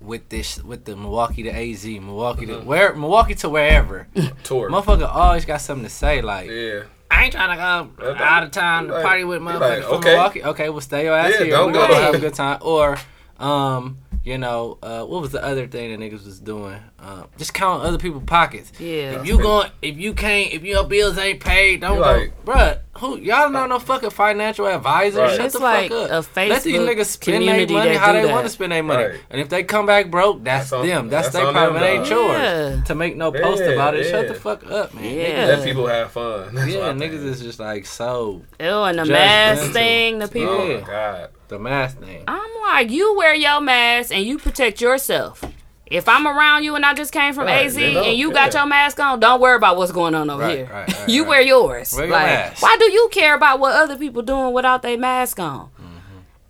Speaker 6: with this with the Milwaukee to AZ, Milwaukee to where Milwaukee to wherever.
Speaker 4: Tour.
Speaker 6: Motherfucker always got something to say. Like
Speaker 4: Yeah.
Speaker 6: I ain't trying to go out of town to
Speaker 4: like-
Speaker 6: party with
Speaker 4: you like,
Speaker 6: motherfuckers from
Speaker 4: okay.
Speaker 6: Milwaukee. Okay, well stay your ass
Speaker 4: Yeah,
Speaker 6: here.
Speaker 4: don't
Speaker 6: we
Speaker 4: go.
Speaker 6: gonna have a good time. Or um, you know, uh, what was the other thing that niggas was doing? Uh, just count other people's pockets.
Speaker 1: yeah,
Speaker 6: If you going, if you can't, if your bills ain't paid, don't
Speaker 4: You
Speaker 6: go,
Speaker 4: like-
Speaker 6: bruh. Who y'all not no fucking financial advisor?
Speaker 4: Right.
Speaker 6: Shut
Speaker 1: It's
Speaker 6: the
Speaker 1: like
Speaker 6: fuck up.
Speaker 1: a
Speaker 6: Let these
Speaker 1: Facebook
Speaker 6: niggas spend their money
Speaker 1: that
Speaker 6: how
Speaker 1: do
Speaker 6: they
Speaker 1: that.
Speaker 6: want to spend their money,
Speaker 4: Right.
Speaker 6: and if they come back broke, that's,
Speaker 4: That's on-
Speaker 6: them. That's,
Speaker 4: that's
Speaker 6: their problem.
Speaker 4: them,
Speaker 6: It ain't yours
Speaker 1: Yeah.
Speaker 6: to make no post
Speaker 4: Yeah,
Speaker 6: about it. Shut the fuck up, man.
Speaker 1: Yeah.
Speaker 4: Let people have fun. That's
Speaker 6: Yeah, niggas is just like so
Speaker 1: Ew, and the
Speaker 6: Judgmental.
Speaker 1: mask thing, the people.
Speaker 4: Oh god.
Speaker 6: The mask thing.
Speaker 1: I'm like, you wear your mask and you protect yourself. If I'm around you and I just came from
Speaker 4: Right,
Speaker 1: AZ
Speaker 4: you know,
Speaker 1: and you got your mask on, don't worry about what's going on over
Speaker 6: Right,
Speaker 1: here.
Speaker 6: right,
Speaker 1: you wear yours.
Speaker 6: Wear your
Speaker 1: like,
Speaker 6: mask.
Speaker 1: why do you care about what other people doing without their mask on? Mm-hmm.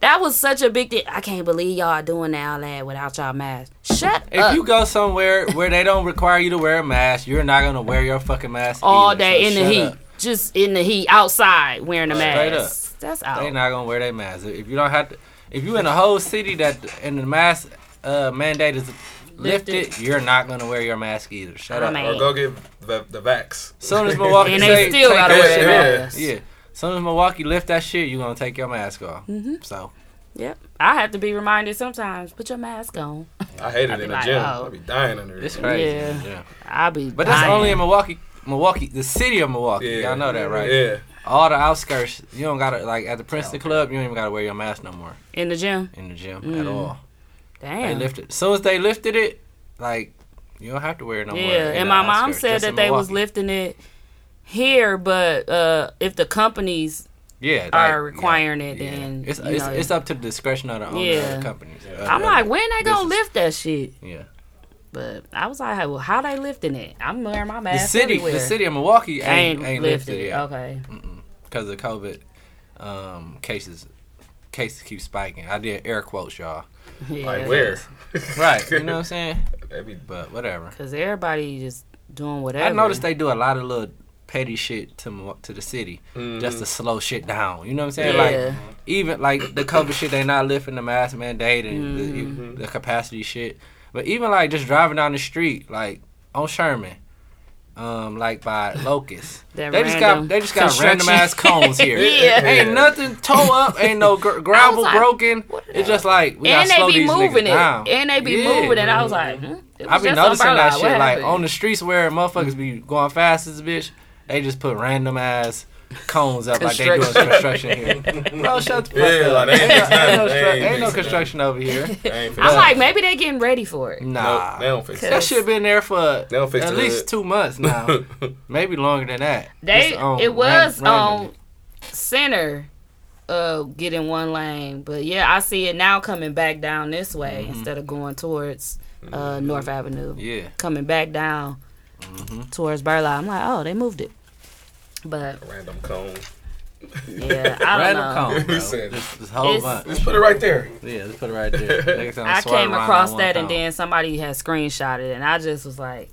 Speaker 1: That was such a big thing. I can't believe y'all doing all that without y'all mask. Shut
Speaker 6: If
Speaker 1: up.
Speaker 6: If you go somewhere where they don't require you to wear a mask, you're not gonna wear your fucking mask
Speaker 1: all
Speaker 6: either,
Speaker 1: day
Speaker 6: so
Speaker 1: in the heat,
Speaker 6: up.
Speaker 1: just in the heat, outside wearing a
Speaker 6: Straight
Speaker 1: mask. That's out.
Speaker 6: They not gonna wear their mask. If you don't have to, if you in a whole city that and the mask uh, mandate is lifted,
Speaker 1: Lifted.
Speaker 6: you're not gonna wear your mask either. Shut
Speaker 1: I
Speaker 6: up.
Speaker 1: mean-
Speaker 4: Or go get the, the vax.
Speaker 6: Soon as Milwaukee
Speaker 1: and
Speaker 6: say,
Speaker 1: they still
Speaker 6: take
Speaker 1: gotta
Speaker 6: that
Speaker 1: wear
Speaker 6: shit
Speaker 1: their mask.
Speaker 6: Yeah. Soon as Milwaukee lift that shit, you're gonna take your mask off.
Speaker 1: Mm-hmm.
Speaker 6: So
Speaker 1: Yep. I have to be reminded sometimes. Put your mask on.
Speaker 4: I hate
Speaker 1: I'd
Speaker 4: it in the
Speaker 1: like,
Speaker 4: gym.
Speaker 1: oh.
Speaker 4: I be dying under
Speaker 6: it's crazy.
Speaker 1: Yeah.
Speaker 6: Yeah.
Speaker 1: I'll be.
Speaker 6: But that's only in Milwaukee. Milwaukee, the city of Milwaukee.
Speaker 4: Yeah.
Speaker 6: Y'all know that, right?
Speaker 4: Yeah.
Speaker 6: All the outskirts, you don't gotta like at the Princeton Club. You don't even gotta wear your mask no more
Speaker 1: in the gym.
Speaker 6: in the gym at
Speaker 1: Mm.
Speaker 6: all. They lifted. As soon as they lifted it, like you don't have to wear it no more.
Speaker 1: Yeah, and my mom
Speaker 6: outskirts,
Speaker 1: said that they was lifting it here, but uh, if the companies
Speaker 6: yeah, like,
Speaker 1: are requiring
Speaker 6: yeah,
Speaker 1: it,
Speaker 6: yeah.
Speaker 1: then
Speaker 6: it's it's,
Speaker 1: know,
Speaker 6: it's up to the discretion of the owner
Speaker 1: Yeah.
Speaker 6: of the companies. Uh,
Speaker 1: I'm like, when they gonna
Speaker 6: business.
Speaker 1: lift that shit?
Speaker 6: yeah.
Speaker 1: But I was like, well, how they lifting it? I'm wearing my mask.
Speaker 6: The city,
Speaker 1: everywhere.
Speaker 6: the city of Milwaukee
Speaker 1: ain't,
Speaker 6: ain't, ain't
Speaker 1: lifted.
Speaker 6: lifted yet
Speaker 1: Okay.
Speaker 6: Because of COVID um, cases. Cases keep spiking. I did air quotes, y'all.
Speaker 1: Yeah.
Speaker 4: Like where?
Speaker 6: Right, you know what I'm saying?
Speaker 4: That be-
Speaker 6: But whatever.
Speaker 1: Cause everybody just doing whatever.
Speaker 6: I noticed they do a lot of little petty shit to to the city just to mm-hmm. slow shit down. You know what I'm saying?
Speaker 1: Yeah.
Speaker 6: Like even like the COVID shit, they not lifting the mask mandate and the, mm-hmm. Mm-hmm. the capacity shit. But even like just driving down the street, like on Sherman, um, like by Locust, they just got they just got random ass cones here.
Speaker 1: Yeah.
Speaker 6: ain't nothing toe up, ain't no gr- gravel
Speaker 1: like,
Speaker 6: broken. It's just like we
Speaker 1: and
Speaker 6: gotta slow
Speaker 1: they be
Speaker 6: these
Speaker 1: moving
Speaker 6: niggas
Speaker 1: it.
Speaker 6: down.
Speaker 1: And they be
Speaker 6: Yeah.
Speaker 1: moving it. I was like, hmm,
Speaker 6: I
Speaker 1: was
Speaker 6: be
Speaker 1: just
Speaker 6: noticing that shit
Speaker 1: What
Speaker 6: like on the streets where motherfuckers be going fast as a bitch. They just put random ass cones up like they doing construction here. Bro, shut the fuck
Speaker 4: Yeah,
Speaker 6: up.
Speaker 4: like, they
Speaker 6: ain't, no, ain't, no
Speaker 4: ain't
Speaker 6: ain't no construction over here.
Speaker 1: I'm like, maybe they getting ready for it.
Speaker 6: Nah,
Speaker 4: Nope, they don't fix it.
Speaker 6: that
Speaker 4: it.
Speaker 6: shit been there for
Speaker 4: They don't fix
Speaker 6: at least two months now, maybe longer than that.
Speaker 1: They
Speaker 6: on
Speaker 1: it was
Speaker 6: ran-
Speaker 1: on
Speaker 6: randomly.
Speaker 1: center uh getting one lane. But yeah, I see it now coming back down this way
Speaker 6: Mm-hmm.
Speaker 1: instead of going towards uh North Avenue.
Speaker 6: Yeah,
Speaker 1: Coming back down towards Burlock. I'm like, oh, they moved it. But
Speaker 4: Random cone.
Speaker 1: yeah, I don't
Speaker 6: random
Speaker 1: know.
Speaker 6: cone, bro.
Speaker 4: He said-
Speaker 6: Just, just whole
Speaker 1: It's-
Speaker 6: bunch.
Speaker 4: Just put it right there.
Speaker 6: Yeah, just put it right there. Niggas gonna
Speaker 1: I came
Speaker 6: around
Speaker 1: across
Speaker 6: one
Speaker 1: that and
Speaker 6: cone.
Speaker 1: then somebody had screenshotted it and I just was like,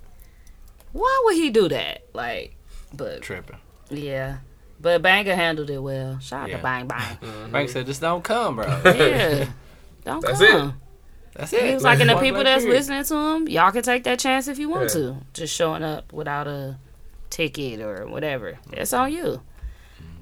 Speaker 1: why would he do that? Like, but
Speaker 6: tripping.
Speaker 1: yeah. But Banger handled it well. Shout out
Speaker 6: Yeah.
Speaker 1: to Bang Bang. Mm-hmm.
Speaker 6: Bank said, just don't come, bro.
Speaker 1: Yeah. Don't
Speaker 4: That's
Speaker 1: come.
Speaker 6: That's it.
Speaker 1: He was like, and the people that's
Speaker 6: period.
Speaker 1: listening to him, y'all can take that chance if you want
Speaker 4: Yeah.
Speaker 1: to. Just showing up without a ticket or whatever. It's on you.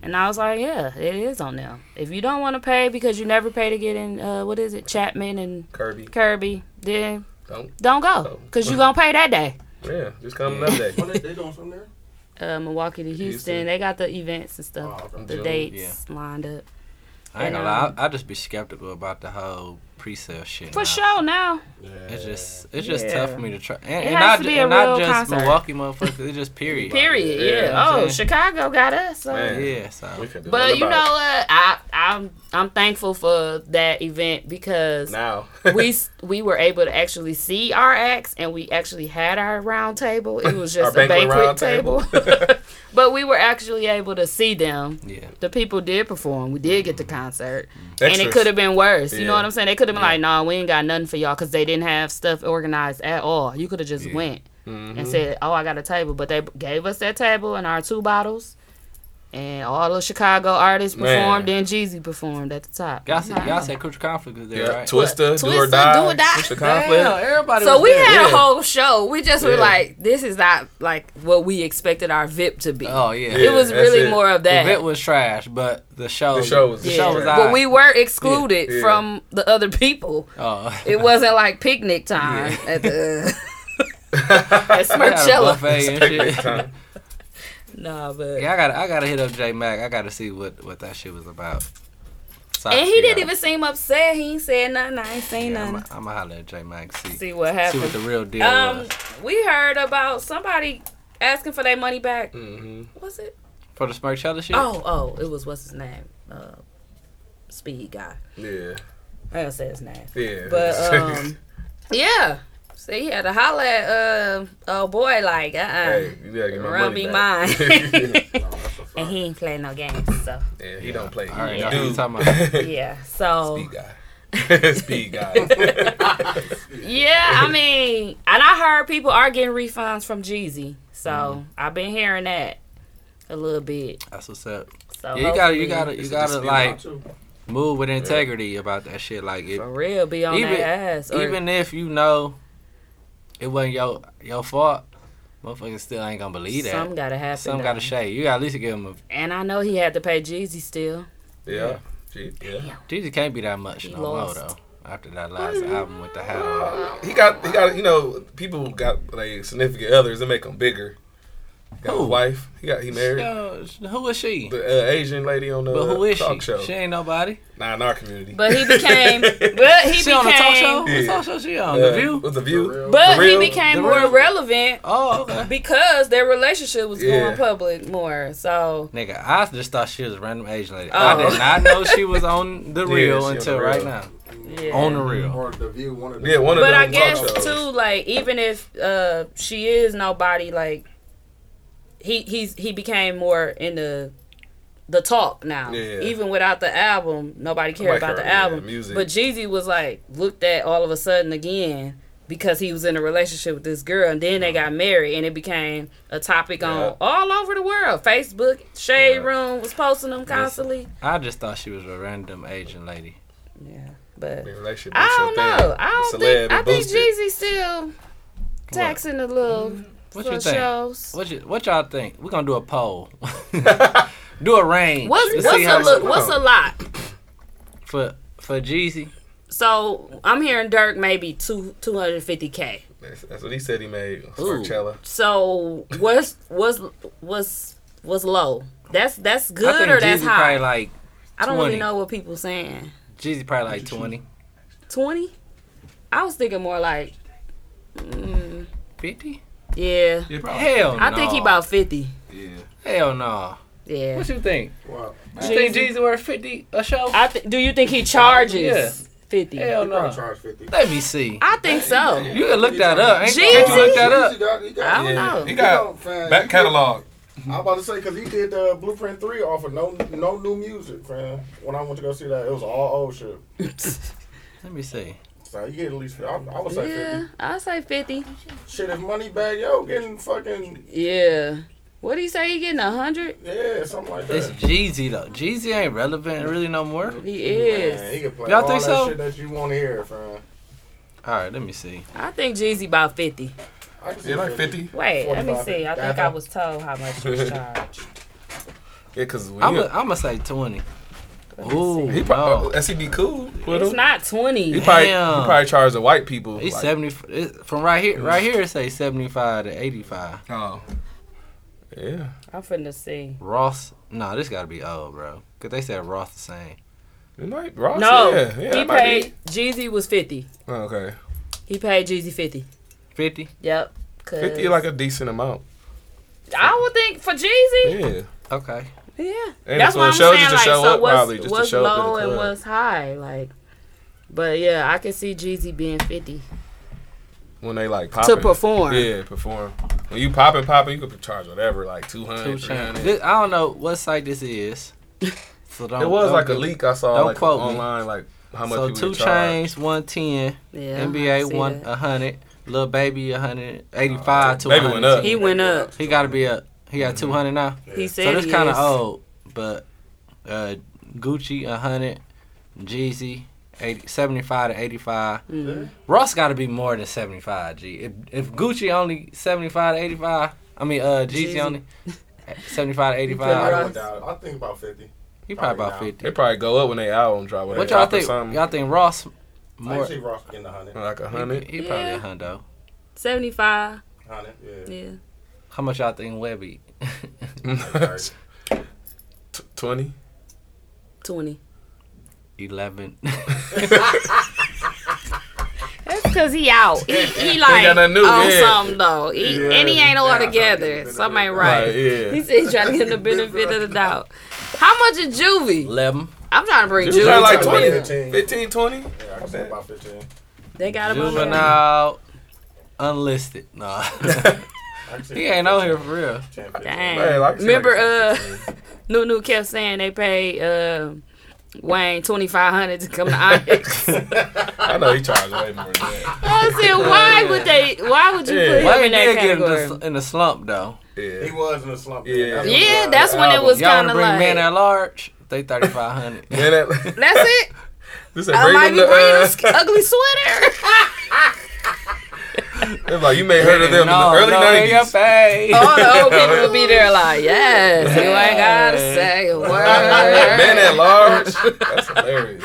Speaker 1: And I was like, yeah, it is on them. If you don't want to pay because you never pay to get in, uh, what is it, Chapman and
Speaker 4: Kirby.
Speaker 1: Kirby, then
Speaker 4: Don't.
Speaker 1: don't go because you're going to pay that day.
Speaker 4: Yeah, just come another day.
Speaker 7: What they, they doing something there?
Speaker 1: Uh, Milwaukee to Houston,
Speaker 4: Houston.
Speaker 1: they got the events and stuff,
Speaker 7: Oh,
Speaker 1: the
Speaker 4: June,
Speaker 1: dates lined up.
Speaker 6: I ain't
Speaker 1: And,
Speaker 6: gonna lie,
Speaker 1: um,
Speaker 6: I, I just be skeptical about the whole pre-sale shit.
Speaker 1: For
Speaker 6: now.
Speaker 1: sure now.
Speaker 6: It's just it's just
Speaker 1: Yeah.
Speaker 6: tough for me to try, and,
Speaker 1: It
Speaker 6: and
Speaker 1: has
Speaker 6: not
Speaker 1: to
Speaker 6: ju-
Speaker 1: be a
Speaker 6: and not just
Speaker 1: concert.
Speaker 6: Milwaukee motherfuckers. It's just period.
Speaker 1: Period.
Speaker 4: Yeah,
Speaker 1: Yeah.
Speaker 6: you know what I'm
Speaker 1: oh. Chicago got us. So.
Speaker 4: Man.
Speaker 6: Yeah, so
Speaker 4: We can do
Speaker 1: But you know what? I I I'm I'm thankful for that event because
Speaker 4: Now.
Speaker 1: we we were able to actually see our acts and we actually had our round table. It was just a
Speaker 4: banquet
Speaker 1: banquet table,
Speaker 4: table.
Speaker 1: but we were actually able to see them.
Speaker 6: Yeah.
Speaker 1: The people did perform. We did get the concert, and it could have been worse. You know what I'm saying? They could have been like, "Nah, we ain't got nothing for y'all" because they didn't have stuff organized at all. You could have just went
Speaker 4: Mm-hmm.
Speaker 1: and said, "Oh, I got a table," but they gave us that table and our two bottles. And all those Chicago artists
Speaker 4: Man.
Speaker 1: performed, and Jeezy performed at the top.
Speaker 6: Y'all said, y'all uh-huh. said Crucial Conflict was there,
Speaker 4: Yeah,
Speaker 6: right?
Speaker 4: Twista, do or
Speaker 1: Twista,
Speaker 4: die.
Speaker 1: Do or Die.
Speaker 4: Twista conflict.
Speaker 6: Damn, everybody
Speaker 1: So
Speaker 6: was
Speaker 1: we
Speaker 6: there.
Speaker 1: had
Speaker 4: Yeah.
Speaker 1: a whole show. We just were like, this is not like what we expected our VIP to be.
Speaker 6: Oh yeah.
Speaker 4: Yeah.
Speaker 1: it was really
Speaker 4: it.
Speaker 1: more of
Speaker 6: The
Speaker 1: that.
Speaker 6: event was trash, but the show.
Speaker 4: The show was
Speaker 6: the
Speaker 4: the
Speaker 6: show
Speaker 4: show.
Speaker 6: was
Speaker 4: But
Speaker 6: alright.
Speaker 1: but we were excluded
Speaker 4: Yeah.
Speaker 1: from the other people.
Speaker 6: Oh.
Speaker 1: It wasn't like picnic time at the at
Speaker 6: We had a
Speaker 1: Smirchella.
Speaker 6: buffet and shit.
Speaker 4: Time.
Speaker 1: Nah, but
Speaker 6: Yeah, I got I gotta hit up J Mac. I gotta see what what that shit was about. So I
Speaker 1: and he didn't
Speaker 6: how-
Speaker 1: even seem upset. He ain't said nothing. I ain't saying
Speaker 6: Yeah, I'm
Speaker 1: nothing.
Speaker 6: gonna holler at J Mac see
Speaker 1: See what happened.
Speaker 6: see what the real deal
Speaker 1: um,
Speaker 6: was
Speaker 1: we heard about somebody asking for their money back.
Speaker 4: Mm-hmm.
Speaker 1: Was it?
Speaker 6: for the Smirchella shit.
Speaker 1: Oh, oh, it was what's his name? Uh, Speed guy.
Speaker 4: Yeah.
Speaker 1: I gotta say his name.
Speaker 4: Yeah.
Speaker 1: But um, yeah. See, he had to holler at uh, oh boy, like uh, uh
Speaker 4: hey, you gotta get my
Speaker 1: run
Speaker 4: money
Speaker 1: me
Speaker 4: back.
Speaker 1: mine.
Speaker 7: No, that's a fact.
Speaker 1: and he ain't playing no games, so
Speaker 4: yeah, he don't play.
Speaker 6: All right,
Speaker 4: He
Speaker 6: know who you
Speaker 4: do.
Speaker 6: talking about.
Speaker 1: yeah. So
Speaker 4: Speed guy. Speed guy.
Speaker 1: yeah, I mean, and I heard people are getting refunds from Jeezy, so
Speaker 6: Mm-hmm.
Speaker 1: I've been hearing that a little bit.
Speaker 6: That's what's up.
Speaker 1: So
Speaker 6: Yeah, you gotta you gotta you gotta like move with integrity about that shit. Like it,
Speaker 1: for real be on
Speaker 6: even
Speaker 1: their ass. Or,
Speaker 6: even if you know it wasn't your your fault, motherfuckers still ain't gonna believe that.
Speaker 1: Something gotta happen.
Speaker 6: Some
Speaker 1: though.
Speaker 6: gotta shade. You gotta at least give him a.
Speaker 1: And I know he had to pay Jeezy still.
Speaker 4: Yeah. Gee, yeah.
Speaker 6: Jesus can't be that much
Speaker 1: He
Speaker 6: no more though. After that last album with the hat on.
Speaker 4: He got, he got, you know, people got like significant others that make him bigger. Got a
Speaker 6: Who?
Speaker 4: wife. He got, he married.
Speaker 6: Yo, who is she?
Speaker 4: The uh, Asian lady on the
Speaker 6: But who is
Speaker 4: talk
Speaker 6: she?
Speaker 4: show.
Speaker 6: She ain't nobody.
Speaker 4: Nah, in our community.
Speaker 1: But he became, but he
Speaker 6: She
Speaker 1: became,
Speaker 6: on the talk show. What talk show she on?
Speaker 4: Uh,
Speaker 6: the View.
Speaker 4: With the view.
Speaker 7: For
Speaker 1: but
Speaker 4: For
Speaker 1: he became
Speaker 6: The
Speaker 1: more
Speaker 6: real?
Speaker 1: relevant
Speaker 6: Oh, okay.
Speaker 1: because their relationship was
Speaker 4: Yeah.
Speaker 1: going public more. So
Speaker 6: Nigga, I just thought she was a random Asian lady. I
Speaker 1: Oh.
Speaker 6: did not know she was on the real
Speaker 4: she on
Speaker 6: until
Speaker 4: the
Speaker 6: right
Speaker 4: real.
Speaker 6: now.
Speaker 1: yeah.
Speaker 6: On the real.
Speaker 7: Or the view, one of the
Speaker 4: Yeah, one of
Speaker 1: But I guess
Speaker 4: shows.
Speaker 1: too, like even if uh she is nobody, like he he's he became more in the the talk now.
Speaker 4: Yeah.
Speaker 1: Even without the album, nobody cared
Speaker 4: Nobody
Speaker 1: about the
Speaker 4: cared, yeah,
Speaker 1: album.
Speaker 4: music.
Speaker 1: But Jeezy was like looked at all of a sudden again because he was in a relationship with this girl, and then they uh-huh. got married, and it became a topic
Speaker 4: Yeah.
Speaker 1: on all over the world. Facebook, Shade
Speaker 4: Yeah.
Speaker 1: Room was posting them constantly.
Speaker 6: I just thought she was a random Asian lady.
Speaker 1: Yeah, but. I don't know.
Speaker 4: thing.
Speaker 1: I don't think.
Speaker 4: it
Speaker 1: I think. Jeezy still taxing a little
Speaker 6: mm.
Speaker 1: What
Speaker 6: you think?
Speaker 1: shows.
Speaker 6: What you, what y'all think? We're gonna do a poll. do a range.
Speaker 1: What's what's a
Speaker 6: how
Speaker 1: lo- what's a lot?
Speaker 6: for for Jeezy.
Speaker 1: So I'm hearing Dirk maybe two two hundred fifty k.
Speaker 4: That's, that's what he said he made.
Speaker 6: Ooh.
Speaker 4: Coachella.
Speaker 1: So what's what's what's what's low? That's that's
Speaker 6: I
Speaker 1: good
Speaker 6: think
Speaker 1: or that's high.
Speaker 6: probably like
Speaker 1: I don't
Speaker 6: 20.
Speaker 1: really know what people saying.
Speaker 6: Jeezy probably like twenty.
Speaker 1: Twenty? I was thinking more like, mm,
Speaker 6: Fifty?
Speaker 1: Yeah.
Speaker 6: Hell no.
Speaker 1: I think he about fifty. Yeah.
Speaker 6: Hell no.
Speaker 1: Yeah.
Speaker 6: What you think?
Speaker 7: Well,
Speaker 6: You think Jeezy worth fifty a show?
Speaker 1: I th- do you think he charges
Speaker 6: Yeah.
Speaker 1: fifty?
Speaker 6: Hell no.
Speaker 7: charge 50.
Speaker 6: Let me see.
Speaker 1: I think so.
Speaker 6: You can look that up. Ain't,
Speaker 1: Jeezy?
Speaker 6: can't you look that
Speaker 7: Jeezy
Speaker 6: up?
Speaker 7: got- got-
Speaker 1: I don't
Speaker 4: Yeah.
Speaker 1: know.
Speaker 4: He
Speaker 7: he
Speaker 4: got
Speaker 7: got-
Speaker 4: back
Speaker 7: he
Speaker 4: catalog.
Speaker 7: I'm about to say because he did uh, Blueprint Three off of no no new music, fam. When I went to go see that, it was all old shit.
Speaker 6: Let me see.
Speaker 7: So you get at least, I, I would say
Speaker 1: Yeah, I'll say fifty.
Speaker 7: Shit, if money bag, yo, getting fucking
Speaker 1: Yeah. What do you say? He getting a hundred?
Speaker 7: yeah, something like that. It's.
Speaker 6: Jeezy though. Jeezy ain't relevant really no more.
Speaker 1: He
Speaker 7: Man, he
Speaker 1: is.
Speaker 7: can play
Speaker 6: Y'all
Speaker 7: all
Speaker 6: think
Speaker 7: that
Speaker 6: so?
Speaker 7: shit that you want to hear, fam.
Speaker 6: All right, let me see.
Speaker 1: I think Jeezy about fifty.
Speaker 7: I can see
Speaker 4: Yeah, like 50.
Speaker 1: Wait, let me
Speaker 7: 45.
Speaker 1: see. I think I was told how much he was charged.
Speaker 4: Yeah, because
Speaker 6: I'm gonna say twenty. Ooh,
Speaker 4: he probably
Speaker 6: no.
Speaker 4: probably, SCB cool with
Speaker 1: It's
Speaker 4: him.
Speaker 1: not twenty.
Speaker 4: He probably, he probably charged the white people.
Speaker 6: He's
Speaker 4: like-
Speaker 6: seventy from right here. Right here, it say seventy five to eighty five.
Speaker 4: Oh. Yeah.
Speaker 1: I'm finna see.
Speaker 6: Ross, no, this gotta be old, bro. Cause they said Ross the same.
Speaker 4: It might, Ross,
Speaker 1: No,
Speaker 4: yeah. yeah
Speaker 1: he
Speaker 4: it
Speaker 1: paid. Jeezy was fifty.
Speaker 4: Oh, okay.
Speaker 1: He paid Jeezy fifty.
Speaker 6: Fifty.
Speaker 1: Yep. 'cause
Speaker 4: 50 like a decent amount.
Speaker 1: I would think for Jeezy.
Speaker 4: Yeah.
Speaker 6: Okay.
Speaker 1: Yeah,
Speaker 4: And
Speaker 1: that's what I'm
Speaker 4: show,
Speaker 1: saying.
Speaker 4: just
Speaker 1: Like,
Speaker 4: show
Speaker 1: so
Speaker 4: up,
Speaker 1: what's,
Speaker 4: probably, just
Speaker 1: what's
Speaker 4: show
Speaker 1: low and
Speaker 4: club.
Speaker 1: what's high? Like, but yeah, I can see Jeezy being fifty
Speaker 4: when they like popping
Speaker 1: to perform.
Speaker 4: Yeah, perform. When you popping, popping, you could charge whatever, like 200,
Speaker 6: Two
Speaker 4: 300.
Speaker 6: chains. This- I don't know what site this is. So don't,
Speaker 4: It was
Speaker 6: don't
Speaker 4: like a leak I saw
Speaker 6: don't
Speaker 4: like
Speaker 6: quote me.
Speaker 4: online, like how much
Speaker 6: So
Speaker 4: you 2
Speaker 6: Chainz, one ten.
Speaker 1: Yeah,
Speaker 6: NBA one a hundred. Lil Baby a hundred oh, eighty five to
Speaker 4: Baby went up.
Speaker 1: He went up.
Speaker 6: He got to be up. He got two hundred now.
Speaker 1: He said
Speaker 6: So
Speaker 1: it's
Speaker 6: kind of old, but uh, Gucci a hundred, Jeezy 80, 75 to eighty five.
Speaker 1: Mhm.
Speaker 6: Ross got to be more than seventy five. G. If if Gucci only seventy five to eighty five, I mean uh Jeezy
Speaker 1: Jeezy.
Speaker 6: only seventy five to 85.
Speaker 7: I,
Speaker 6: five.
Speaker 7: went down, I think about 50.
Speaker 6: He probably about
Speaker 7: Probably
Speaker 6: fifty.
Speaker 4: They probably go up when they album drop. When
Speaker 6: What y'all think? Y'all think Ross more?
Speaker 7: I
Speaker 6: more?
Speaker 7: see Ross in the 100.
Speaker 4: like a hundred.
Speaker 6: he probably
Speaker 1: Yeah.
Speaker 6: a hundo.
Speaker 1: Seventy five.
Speaker 7: 100, yeah.
Speaker 1: Yeah.
Speaker 6: How much y'all think
Speaker 4: Webbie? Twenty.
Speaker 1: Twenty.
Speaker 6: Eleven.
Speaker 1: That's because he out. He, he like
Speaker 4: got new,
Speaker 1: on
Speaker 4: yeah.
Speaker 1: something though. He,
Speaker 7: Yeah.
Speaker 1: and he ain't all
Speaker 7: Yeah,
Speaker 1: together.
Speaker 7: something
Speaker 1: Something ain't
Speaker 4: Right.
Speaker 1: right.
Speaker 4: Yeah.
Speaker 1: He said he's trying to get the benefit of the doubt. How much is Juvie?
Speaker 6: Eleven.
Speaker 1: I'm trying to bring
Speaker 4: You
Speaker 1: Juvie
Speaker 4: trying like
Speaker 1: to
Speaker 4: 20,
Speaker 1: the
Speaker 7: 15.
Speaker 4: 15, 20?
Speaker 7: yeah, I can say about 15.
Speaker 1: They got him on there.
Speaker 6: Juvenile. Unlisted. No.
Speaker 7: I can say
Speaker 6: he ain't on here for real.
Speaker 1: Dang.
Speaker 4: Man, like,
Speaker 1: Remember,
Speaker 4: like-
Speaker 1: uh, Nunu kept saying they paid uh, Wayne twenty five hundred to come to Onyx.
Speaker 4: I know he charged way more than that.
Speaker 1: I said, why would they? Why would you
Speaker 4: Yeah.
Speaker 1: put him
Speaker 6: Wayne
Speaker 1: in that
Speaker 6: did get in
Speaker 1: category?
Speaker 6: the, in the slump though.
Speaker 4: Yeah.
Speaker 7: He was in a slump.
Speaker 4: Yeah.
Speaker 7: That's
Speaker 1: Yeah, that's when it was
Speaker 6: Y'all
Speaker 1: kind
Speaker 6: wanna
Speaker 1: of
Speaker 6: bring
Speaker 1: like.
Speaker 6: man at large? They thirty five hundred.
Speaker 4: Man, that,
Speaker 1: That's it.
Speaker 4: this said
Speaker 1: I
Speaker 4: bring
Speaker 1: might
Speaker 4: him
Speaker 1: be
Speaker 4: the,
Speaker 1: bringing
Speaker 4: uh,
Speaker 1: a sk- ugly sweater.
Speaker 4: It's like you may heard of them
Speaker 6: no,
Speaker 4: in the early
Speaker 6: no, in
Speaker 4: 90s.
Speaker 6: face.
Speaker 1: All the old people would be there like, yes, you ain't gotta say a word.
Speaker 4: Man at large. That's hilarious.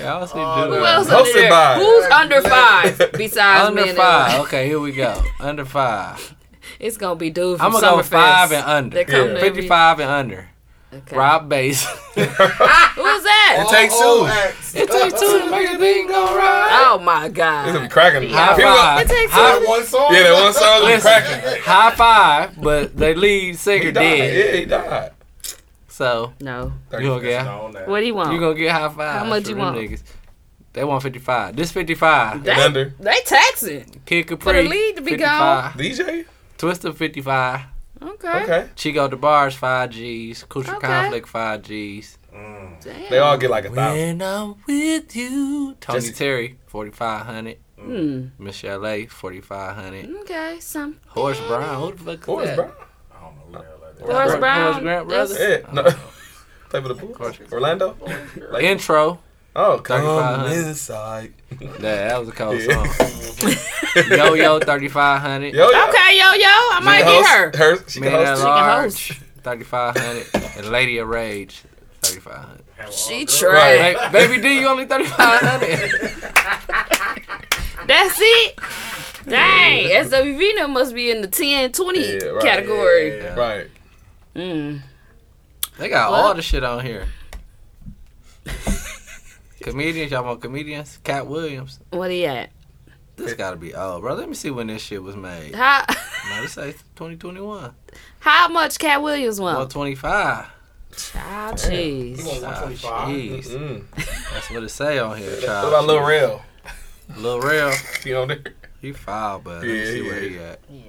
Speaker 6: Yeah, I was
Speaker 7: Oh,
Speaker 6: do
Speaker 1: Who
Speaker 6: that.
Speaker 1: else
Speaker 4: Hosted
Speaker 1: under there?
Speaker 4: by-
Speaker 1: Who's under five besides
Speaker 6: Under
Speaker 1: men?
Speaker 6: five. Okay, here we go. Under five.
Speaker 1: It's gonna be dude
Speaker 6: I'm
Speaker 1: from
Speaker 6: gonna go five and under.
Speaker 4: Yeah.
Speaker 6: Fifty-five and under.
Speaker 1: Okay.
Speaker 6: Rob Base.
Speaker 1: Who's that?
Speaker 4: It takes two.
Speaker 6: it takes two to make a thing go right.
Speaker 1: Oh my God.
Speaker 4: It's gonna
Speaker 1: god.
Speaker 4: be cracking.
Speaker 6: High
Speaker 4: People-
Speaker 6: five.
Speaker 1: It takes
Speaker 6: High-
Speaker 7: That one song.
Speaker 4: Yeah, that one song be
Speaker 6: Listen,
Speaker 4: cracking.
Speaker 6: high five, but the lead singer
Speaker 4: died.
Speaker 6: dead.
Speaker 4: Yeah, he died.
Speaker 6: So
Speaker 1: No.
Speaker 6: you gonna get
Speaker 7: that.
Speaker 1: What do you want?
Speaker 6: you gonna get high five.
Speaker 1: How much
Speaker 6: for
Speaker 1: you want?
Speaker 6: Niggas. They want fifty five. This fifty five.
Speaker 1: they,
Speaker 4: under.
Speaker 1: they taxing.
Speaker 6: Kid
Speaker 1: For
Speaker 6: Capri.
Speaker 1: the lead to be
Speaker 6: 55.
Speaker 4: DJ?
Speaker 6: Twista fifty five.
Speaker 1: Okay.
Speaker 4: Okay.
Speaker 6: Chico DeBarge five G's. Crucial
Speaker 1: Okay.
Speaker 6: Conflict five G's.
Speaker 7: Mm.
Speaker 1: Damn.
Speaker 4: They all get like a thousand.
Speaker 6: When I'm with you. Tony
Speaker 4: Just-
Speaker 6: Terry forty five hundred.
Speaker 1: Hmm.
Speaker 6: Michelle A forty five hundred.
Speaker 1: Okay. Some.
Speaker 6: Horace Brown. Who the fuck is
Speaker 4: Horace
Speaker 6: that?
Speaker 4: Brown?
Speaker 7: I don't know who the hell that is.
Speaker 1: Horace
Speaker 6: Horace
Speaker 1: Brown.
Speaker 6: Grant
Speaker 1: that's-
Speaker 6: brother?
Speaker 4: Yeah. No. Play for the Bulls? Orlando? Like,
Speaker 6: Intro.
Speaker 4: Oh,
Speaker 6: 3500.
Speaker 4: come inside.
Speaker 6: Yeah, that was a cold
Speaker 4: Yeah.
Speaker 6: song. Yo Yo thirty five hundred.
Speaker 4: Yo, yo.
Speaker 1: Okay, yo, yo. I might
Speaker 4: She
Speaker 1: get her.
Speaker 4: her. She
Speaker 6: Man
Speaker 4: can
Speaker 6: at
Speaker 4: host.
Speaker 1: can
Speaker 6: large.
Speaker 1: host.
Speaker 6: Thirty five hundred. And Lady of Rage. Thirty five hundred.
Speaker 1: She
Speaker 4: Right.
Speaker 1: trash.
Speaker 6: Baby D, you only thirty five hundred.
Speaker 1: That's it. Dang, SWV now must be in the 10, 20
Speaker 4: Yeah, right.
Speaker 1: category.
Speaker 7: Yeah.
Speaker 4: Right.
Speaker 1: Mm.
Speaker 6: They got
Speaker 1: What?
Speaker 6: all the shit on here. Comedians, y'all want comedians? Katt Williams.
Speaker 1: What he at?
Speaker 6: This gotta be old, bro. Let me see when this shit was made.
Speaker 1: How
Speaker 6: No, this say 2021.
Speaker 1: how much Katt Williams want?
Speaker 6: 125.
Speaker 1: Child,
Speaker 7: He
Speaker 1: jeez.
Speaker 7: want
Speaker 6: Oh,
Speaker 7: 125.
Speaker 6: jeez.
Speaker 4: Mm.
Speaker 6: That's what it say on here,
Speaker 4: What about Lil Rel?
Speaker 6: Lil Real.
Speaker 4: He on there?
Speaker 6: He filed, but let me see
Speaker 4: yeah.
Speaker 6: where he at.
Speaker 1: Yeah.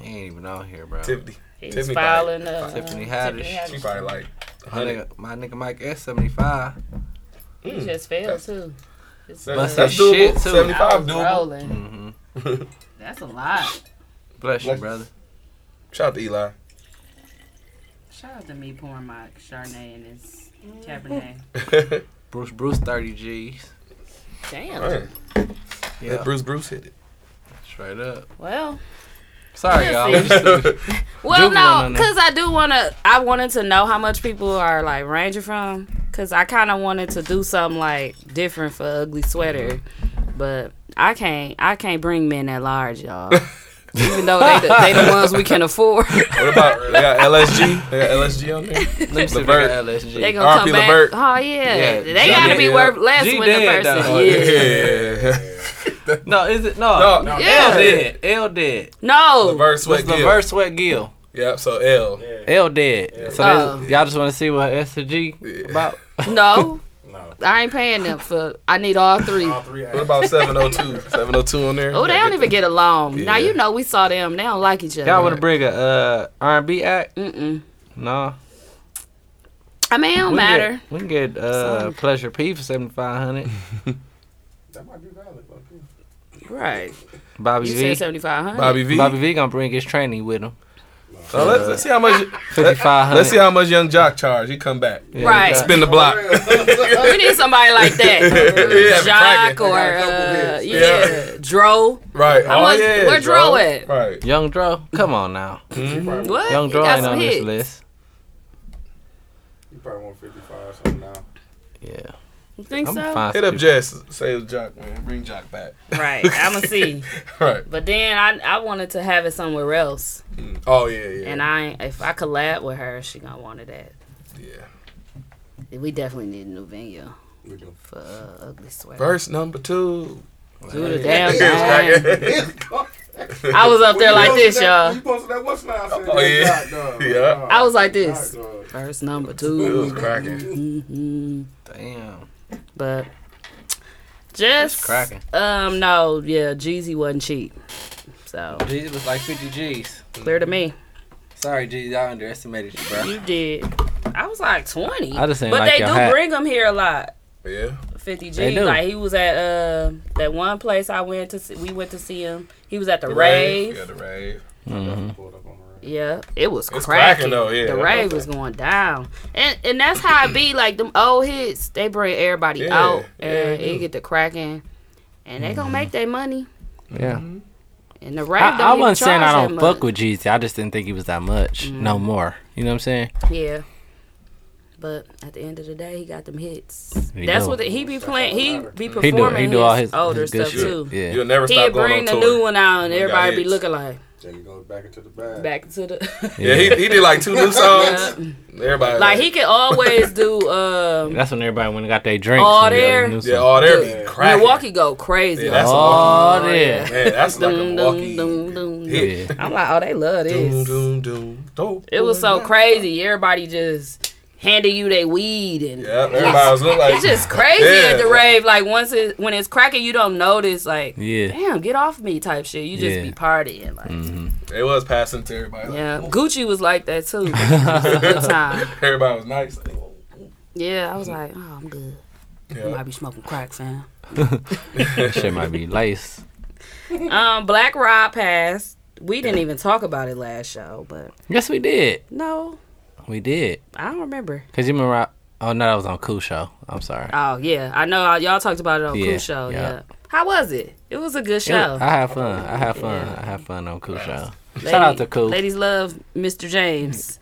Speaker 6: He ain't even on here, bro.
Speaker 4: Tiffany.
Speaker 1: He's
Speaker 4: Tiffany
Speaker 1: filing uh,
Speaker 6: Tiffany Haddish.
Speaker 4: She probably like
Speaker 6: My nigga, my nigga Mike S 75.
Speaker 1: He
Speaker 4: Mm.
Speaker 1: just failed too. It's,
Speaker 4: That's,
Speaker 6: Bust
Speaker 4: that's
Speaker 6: his shit,
Speaker 4: doable.
Speaker 6: too.
Speaker 4: 75
Speaker 1: I
Speaker 4: doable.
Speaker 6: Mm-hmm.
Speaker 1: That's a lot.
Speaker 6: Bless you,
Speaker 4: Bless-
Speaker 6: brother.
Speaker 4: Shout out to Eli.
Speaker 1: Shout out to me pouring my Chardonnay in his Cabernet.
Speaker 6: Bruce Bruce 30 G's.
Speaker 1: Damn.
Speaker 4: Man,
Speaker 6: Yeah,
Speaker 4: Let Bruce Bruce hit it.
Speaker 6: straight up.
Speaker 1: Well,
Speaker 6: Sorry,
Speaker 1: We'll
Speaker 6: y'all.
Speaker 1: see.
Speaker 6: We just-
Speaker 1: well, no,
Speaker 6: one on there.
Speaker 1: because I do want to. I wanted to know how much people are like ranging from. Because I kind of wanted to do something like different for Ugly Sweater, but I can't. I can't bring men at large, y'all. Even though they the, they the ones we can afford,
Speaker 4: What about they got LSG? They got LSG on there.
Speaker 6: Let me see if they
Speaker 4: Levert.
Speaker 6: LSG.
Speaker 1: they gonna
Speaker 4: R.P.
Speaker 1: come back.
Speaker 4: Levert.
Speaker 1: Oh yeah,
Speaker 6: Yeah,
Speaker 1: they
Speaker 6: G
Speaker 1: gotta be
Speaker 6: dead.
Speaker 1: worth less
Speaker 6: G
Speaker 1: when the person.
Speaker 6: though.
Speaker 1: Yeah.
Speaker 4: Yeah.
Speaker 6: no, is it? No.
Speaker 4: No,
Speaker 7: no.
Speaker 6: L
Speaker 1: Yeah.
Speaker 6: dead. L dead.
Speaker 1: No.
Speaker 4: Levert Sweat
Speaker 6: the
Speaker 4: Gill.
Speaker 6: verse Sweat Gill?
Speaker 4: Yep. So L.
Speaker 6: L dead. So
Speaker 1: Oh.
Speaker 6: this- y'all just want to see what S to G about?
Speaker 1: No,
Speaker 7: No.
Speaker 1: I ain't paying them for. I need all three.
Speaker 7: All three
Speaker 4: What about 702? 702 on there?
Speaker 1: Oh, they don't even get along. Now you know we saw them. They don't like each other.
Speaker 6: Y'all want to bring a uh, R&B act?
Speaker 1: Mm-mm.
Speaker 6: No.
Speaker 1: I mean, it don't
Speaker 6: We
Speaker 1: matter.
Speaker 6: Get, we can get uh,
Speaker 1: Some-
Speaker 6: Pleasure P for seventy five hundred.
Speaker 7: That might be valid. Okay.
Speaker 1: Right.
Speaker 6: Bobby
Speaker 1: You
Speaker 6: V.
Speaker 1: said seventy five hundred.
Speaker 4: Bobby V.
Speaker 6: Bobby V gonna bring his training with him.
Speaker 4: So let's, let's see how much.
Speaker 6: Fifty five hundred.
Speaker 4: Let's see how much Young Joc charge. He come back.
Speaker 1: Right.
Speaker 4: Spin the block.
Speaker 1: We need somebody like that.
Speaker 4: Yeah, Joc
Speaker 1: or uh, yeah, Dro.
Speaker 4: Right.
Speaker 1: How
Speaker 4: oh
Speaker 1: much-
Speaker 4: yeah.
Speaker 1: where Dro at?
Speaker 4: Right.
Speaker 6: Young Dro. Come on now.
Speaker 1: What?
Speaker 6: Young Dro ain't
Speaker 1: some
Speaker 6: on this list.
Speaker 7: You probably want 55 something now.
Speaker 6: Yeah.
Speaker 1: You think
Speaker 6: I'm
Speaker 1: so?
Speaker 6: fine.
Speaker 4: Hit up Jess. Say it's Joc, man. Bring Joc back.
Speaker 1: Right. I'ma see.
Speaker 4: Right.
Speaker 1: But then I I wanted to have it somewhere else,
Speaker 4: Oh yeah, yeah.
Speaker 1: and I if I collab with her, she gonna want it at.
Speaker 4: yeah.
Speaker 1: We definitely need a new venue
Speaker 7: We do.
Speaker 1: for uh, Ugly Sweat.
Speaker 4: Verse number two.
Speaker 1: Do the damn
Speaker 4: Yeah.
Speaker 1: thing. I was up there like this, y'all.
Speaker 7: You posted that what's now?
Speaker 4: Oh, yeah. Yeah.
Speaker 1: I was like this. Verse number two.
Speaker 4: It was
Speaker 1: two.
Speaker 4: cracking.
Speaker 1: hmm
Speaker 6: Damn.
Speaker 1: But just
Speaker 6: cracking.
Speaker 1: Um, no, yeah, Jeezy wasn't cheap. So
Speaker 6: G's was like fifty G's.
Speaker 1: clear to me.
Speaker 6: Sorry, G's. I underestimated you, bro.
Speaker 1: You did. I was like twenty.
Speaker 6: I just ain't
Speaker 1: but
Speaker 6: like
Speaker 1: they do
Speaker 6: hat.
Speaker 1: bring him here a lot.
Speaker 4: Yeah.
Speaker 1: Fifty
Speaker 6: They
Speaker 1: G. Like he was at uh that one place I went to. See, we went to see him. He was at the,
Speaker 4: The
Speaker 1: rave.
Speaker 4: Yeah, the rave.
Speaker 6: Mm-hmm.
Speaker 1: Yeah, it was
Speaker 4: It's
Speaker 1: cracking.
Speaker 4: cracking, though, yeah.
Speaker 1: the rave was going down, and and that's how it be. Like them old hits, they bring everybody
Speaker 4: Yeah,
Speaker 1: out,
Speaker 4: yeah,
Speaker 1: and
Speaker 4: they
Speaker 1: it
Speaker 4: do.
Speaker 1: get to cracking, and they gonna mm-hmm. make their money.
Speaker 6: Yeah. Mm-hmm.
Speaker 1: And the rave
Speaker 6: I,
Speaker 1: don't
Speaker 6: I wasn't saying I don't fuck
Speaker 1: much.
Speaker 6: with Jeezy. I just didn't think he was that much. No mm-hmm. more. You know what I'm saying?
Speaker 1: Yeah. But at the end of the day, he got them hits.
Speaker 6: He
Speaker 1: That's
Speaker 6: do.
Speaker 1: what the, he be playing. He be
Speaker 6: He do.
Speaker 1: performing
Speaker 6: He do all his,
Speaker 1: older
Speaker 6: his
Speaker 1: stuff
Speaker 6: shit.
Speaker 1: too.
Speaker 6: Yeah.
Speaker 4: You'll never
Speaker 1: He'd
Speaker 4: going
Speaker 1: bring
Speaker 4: on
Speaker 1: the
Speaker 4: tour.
Speaker 1: new one out, and
Speaker 4: He got
Speaker 1: everybody be looking like
Speaker 7: Then you go back into the bag.
Speaker 1: back to the.
Speaker 4: Yeah, he, he did like two new songs. Everybody
Speaker 1: like he can always do. Um,
Speaker 6: That's when everybody went and got their drinks.
Speaker 1: All
Speaker 6: and got
Speaker 1: there.
Speaker 6: a new
Speaker 4: Yeah,
Speaker 6: song.
Speaker 4: all there be cracking.
Speaker 1: Milwaukee go crazy.
Speaker 4: Yeah, that's a Milwaukee.
Speaker 6: yeah.
Speaker 4: Man, that's like a Milwaukee
Speaker 1: dum, dum, dum.
Speaker 6: Yeah.
Speaker 1: I'm like, oh, they love
Speaker 4: Doom,
Speaker 1: this.
Speaker 4: doom, doom. Dope.
Speaker 1: It was so crazy. Everybody just handing you their weed and
Speaker 4: Yeah, everybody was looking like
Speaker 1: it's just crazy
Speaker 4: Yeah.
Speaker 1: at the rave. Like once it when it's cracking, you don't notice. Like
Speaker 6: Yeah.
Speaker 1: damn, get off me type shit. You just
Speaker 6: Yeah.
Speaker 1: be partying. Like
Speaker 4: It was passing to everybody. Like,
Speaker 1: yeah, Gucci was like that too. It good time.
Speaker 4: Everybody was nice. Like,
Speaker 1: Yeah, I was like, oh, I'm good. I
Speaker 4: yeah.
Speaker 1: might be smoking crack, fam.
Speaker 6: Shit might be lace.
Speaker 1: Um, Black Rob passed. We didn't even talk about it last show, but
Speaker 6: Yes, we did.
Speaker 1: no,
Speaker 6: We did.
Speaker 1: I don't remember.
Speaker 6: Cause you remember? I- Oh no, that was on Cool Show. I'm sorry.
Speaker 1: Oh yeah, I know y'all talked about it on
Speaker 6: Yeah,
Speaker 1: Cool Show.
Speaker 6: yeah.
Speaker 1: Yeah. How was it? It was a good
Speaker 6: Yeah,
Speaker 1: show.
Speaker 6: I have fun. I have fun. I have fun on Cool Show.
Speaker 1: Lady-
Speaker 6: Shout out to Cool.
Speaker 1: Ladies love Mr. James.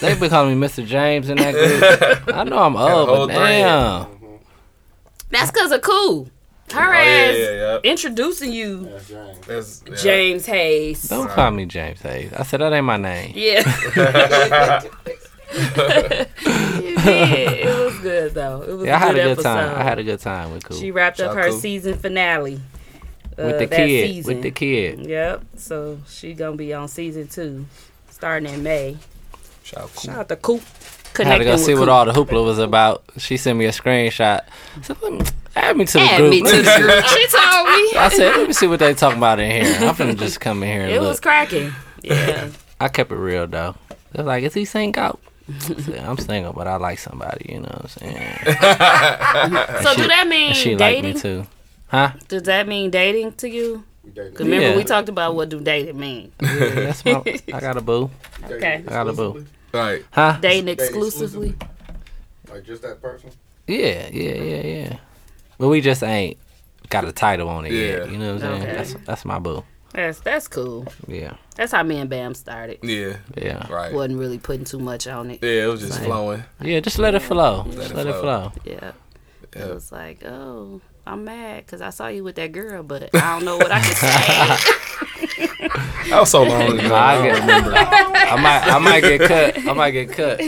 Speaker 6: They been calling me Mr. James in that group. I know I'm old,
Speaker 4: whole
Speaker 6: but
Speaker 4: thing.
Speaker 6: damn.
Speaker 1: That's cause of Cool. Her
Speaker 4: Oh, yeah,
Speaker 1: ass
Speaker 4: yeah, yeah.
Speaker 1: introducing you,
Speaker 7: That's James.
Speaker 4: That's, yeah.
Speaker 1: James Hayes.
Speaker 6: Don't call me James Hayes. I said that ain't my name.
Speaker 1: Yeah. you did. It was good though. It was
Speaker 6: Yeah, I
Speaker 1: a
Speaker 6: had
Speaker 1: good
Speaker 6: a good
Speaker 1: episode.
Speaker 6: time. I had a good time with Cool.
Speaker 1: She wrapped up her
Speaker 4: Cool.
Speaker 1: season finale uh,
Speaker 6: with the
Speaker 1: that
Speaker 6: kid.
Speaker 1: season.
Speaker 6: With the kid.
Speaker 1: Yep. So she gonna be on season two, starting in May.
Speaker 4: Shout out.
Speaker 1: Shout out to Coop.
Speaker 6: I had to go
Speaker 1: with
Speaker 6: see what all the hoopla was about. She sent me a screenshot. So, let me- add me to the
Speaker 1: Add
Speaker 6: group.
Speaker 1: me to the group. She told me.
Speaker 6: I said, let me see what they talking about in here. I'm finna just come in here and
Speaker 1: It
Speaker 6: look.
Speaker 1: was cracking. Yeah.
Speaker 6: I kept it real though. They're like, is he single? I said, I'm single, but I like somebody. You know what I'm saying?
Speaker 1: So do that mean
Speaker 6: And she like
Speaker 1: dating?
Speaker 6: me too. Huh?
Speaker 1: Does that mean dating to you?
Speaker 7: We dating.
Speaker 1: 'Cause remember
Speaker 6: Yeah.
Speaker 1: we talked about what do dating mean?
Speaker 6: Yeah, that's my. I got a boo.
Speaker 1: Okay.
Speaker 6: I got a boo.
Speaker 7: Exclusively?
Speaker 4: Right.
Speaker 6: Huh?
Speaker 1: Dating
Speaker 7: Dating
Speaker 1: exclusively?
Speaker 7: Like just that person?
Speaker 6: Yeah, yeah, yeah, yeah. But we just ain't got a title on it
Speaker 4: Yeah.
Speaker 6: yet. You know what I'm saying?
Speaker 1: Okay.
Speaker 6: That's that's my boo.
Speaker 1: That's that's cool.
Speaker 6: Yeah,
Speaker 1: That's how me and Bam started.
Speaker 4: Yeah.
Speaker 6: yeah,
Speaker 4: Right.
Speaker 1: Wasn't really putting too much on it.
Speaker 4: Yeah, it was just
Speaker 6: Same.
Speaker 4: flowing.
Speaker 6: yeah. Just let it flow.
Speaker 4: Let
Speaker 6: Just
Speaker 4: it
Speaker 6: let it
Speaker 4: flow.
Speaker 6: flow.
Speaker 1: Yeah.
Speaker 4: Yeah.
Speaker 1: It was like, oh, I'm mad because I saw you with that girl, but I don't know what I can say.
Speaker 4: That was so long ago.
Speaker 6: I
Speaker 4: I
Speaker 6: get-
Speaker 4: don't remember.
Speaker 6: I might, I might get cut. I might get cut. I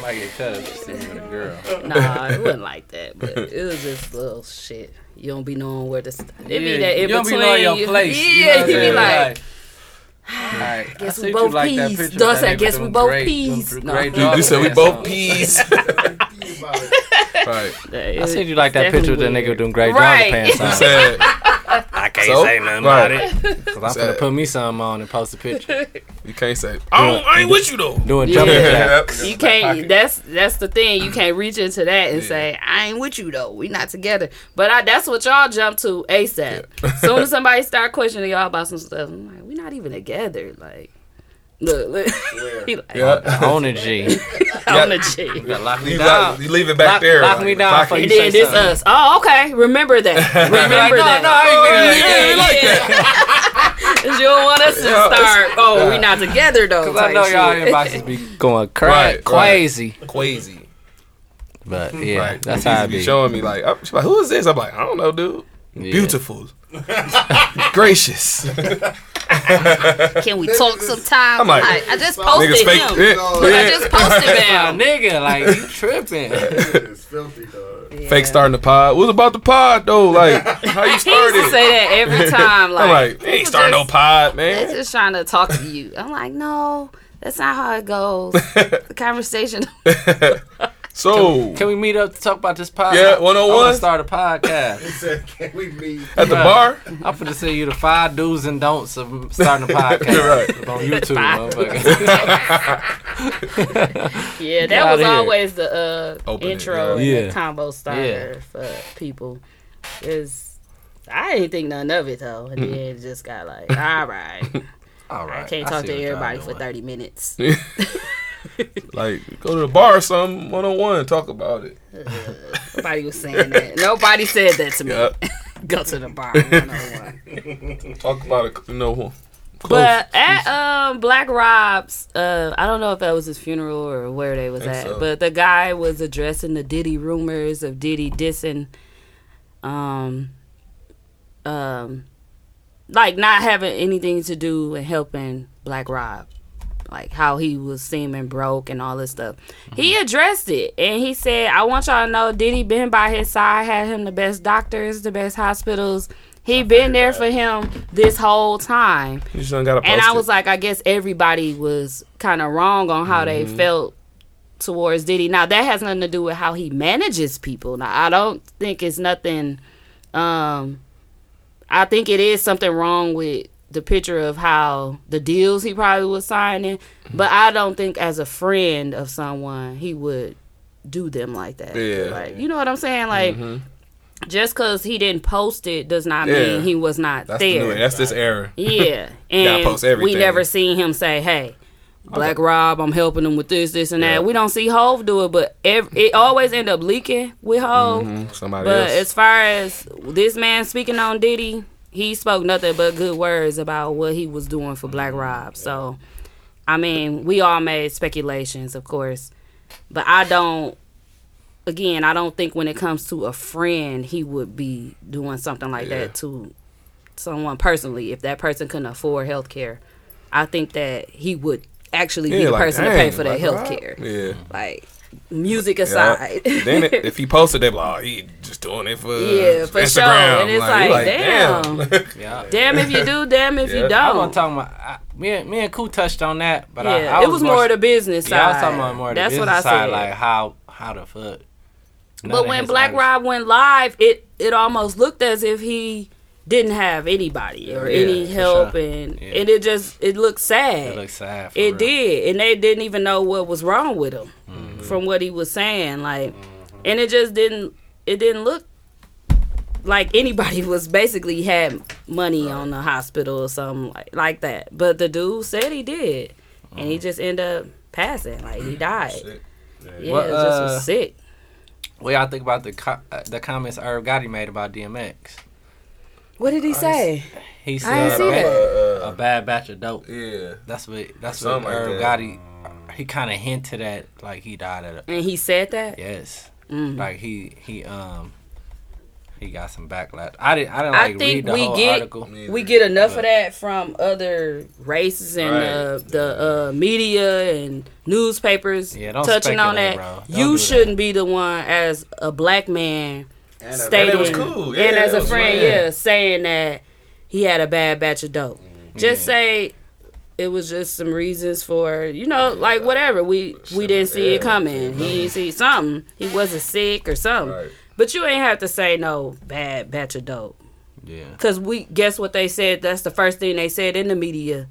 Speaker 6: might get cut if you see me with a girl.
Speaker 1: nah, it wasn't like that, but it was just little shit. You don't be knowing where to. St- it be
Speaker 6: Yeah,
Speaker 1: that in
Speaker 6: you don't be
Speaker 1: between.
Speaker 6: knowing your
Speaker 1: you-
Speaker 6: place.
Speaker 1: Yeah,
Speaker 6: you, know
Speaker 1: you be
Speaker 6: saying?
Speaker 1: like,
Speaker 6: Alright, I
Speaker 1: Guess we both
Speaker 6: you like that
Speaker 1: peas.
Speaker 6: picture
Speaker 1: Don't
Speaker 6: of
Speaker 1: say,
Speaker 6: that
Speaker 1: guess we both
Speaker 6: great-
Speaker 1: peas.
Speaker 6: doing
Speaker 1: No.
Speaker 6: great
Speaker 4: You, you said we both peas. right.
Speaker 6: song. I said you like that picture of the nigga doing great
Speaker 1: Right.
Speaker 6: job pants on.
Speaker 4: said
Speaker 6: I can't
Speaker 4: So?
Speaker 6: say nothing
Speaker 4: Right.
Speaker 6: about it. Cause I'm
Speaker 4: Sad.
Speaker 6: finna put me something on and post a picture.
Speaker 4: you can't say. I, don't, I ain't with you though.
Speaker 6: Doing
Speaker 1: Yeah.
Speaker 6: jumping jacks.
Speaker 1: You can't. That's that's the thing. You can't reach into that and say, "I ain't with you though. We not together." But I, that's what y'all jump to ASAP. Soon as somebody start questioning y'all about some stuff, I'm like, "We not even together." Like, look, look. he like,
Speaker 4: Yeah.
Speaker 6: On a G.
Speaker 1: on the G.
Speaker 6: You lock me down.
Speaker 4: lock, you leave it back
Speaker 6: Lock-
Speaker 4: there.
Speaker 6: lock me down
Speaker 4: Lock
Speaker 6: for
Speaker 4: it.
Speaker 1: And
Speaker 6: you
Speaker 1: then
Speaker 6: say
Speaker 1: this
Speaker 6: something.
Speaker 1: us. Oh, okay. Remember that. Remember
Speaker 6: Like, no,
Speaker 1: that.
Speaker 6: no, I ain't oh,
Speaker 1: yeah,
Speaker 6: feeling like
Speaker 1: yeah. 'Cause you don't want us to start. Oh, we not together though.
Speaker 6: Cause I know y'all
Speaker 1: shit.
Speaker 6: inboxes be going cra-
Speaker 4: Right, right.
Speaker 6: crazy.
Speaker 4: Crazy.
Speaker 6: But mm-hmm. yeah,
Speaker 4: Right.
Speaker 6: that's how it
Speaker 4: be
Speaker 6: be.
Speaker 4: showing me like, I'm, she's like, who is this? I'm like, I don't know, dude.
Speaker 6: Yeah.
Speaker 4: Beautiful. Gracious.
Speaker 1: Can we talk sometime?
Speaker 4: I'm like,
Speaker 1: I just
Speaker 4: Niggas
Speaker 1: posted
Speaker 4: fake.
Speaker 1: him.
Speaker 4: Yeah,
Speaker 1: Look, I just posted
Speaker 6: Yeah,
Speaker 1: him.
Speaker 6: nigga, like you tripping.
Speaker 7: It's filthy, dog.
Speaker 4: Fake starting the pod. What about the pod though? Like, how you
Speaker 1: He used to say that every time. Like,
Speaker 4: I'm like, they ain't
Speaker 1: people
Speaker 4: starting no
Speaker 1: just-
Speaker 4: pod,
Speaker 1: They're
Speaker 4: man.
Speaker 1: just trying to talk to you. I'm like, no, that's not how it goes. the conversation.
Speaker 4: So,
Speaker 6: Can we meet up to talk about this podcast?
Speaker 4: Yeah,
Speaker 6: I want
Speaker 4: 101?
Speaker 6: to start a podcast.
Speaker 7: He said, "Can we meet?"
Speaker 4: at the bar?
Speaker 6: I'm finna send you the five do's and don'ts of starting a podcast
Speaker 4: Right.
Speaker 6: on YouTube, motherfucker.
Speaker 1: Yeah, that
Speaker 6: outta
Speaker 1: was
Speaker 6: here.
Speaker 1: always the uh,
Speaker 4: Open it,
Speaker 1: intro and
Speaker 6: yeah.
Speaker 1: the combo starter for people. Is I didn't think none of it though, and then it just got like, all right,
Speaker 6: All right,
Speaker 1: I can't
Speaker 6: I
Speaker 1: talk
Speaker 6: see
Speaker 1: to everybody for thirty minutes.
Speaker 4: Like, go to the bar or something, one on one, talk about it.
Speaker 1: Nobody was saying that. Nobody said that to me.
Speaker 4: Yeah.
Speaker 1: Go to the bar. 101.
Speaker 4: Talk about it, you know. Close.
Speaker 1: But at um Black Rob's, uh, I don't know if that was his funeral or where they was at,
Speaker 4: so.
Speaker 1: but the guy was addressing the Diddy rumors of Diddy dissing, um, um, like not having anything to do with helping Black Rob, like how he was seeming broke and all this stuff. He addressed it and he said, "I want y'all to know Diddy been by his side, had him the best doctors, the best hospitals." He been there for him this whole time.
Speaker 4: you just got to post
Speaker 1: And I
Speaker 4: it.
Speaker 1: was like, I guess everybody was kind of wrong on how they felt towards Diddy. Now that has nothing to do with how he manages people. Now I don't think it's nothing. Um, I think it is something wrong with the picture of how the deals he probably was signing, but I don't think as a friend of someone he would do them like that.
Speaker 4: Yeah.
Speaker 1: like you know what I'm saying, like. Just because he didn't post it does not
Speaker 4: Yeah.
Speaker 1: mean he was not
Speaker 4: That's the
Speaker 1: there.
Speaker 4: new. That's this era.
Speaker 1: Yeah, and we never seen him say, "Hey, Black Rob, I'm helping him with this, this, and
Speaker 4: Yeah.
Speaker 1: that." We don't see Hove do it, but ev it always end up leaking with Hove.
Speaker 4: Mhm, Somebody
Speaker 1: But
Speaker 4: else.
Speaker 1: as far as this man speaking on Diddy, he spoke nothing but good words about what he was doing for Black Rob. So, I mean, we all made speculations, of course, but I don't. Again, I don't think when it comes to a friend, he would be doing something like
Speaker 4: Yeah.
Speaker 1: that to someone personally. If that person couldn't afford health care, I think that he would actually be the
Speaker 4: like,
Speaker 1: person to pay
Speaker 4: dang,
Speaker 1: for their
Speaker 4: like,
Speaker 1: health care.
Speaker 4: Yeah.
Speaker 1: Like music
Speaker 4: Yeah.
Speaker 1: aside.
Speaker 4: then it, if he posted, they be like, oh, he just doing it for
Speaker 1: Yeah, for sure. And it's
Speaker 4: you
Speaker 1: like, damn.
Speaker 6: Yeah.
Speaker 1: Damn if you do, damn if
Speaker 4: Yeah.
Speaker 1: you don't.
Speaker 6: wasn't talking about I, me. And, me and Koo touched on that, but I,
Speaker 1: yeah,
Speaker 6: I
Speaker 1: it was more of the business side.
Speaker 6: Yeah, I was talking about more the
Speaker 1: That's
Speaker 6: business
Speaker 1: what I
Speaker 6: side,
Speaker 1: said.
Speaker 6: like how how the fuck. none
Speaker 1: but when Black
Speaker 6: artists-
Speaker 1: Rob went live, it it almost looked as if he didn't have anybody or
Speaker 6: Yeah,
Speaker 1: any help,
Speaker 6: sure.
Speaker 1: and
Speaker 6: Yeah.
Speaker 1: and it just it looked sad.
Speaker 6: it looks sad. For
Speaker 1: It
Speaker 6: real.
Speaker 1: did, and they didn't even know what was wrong with him
Speaker 6: Mm-hmm.
Speaker 1: from what he was saying. Like, and it just didn't. It didn't look like anybody was basically had money on the hospital or something like like that. But the dude said he did, and
Speaker 6: Mm-hmm.
Speaker 1: he just ended up passing. Like he died.
Speaker 4: Shit.
Speaker 1: Yeah,
Speaker 6: What,
Speaker 1: it just
Speaker 6: uh,
Speaker 1: was sick.
Speaker 6: What y'all think about the co- uh, the comments Irv Gotti made about DMX?
Speaker 1: What did he say?
Speaker 6: He
Speaker 1: I
Speaker 6: said
Speaker 1: didn't see
Speaker 6: a,
Speaker 1: that.
Speaker 6: a bad batch of dope.
Speaker 4: Yeah.
Speaker 6: That's what that's what
Speaker 4: Something like
Speaker 6: Irv
Speaker 4: that.
Speaker 6: Gotti. He kind of hinted at like he died at a
Speaker 1: And he said that.
Speaker 6: yes,
Speaker 1: Mm.
Speaker 6: like he he um he got some backlash. I didn't I didn't
Speaker 1: I
Speaker 6: like
Speaker 1: think
Speaker 6: read the
Speaker 1: we
Speaker 6: whole
Speaker 1: get
Speaker 6: article.
Speaker 1: we get enough of that from other races and uh, the uh, media and newspapers
Speaker 6: Yeah, don't
Speaker 1: touching on
Speaker 6: speculate,
Speaker 1: that.
Speaker 6: bro. Don't
Speaker 1: You
Speaker 6: do
Speaker 1: shouldn't be the one as a black man
Speaker 7: And
Speaker 1: stating
Speaker 4: And cool. Yeah,
Speaker 1: and as a friend,
Speaker 4: fun.
Speaker 1: yeah, saying that he had a bad batch of dope. Just say it was just some reasons for you know like whatever we we didn't see it coming. He didn't see something. He wasn't sick or something.
Speaker 4: Right.
Speaker 1: But you ain't have to say no bad batch of dope.
Speaker 6: Yeah.
Speaker 1: Cause we guess what they said. That's the first thing they said in the media,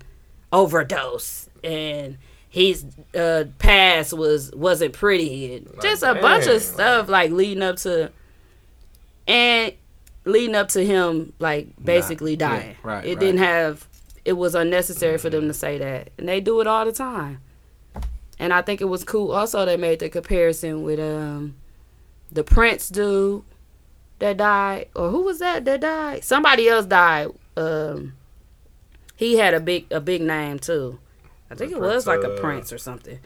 Speaker 1: overdose, and his uh, past was wasn't pretty, and just a bunch of stuff like leading up to, and leading up to him like basically
Speaker 6: yeah,
Speaker 1: dying.
Speaker 6: right,
Speaker 1: It
Speaker 6: right.
Speaker 1: didn't have. It was unnecessary for them to say that, and they do it all the time. And I think it was cool. Also, they made the comparison with um, the Prince dude that died, or who was that that died? Somebody else died. Um, he had a big a big name too. I think
Speaker 4: The
Speaker 1: it was
Speaker 4: Prince,
Speaker 1: like a
Speaker 4: uh,
Speaker 1: Prince or something.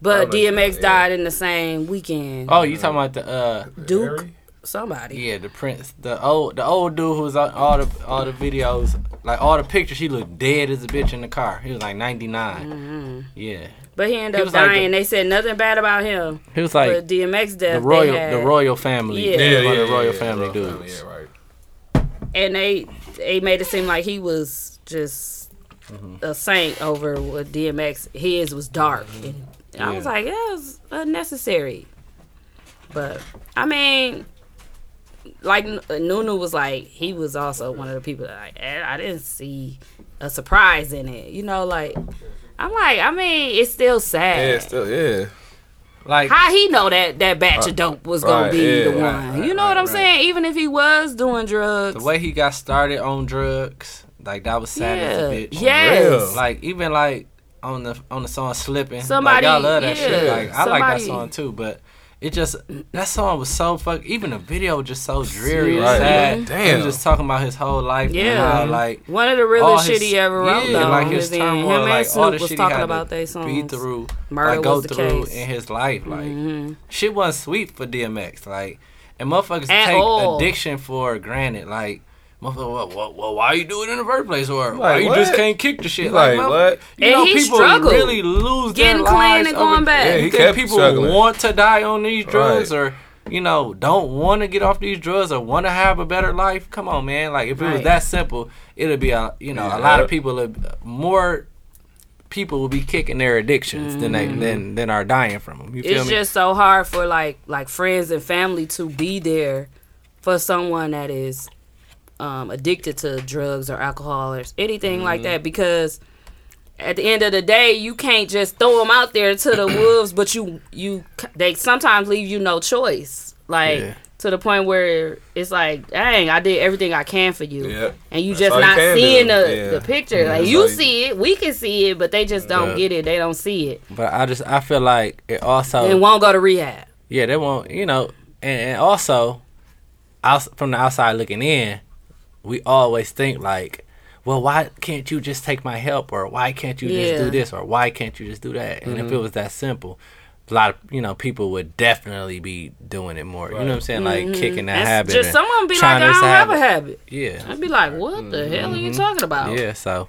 Speaker 1: But
Speaker 4: know,
Speaker 1: DMX
Speaker 4: yeah.
Speaker 1: died in the same weekend.
Speaker 6: Oh, you talking about the uh
Speaker 1: Duke,
Speaker 4: Harry?
Speaker 1: Somebody.
Speaker 6: yeah the prince the old the old dude who was on all the all the videos like all the pictures he looked dead as a bitch in the car. He was like 99. Yeah,
Speaker 1: But he ended
Speaker 6: He
Speaker 1: up
Speaker 6: was like
Speaker 1: dying.
Speaker 6: the-
Speaker 1: they said nothing bad about him.
Speaker 6: he was
Speaker 1: but
Speaker 6: like
Speaker 1: DMX death,
Speaker 6: the royal
Speaker 1: they had,
Speaker 6: the royal family.
Speaker 1: Yeah.
Speaker 6: Yeah,
Speaker 4: Yeah,
Speaker 6: one
Speaker 4: yeah,
Speaker 6: the royal
Speaker 4: yeah,
Speaker 6: family
Speaker 4: royal
Speaker 6: dudes.
Speaker 4: family, Yeah, right.
Speaker 1: and they they made it seem like he was just
Speaker 6: Mm-hmm.
Speaker 1: a saint over what DMX. His was dark, and I was like, yeah, it was unnecessary. But I mean, like N- Nunu was like, he was also one of the people that like, eh, I didn't see a surprise in it. You know, like I'm like, I mean, it's still sad.
Speaker 4: Yeah, still, yeah.
Speaker 6: Like
Speaker 1: How he know that that batch of dope was gonna
Speaker 4: Right,
Speaker 1: be
Speaker 4: yeah,
Speaker 1: the
Speaker 4: right,
Speaker 1: one?
Speaker 4: right,
Speaker 1: you know what I'm
Speaker 4: right,
Speaker 1: saying? Even if he was doing drugs,
Speaker 6: the way he got started on drugs, like that was sad as a
Speaker 1: yeah,
Speaker 6: bitch.
Speaker 1: yes.
Speaker 4: real.
Speaker 6: Like even like on the on the song "Slipping,"
Speaker 1: Somebody-
Speaker 6: like, y'all love that
Speaker 1: yeah,
Speaker 6: shit. Like I like that
Speaker 1: somebody-
Speaker 6: song too, but it just that song was so fuck. Even the video was just so dreary, and
Speaker 4: Right.
Speaker 6: sad.
Speaker 1: Mhm.
Speaker 6: He was just talking about his whole life. and
Speaker 1: Yeah.
Speaker 6: how, like
Speaker 1: One of the
Speaker 6: all
Speaker 1: realest
Speaker 6: his-
Speaker 1: shit he ever wrote,
Speaker 6: yeah,
Speaker 1: though.
Speaker 6: like his
Speaker 1: was
Speaker 6: turmoil,
Speaker 1: him
Speaker 6: like
Speaker 1: Snoop
Speaker 6: all the
Speaker 1: was
Speaker 6: shit he
Speaker 1: talking
Speaker 6: had
Speaker 1: about
Speaker 6: to
Speaker 1: their
Speaker 6: be through,
Speaker 1: Murder
Speaker 6: like go through
Speaker 1: case.
Speaker 6: in his life. Like
Speaker 1: Mhm.
Speaker 6: shit wasn't sweet for DMX. Like and motherfuckers
Speaker 1: At
Speaker 6: take
Speaker 1: all.
Speaker 6: addiction for granted. Like. Motherfucker, well, well, well, why you do it in the first place? Or why
Speaker 4: Like,
Speaker 6: you just can't kick the shit?
Speaker 4: Like,
Speaker 6: motherfucker,
Speaker 4: what?
Speaker 6: You
Speaker 1: And
Speaker 6: know,
Speaker 1: he
Speaker 6: people
Speaker 1: struggled.
Speaker 6: really lose
Speaker 1: Getting
Speaker 6: their
Speaker 1: clean
Speaker 6: lives
Speaker 1: and going
Speaker 6: over-
Speaker 1: back.
Speaker 4: Yeah, he
Speaker 6: you think
Speaker 4: kept
Speaker 6: people
Speaker 4: struggling.
Speaker 6: want to die on these drugs
Speaker 4: Right.
Speaker 6: or you know don't want to get off these drugs or want to have a better life come on man like if it was that simple it'd be a you know a lot of people would- more people will be kicking their addictions than they than than are dying from them you feel
Speaker 1: Mm-hmm. It's
Speaker 6: me
Speaker 1: just so hard for like like friends and family to be there for someone that is um, addicted to drugs or alcohol or anything
Speaker 6: Mm-hmm.
Speaker 1: like that because at the end of the day you can't just throw them out there to the wolves but you you they sometimes leave you no choice like
Speaker 6: Yeah.
Speaker 1: to the point where it's like dang i did everything i can for you
Speaker 4: Yeah.
Speaker 1: and you
Speaker 4: That's
Speaker 1: just
Speaker 4: all you
Speaker 1: not seeing
Speaker 4: do.
Speaker 1: the,
Speaker 4: Yeah.
Speaker 1: the picture like
Speaker 4: That's
Speaker 1: you see it we can see it but they just don't get it they don't see it
Speaker 6: but i just i feel like it also
Speaker 1: it won't go to rehab
Speaker 6: Yeah, they won't. You know, and, and also, out, from the outside looking in, we always think like, well, why can't you just take my help, or why can't you just do this, or why can't you just do that? And
Speaker 4: Mm-hmm.
Speaker 6: if it was that simple, a lot of you know people would definitely be doing it more. You know what I'm saying? Like kicking that
Speaker 1: And
Speaker 6: habit.
Speaker 1: Just someone be like, I don't have a habit.
Speaker 6: Yeah.
Speaker 1: I'd be like, what the hell are you talking about?
Speaker 6: Mm-hmm. Yeah, so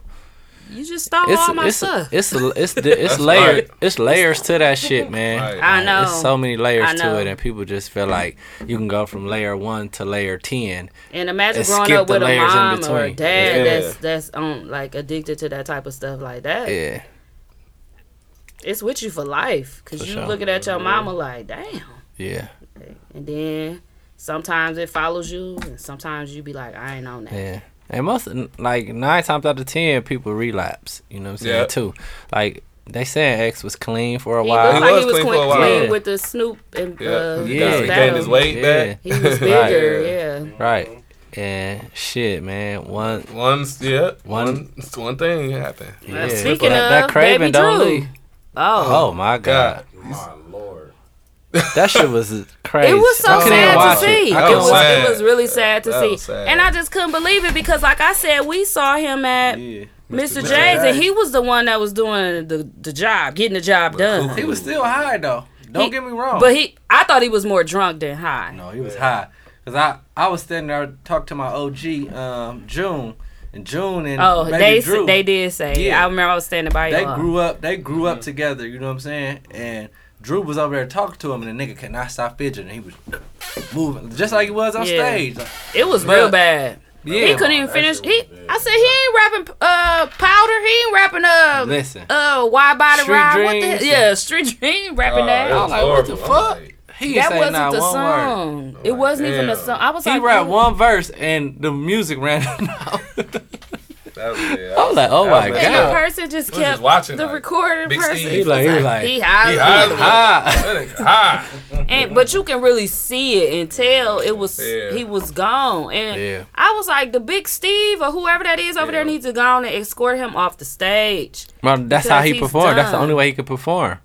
Speaker 1: You just stole
Speaker 6: it's
Speaker 1: all my
Speaker 6: it's
Speaker 1: stuff.
Speaker 6: it's it's it's, it's
Speaker 4: That's
Speaker 6: layer
Speaker 4: right.
Speaker 6: it's layers to that shit, man.
Speaker 4: Right.
Speaker 1: I know.
Speaker 6: There's so many layers to it, and people just feel like you can go from layer one to layer ten.
Speaker 1: and imagine
Speaker 6: and
Speaker 1: growing
Speaker 6: skip
Speaker 1: up with a mom or a dad
Speaker 4: Yeah.
Speaker 1: that's that's on like addicted to that type of stuff like that.
Speaker 6: Yeah,
Speaker 1: It's with you for life because
Speaker 6: For
Speaker 1: you
Speaker 6: sure.
Speaker 1: looking at your mama like, damn.
Speaker 6: yeah,
Speaker 1: And then sometimes it follows you, and sometimes you be like, I ain't on that.
Speaker 6: yeah. And most like nine times out of ten, people relapse. You know what I'm saying
Speaker 4: Yeah.
Speaker 6: too. Like they saying X was clean for a
Speaker 1: He
Speaker 6: while.
Speaker 1: looked like
Speaker 4: was
Speaker 1: he was
Speaker 4: clean
Speaker 1: clean,
Speaker 4: for a while.
Speaker 1: clean
Speaker 6: Yeah.
Speaker 1: with the Snoop and
Speaker 4: Yeah.
Speaker 1: uh,
Speaker 6: Yeah.
Speaker 4: He gained his weight
Speaker 6: Yeah.
Speaker 4: back.
Speaker 1: He was bigger, yeah.
Speaker 6: Right. And shit, man. One.
Speaker 4: One, yeah,
Speaker 6: One-
Speaker 4: one, one thing happened.
Speaker 6: Yeah.
Speaker 1: speaking
Speaker 6: that,
Speaker 1: of,
Speaker 6: that craving
Speaker 1: Baby
Speaker 6: don't
Speaker 1: Drew.
Speaker 6: leave.
Speaker 1: Oh,
Speaker 6: Oh my god.
Speaker 4: God,
Speaker 7: My lord.
Speaker 6: That shit was crazy.
Speaker 1: It was so
Speaker 6: I
Speaker 1: sad
Speaker 6: watch
Speaker 1: to see.
Speaker 6: It.
Speaker 1: It,
Speaker 6: I
Speaker 4: That
Speaker 6: couldn't
Speaker 1: was,
Speaker 4: was sad.
Speaker 1: it was really sad to
Speaker 4: That
Speaker 1: see.
Speaker 4: sad.
Speaker 1: And I just couldn't believe it because, like I said, we saw him at
Speaker 6: Yeah.
Speaker 1: Mr.
Speaker 4: Mr.
Speaker 1: J's, and he was the one that was doing the, the job, getting the job done.
Speaker 6: He was still high though. Don't
Speaker 1: He-
Speaker 6: get me wrong.
Speaker 1: But he, I thought he was more drunk than high.
Speaker 6: No, he was high. Cause I I was standing there talking to my OG um, June and June and
Speaker 1: Oh,
Speaker 6: Baby
Speaker 1: they
Speaker 6: Drew.
Speaker 1: they did say.
Speaker 6: Yeah.
Speaker 1: I remember I was standing by
Speaker 6: they
Speaker 1: y'all.
Speaker 6: grew up. They grew up together. You know what I'm saying? And Drew was over there talking to him, and the nigga could not stop fidgeting. He was moving just like he was on
Speaker 1: Yeah.
Speaker 6: stage. Like,
Speaker 1: It was
Speaker 6: Bruh.
Speaker 1: real bad.
Speaker 6: Yeah.
Speaker 1: He couldn't even finish. He, I said he ain't rapping uh powder. He ain't rapping uh
Speaker 6: Listen.
Speaker 1: uh wide body
Speaker 6: Street
Speaker 1: ride. What the hell? Yeah, street dream. Rapping
Speaker 4: Oh,
Speaker 1: that.
Speaker 4: it
Speaker 1: I
Speaker 4: was
Speaker 1: was like, what the fuck?
Speaker 4: like,
Speaker 6: He
Speaker 1: That wasn't
Speaker 6: not
Speaker 1: the
Speaker 6: one word.
Speaker 1: song. It wasn't even a
Speaker 4: damn.
Speaker 1: song. I was
Speaker 6: He
Speaker 1: like,
Speaker 6: rapped
Speaker 1: what?
Speaker 6: one verse and the music ran out.
Speaker 4: That was, yeah,
Speaker 6: I was like, oh my
Speaker 4: was
Speaker 1: And
Speaker 6: God.
Speaker 1: the person just
Speaker 4: We
Speaker 1: kept
Speaker 4: just watching,
Speaker 1: the
Speaker 4: like,
Speaker 1: recording
Speaker 4: Big
Speaker 1: person.
Speaker 4: Steve.
Speaker 6: He like, he was like,
Speaker 1: he high.
Speaker 4: He
Speaker 1: as
Speaker 4: high
Speaker 1: a
Speaker 4: as
Speaker 1: motherfucker.
Speaker 4: That nigga high.
Speaker 1: and but you can really see it and tell it was
Speaker 4: Yeah.
Speaker 1: he was gone. And
Speaker 6: Yeah.
Speaker 1: I was like, the big Steve or whoever that is over there needs to go on and escort him off the stage.
Speaker 6: Well, that's how he
Speaker 1: he's
Speaker 6: performed. That's the only way he could perform.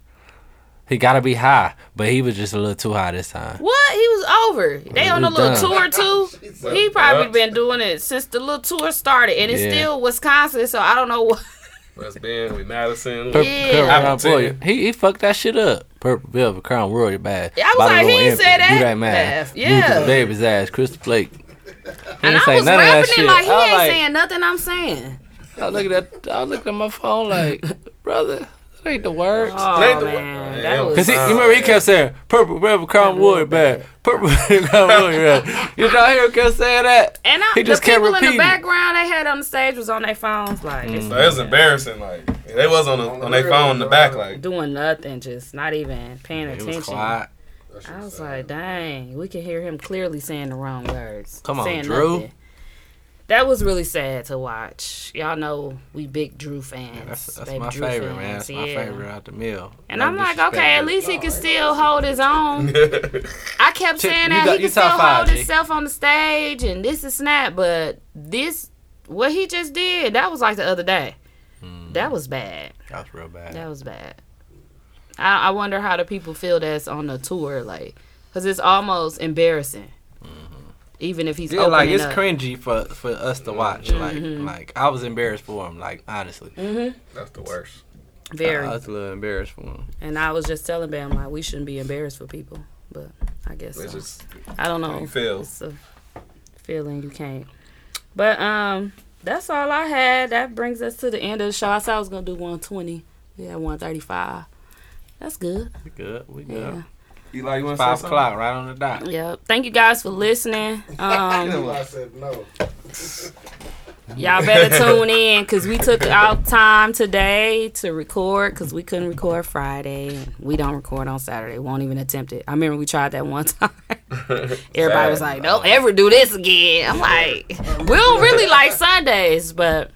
Speaker 6: He gotta be high, but he was just a little too high this time.
Speaker 1: What? He was over. They on a little
Speaker 6: done.
Speaker 1: tour too. He probably been doing it since the little tour started, and it's
Speaker 6: Yeah.
Speaker 1: still Wisconsin. So I don't know what.
Speaker 4: West Bend with Madison.
Speaker 6: Purple
Speaker 1: Yeah.
Speaker 6: Purple Crown
Speaker 4: Hamilton.
Speaker 6: Royal. He he fucked that shit up. Purple Bill Velvet Crown Royal bad.
Speaker 1: Yeah, I was
Speaker 6: Bottle
Speaker 1: like, he
Speaker 6: Roll
Speaker 1: ain't
Speaker 6: Empty.
Speaker 1: said
Speaker 6: Do
Speaker 1: that.
Speaker 6: that man.
Speaker 1: Beth. Yeah.
Speaker 6: Rufus Baby's ass. Crystal Flake. He
Speaker 1: And
Speaker 6: ain't
Speaker 1: I
Speaker 6: say
Speaker 1: was
Speaker 6: none
Speaker 1: rapping it
Speaker 6: shit.
Speaker 1: like he
Speaker 6: I was
Speaker 1: ain't
Speaker 6: like-
Speaker 1: saying nothing I'm saying.
Speaker 6: I look at that. I looked at my phone like, brother, that ain't the words.
Speaker 1: Oh
Speaker 4: ain't the-
Speaker 1: man,
Speaker 4: Yeah,
Speaker 1: that was.
Speaker 6: Cause he, you remember he kept saying purple velvet crown wood bad, purple velvet crown wood bad. You know he kept saying that.
Speaker 1: and I,
Speaker 6: he just
Speaker 1: the
Speaker 6: kept
Speaker 1: people in the background they had on the stage was on their phones, like this
Speaker 4: So it was embarrassing. Like they was on the, on their phone in the back. Like
Speaker 1: doing nothing, just not even paying
Speaker 6: He was quiet.
Speaker 1: I was like, dang, we can hear him clearly saying the wrong words.
Speaker 6: Come on,
Speaker 1: saying
Speaker 6: Drew.
Speaker 1: nothing. That was really sad to watch. Y'all know we big Drew fans.
Speaker 6: That's that's my
Speaker 1: Drew
Speaker 6: favorite man.
Speaker 1: fans,
Speaker 6: That's my favorite out the mill.
Speaker 1: And
Speaker 6: No
Speaker 1: I'm like, okay, at least he can still hold his own. I kept saying that
Speaker 6: got-
Speaker 1: he can still
Speaker 6: five,
Speaker 1: hold
Speaker 6: G.
Speaker 1: himself on the stage and this is snap, but this what he just did, that was like the other day.
Speaker 6: Hmm.
Speaker 1: That was bad.
Speaker 6: That was real bad.
Speaker 1: That was bad. I, I wonder how the people feel that's on the tour, like, because it's almost embarrassing. Even if he's
Speaker 6: Mm-hmm. Yeah, like it's
Speaker 1: up. Mm-hmm.
Speaker 6: cringy for for us to watch. Like like I was embarrassed for him. Like honestly,
Speaker 4: that's the worst.
Speaker 1: very.
Speaker 6: I was a little embarrassed for him.
Speaker 1: and I was just telling Bam like we shouldn't be embarrassed for people, but I guess
Speaker 4: It's
Speaker 1: so.
Speaker 4: just
Speaker 1: I don't know.
Speaker 4: you feel.
Speaker 1: It's a feeling you can't. But um, that's all I had. That brings us to the end of the show. I said I was gonna do 120. We had 135. That's good.
Speaker 6: We good. We good.
Speaker 1: Yeah.
Speaker 4: Eli, you want
Speaker 6: Five o'clock, right on the dot.
Speaker 1: Yep. Thank you guys for listening. Um,
Speaker 7: I said no.
Speaker 1: y'all better tune in because we took out time today to record because we couldn't record Friday. and We don't record on Saturday. Won't even attempt it. I remember we tried that one time. Everybody was like, "Don't ever do this again." I'm like, we don't really like Sundays, but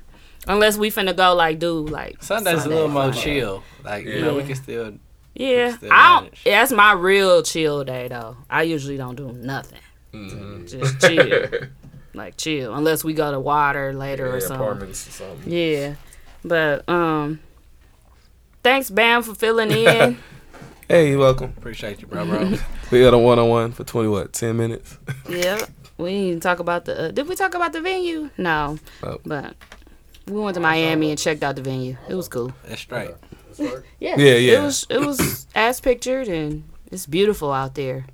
Speaker 1: unless we finna go like do like
Speaker 6: Sunday's a little more
Speaker 1: Sunday.
Speaker 6: chill. Like you know, we can still.
Speaker 1: Yeah, I don't. That's my real chill day though. I usually don't do nothing. Just chill, like chill, unless we go to water later
Speaker 4: Yeah,
Speaker 1: or something.
Speaker 4: apartments or something.
Speaker 1: Yeah, but um, thanks Bam for filling in.
Speaker 4: Hey, you're welcome.
Speaker 6: Appreciate you, bro, bro.
Speaker 4: We had a one on one for twenty what ten minutes.
Speaker 1: yeah, we didn't even talk about the. Uh, did we talk about the venue? No,
Speaker 4: Oh.
Speaker 1: but we went to Miami and checked out the venue. It was cool.
Speaker 6: That's straight.
Speaker 1: Yeah,
Speaker 4: Yeah, yeah.
Speaker 1: It was it was as pictured, and it's beautiful out there.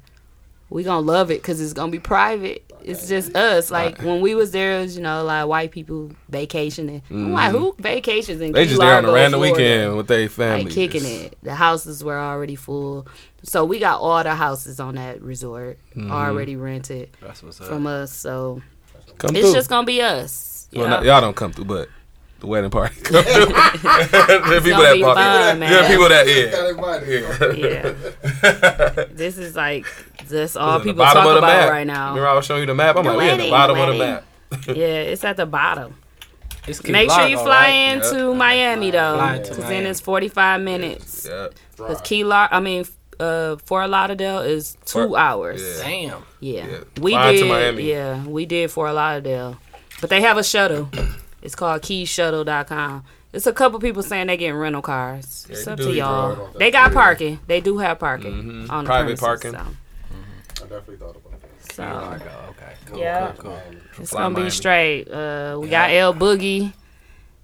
Speaker 1: We gonna love it because it's gonna be private. It's just us. Like when we was there, it was you know like white people vacationing. I'm like, who vacations in
Speaker 4: Mm-hmm. They
Speaker 1: Key
Speaker 4: just there on a
Speaker 1: Largo,
Speaker 4: random
Speaker 1: Florida?
Speaker 4: weekend with their family.
Speaker 1: like kicking it. The houses were already full, so we got all the houses on that resort
Speaker 4: Mm-hmm.
Speaker 1: already rented
Speaker 6: That's what's up.
Speaker 1: from us. So
Speaker 4: Come
Speaker 1: it's
Speaker 4: through.
Speaker 1: just gonna be us.
Speaker 4: well,
Speaker 1: you
Speaker 4: not, y'all don't come through, but the wedding party come through. the people that
Speaker 1: be
Speaker 4: party.
Speaker 1: fun,
Speaker 4: Yeah, people that yeah.
Speaker 1: Yeah, this is like that's all
Speaker 4: It's
Speaker 1: people
Speaker 4: bottom
Speaker 1: talk about
Speaker 4: map.
Speaker 1: right now.
Speaker 4: Remember I was showing you the map? I'm
Speaker 1: The
Speaker 4: like, we at the bottom
Speaker 1: the
Speaker 4: of the map.
Speaker 1: Yeah, it's at the bottom.
Speaker 6: It's Key
Speaker 1: Make sure you fly
Speaker 6: right?
Speaker 1: into Miami though, because then it's forty five minutes.
Speaker 4: Yeah.
Speaker 1: Because Key Lar, I mean, uh, Fort Lauderdale is two
Speaker 4: Fort-
Speaker 1: hours.
Speaker 4: yeah.
Speaker 6: Damn.
Speaker 1: Yeah,
Speaker 4: Yeah.
Speaker 1: we
Speaker 4: Fly to
Speaker 1: did.
Speaker 4: Miami.
Speaker 1: Yeah, we did Fort Lauderdale, but they have a shuttle. It's called KeyShuttle.com. It's a couple people saying they getting rental cars.
Speaker 4: Yeah,
Speaker 1: it's up to y'all. They got parking. They do have parking
Speaker 4: Mhm.
Speaker 1: on the
Speaker 4: Private
Speaker 1: premises,
Speaker 4: parking.
Speaker 1: So,
Speaker 7: I definitely thought about that.
Speaker 1: so
Speaker 6: Largo. Okay. Cool.
Speaker 1: Yeah.
Speaker 6: Cool. Cool.
Speaker 1: it's
Speaker 4: Fly
Speaker 1: gonna be straight. Uh, we got L Boogie.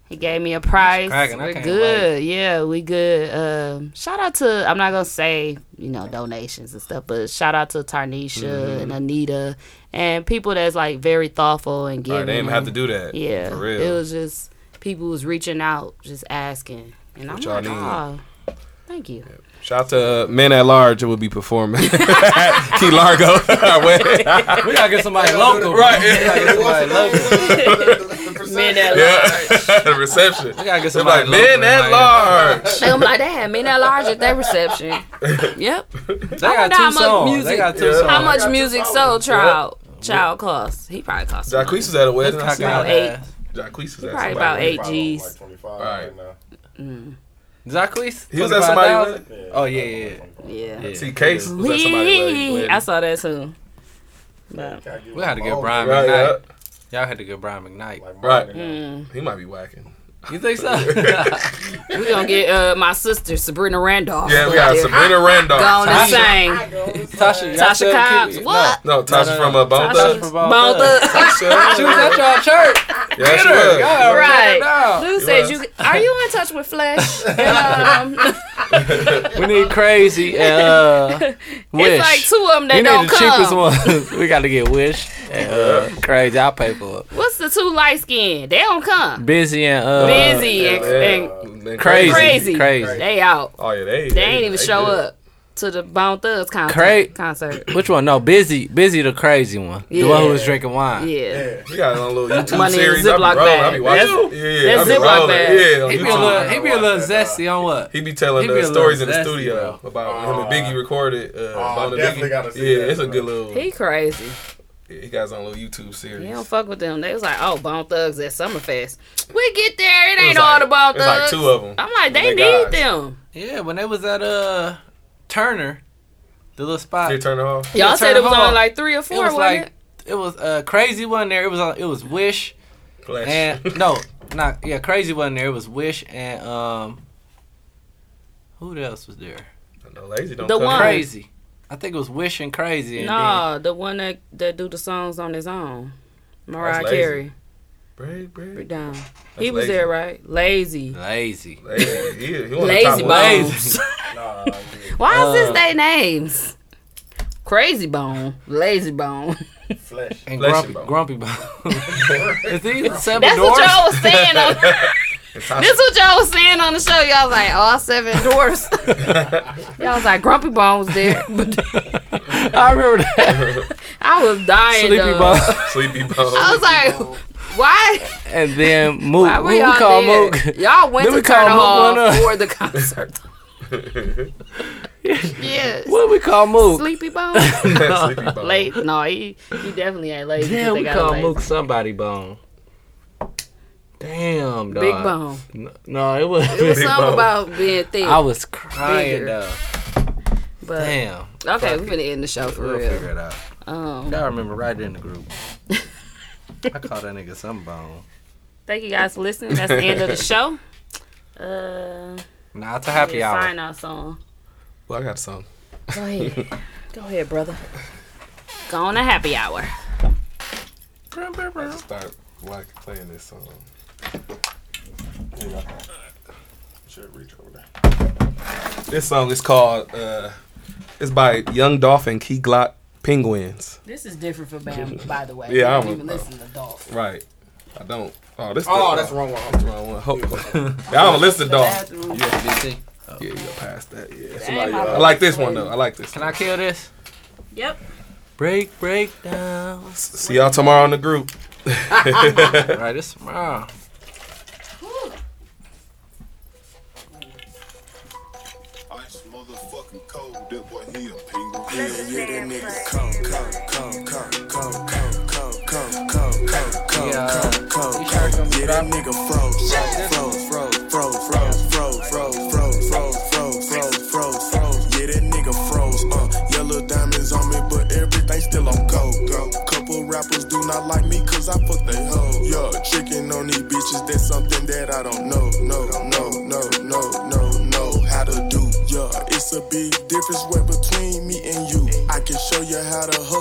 Speaker 1: He gave me a price.
Speaker 6: cracking. I
Speaker 1: We're
Speaker 6: can't
Speaker 1: good. Yeah, we good. Um, shout out to I'm not gonna say you know donations and stuff, but shout out to Tarnisha
Speaker 4: Mm-hmm.
Speaker 1: and Anita and people that's like very thoughtful and giving.
Speaker 4: right, they didn't have to do that.
Speaker 1: Yeah,
Speaker 4: For real.
Speaker 1: it was just people was reaching out, just asking, and I'm
Speaker 4: y'all
Speaker 1: like,
Speaker 4: need?
Speaker 1: oh, Thank you.
Speaker 4: Shout out to uh, Men at Large who will be performing at Key Largo.
Speaker 6: We gotta get somebody local.
Speaker 4: Right.
Speaker 6: We gotta get somebody local.
Speaker 1: Men at large.
Speaker 4: yeah, the reception.
Speaker 6: We gotta get somebody
Speaker 4: like Men at
Speaker 6: man.
Speaker 4: Large.
Speaker 1: They gonna like, they had men at large at their reception. Yep.
Speaker 6: They
Speaker 1: I
Speaker 6: got two
Speaker 1: how much
Speaker 6: songs.
Speaker 1: music-
Speaker 6: They got two
Speaker 4: Yeah.
Speaker 6: songs.
Speaker 1: How much music
Speaker 7: two
Speaker 1: sold
Speaker 7: songs.
Speaker 1: child child cost? He probably cost. some
Speaker 4: Jacquees
Speaker 1: money.
Speaker 4: was at a wedding. I
Speaker 6: Cock
Speaker 4: seen
Speaker 6: out
Speaker 4: him.
Speaker 1: eight.
Speaker 4: Jacquees was at
Speaker 1: Probably about eight G's.
Speaker 7: Like 25
Speaker 4: Right.
Speaker 7: right now.
Speaker 6: Zacquees?
Speaker 4: He was at somebody
Speaker 6: 25,000? Oh yeah, yeah.
Speaker 1: Yeah.
Speaker 6: yeah.
Speaker 4: See, Case was at somebody
Speaker 1: I saw that too. But,
Speaker 6: We had to get
Speaker 7: Oh,
Speaker 6: Brian
Speaker 4: Right.
Speaker 6: McKnight. Y'all had to get Brian McKnight.
Speaker 7: Like
Speaker 4: Right.
Speaker 7: Martin.
Speaker 1: mm,
Speaker 4: He might be whacking.
Speaker 6: You think so?
Speaker 1: We're gonna get uh, my sister Sabrina Randolph.
Speaker 4: Yeah, we got
Speaker 1: there.
Speaker 4: Sabrina Randolph.
Speaker 1: Going and
Speaker 4: Tasha-
Speaker 1: sing.
Speaker 6: Tasha,
Speaker 1: Tasha Cobbs. What?
Speaker 4: No, Tasha
Speaker 6: No, no,
Speaker 4: from
Speaker 6: no.
Speaker 4: uh, Bone
Speaker 1: Tasha
Speaker 6: from Bone
Speaker 1: Bone
Speaker 6: Thugs.
Speaker 1: Thugs.
Speaker 6: She was at y'all church.
Speaker 4: Yeah, she was.
Speaker 6: Y'all
Speaker 1: Right.
Speaker 6: right.
Speaker 1: Lou
Speaker 4: He
Speaker 1: said,
Speaker 4: was.
Speaker 1: "You are you in touch with Flesh?" And, um,
Speaker 6: We need crazy and uh, Wish.
Speaker 1: it's like two of them that
Speaker 6: we
Speaker 1: don't
Speaker 6: need the cheapest
Speaker 1: come.
Speaker 6: we got to get Wish and uh, crazy. I'll pay for it.
Speaker 1: What's the two light skin? They don't come.
Speaker 6: Busy and uh,
Speaker 1: Busy and, and
Speaker 4: And
Speaker 6: Crazy.
Speaker 1: crazy.
Speaker 6: Crazy.
Speaker 1: They out.
Speaker 4: Oh yeah, they
Speaker 1: They ain't even
Speaker 4: they
Speaker 1: show
Speaker 4: good.
Speaker 1: up to the Bone Thugs concert.
Speaker 6: Cra-
Speaker 1: concert.
Speaker 6: Which one? No, busy. Busy, the crazy one. The one who was drinking wine.
Speaker 1: Yeah.
Speaker 4: He got his own little YouTube
Speaker 1: Money a
Speaker 4: series. I be
Speaker 1: Ziploc
Speaker 4: rolling. I be watching.
Speaker 1: That's-
Speaker 4: yeah,
Speaker 1: that's
Speaker 4: I be
Speaker 1: Ziploc
Speaker 4: rolling.
Speaker 1: bag.
Speaker 4: Yeah,
Speaker 6: He be a little, he be a little zesty on what?
Speaker 4: He be telling
Speaker 6: He be
Speaker 4: the
Speaker 6: a little
Speaker 4: stories in the
Speaker 6: zesty,
Speaker 4: studio about him and Biggie recorded. Uh,
Speaker 7: Oh,
Speaker 4: Bone
Speaker 7: definitely
Speaker 4: Biggie.
Speaker 7: gotta see
Speaker 4: Yeah,
Speaker 7: that,
Speaker 4: it's a good little.
Speaker 1: He crazy.
Speaker 4: Yeah, he got his own little YouTube series.
Speaker 1: He don't fuck with them. They was like, oh, Bone Thugs at Summerfest. We get there, it
Speaker 4: It
Speaker 1: ain't
Speaker 4: was
Speaker 1: all
Speaker 4: like-
Speaker 1: the Bone
Speaker 4: it was like two of them.
Speaker 1: I'm like,
Speaker 4: They
Speaker 1: they need
Speaker 4: guys.
Speaker 1: them.
Speaker 6: Yeah, when they was at uh Turner, the little spot.
Speaker 4: Did turn it off?
Speaker 1: Y'all
Speaker 6: Yeah,
Speaker 1: said
Speaker 6: Turner
Speaker 1: it was
Speaker 6: Hall.
Speaker 1: only like three or
Speaker 6: it
Speaker 1: four,
Speaker 6: was
Speaker 1: wasn't
Speaker 6: like
Speaker 1: it?
Speaker 6: it was uh crazy one there. It was uh, it was Wish
Speaker 4: Flash.
Speaker 6: and no, not yeah, crazy one there. It was Wish and um who else was there?
Speaker 4: no lazy don't
Speaker 1: The
Speaker 4: come.
Speaker 1: one.
Speaker 6: Crazy. I think it was Wishing Crazy. And
Speaker 1: No, the one that that do the songs on his own. Mariah
Speaker 4: That's.
Speaker 1: Carey.
Speaker 4: Break, break.
Speaker 1: Break down. He was
Speaker 4: lazy.
Speaker 1: there, right? Lazy.
Speaker 6: Lazy.
Speaker 4: Lazy. He, he one of
Speaker 1: Lazy
Speaker 4: top.
Speaker 1: Bones.
Speaker 7: Nah,
Speaker 1: Why is this
Speaker 6: Uh,
Speaker 1: their names? Crazy Bone. Lazy Bone.
Speaker 7: flesh.
Speaker 6: And
Speaker 4: Fleshy
Speaker 6: Grumpy
Speaker 4: Bone.
Speaker 6: Grumpy Bone. Is these seven
Speaker 1: That's
Speaker 6: doors?
Speaker 1: what y'all was saying on
Speaker 4: And Tasha-
Speaker 1: This is what y'all was saying on the show. Y'all was like, all seven dwarfs. y'all was like, Grumpy Bone was there.
Speaker 6: I remember that.
Speaker 1: I was dying.
Speaker 6: Sleepy
Speaker 1: dog.
Speaker 6: Bone.
Speaker 4: Sleepy Bone.
Speaker 1: I was like, why?
Speaker 6: And then Mook.
Speaker 1: Why were
Speaker 6: we
Speaker 1: y'all
Speaker 6: call
Speaker 1: there?
Speaker 6: Mook?
Speaker 1: Y'all went
Speaker 6: Then
Speaker 1: to
Speaker 6: we call Mook
Speaker 1: Hall
Speaker 6: one up.
Speaker 1: for the concert. yes.
Speaker 6: What do we call Mook?
Speaker 1: Sleepy Bone?
Speaker 4: Sleepy Bone.
Speaker 1: Late? No, he, he definitely ain't lazy. 'cause
Speaker 6: Damn, we call
Speaker 1: lazy.
Speaker 6: Mook somebody bone. Damn, dog.
Speaker 1: Big Bone.
Speaker 6: No, no, it was.
Speaker 1: It was something
Speaker 4: Bone.
Speaker 1: about being thick.
Speaker 6: I was crying
Speaker 1: Bigger.
Speaker 6: though.
Speaker 1: but
Speaker 6: Damn.
Speaker 1: okay, we're gonna end the show for
Speaker 6: We'll
Speaker 1: real.
Speaker 6: figure it out.
Speaker 1: Um,
Speaker 6: Y'all remember right in the group. I call that nigga some bone.
Speaker 1: thank you guys for listening. That's the end of the show. Uh,
Speaker 6: Nah, it's a happy
Speaker 1: yeah,
Speaker 6: hour.
Speaker 1: Sign out song.
Speaker 4: Well, I got some.
Speaker 1: Go ahead. Go ahead, brother. Go on a happy hour.
Speaker 4: Start like playing this song.
Speaker 7: Here you go. Should reach over there.
Speaker 4: This song is called. uh It's by Young Dolphin Key Glock Penguins.
Speaker 1: This is different for Bam, by the way.
Speaker 4: Yeah, I'm-
Speaker 1: don't even listen to Dolph.
Speaker 4: Right. I don't. Oh, this.
Speaker 7: Oh, that's the wrong one.
Speaker 4: That's the wrong one. Hope. yeah, I don't listen to dog.
Speaker 1: Bathroom.
Speaker 6: DC.
Speaker 4: Yeah, you go past that. Yeah.
Speaker 1: Damn,
Speaker 4: I like this one though. I like this.
Speaker 6: Can
Speaker 4: one.
Speaker 6: I kill this?
Speaker 1: Yep.
Speaker 6: Break, break down.
Speaker 4: See y'all tomorrow in the group.
Speaker 6: right, it's tomorrow.
Speaker 8: That a penguin. Yeah, yeah, that nigga
Speaker 6: Yeah,
Speaker 8: that froze, froze, froze, froze, froze, froze, froze, froze, froze, froze, froze, froze, froze. Yeah, that nigga froze. Uh, yellow diamonds on me, but everything still on go, go. Couple rappers do not like me 'cause I fuck they hoe. Yeah, tricking on these bitches, that's something that I don't know, no, no, no, no, no, no, how to do. Yeah, it's a big difference way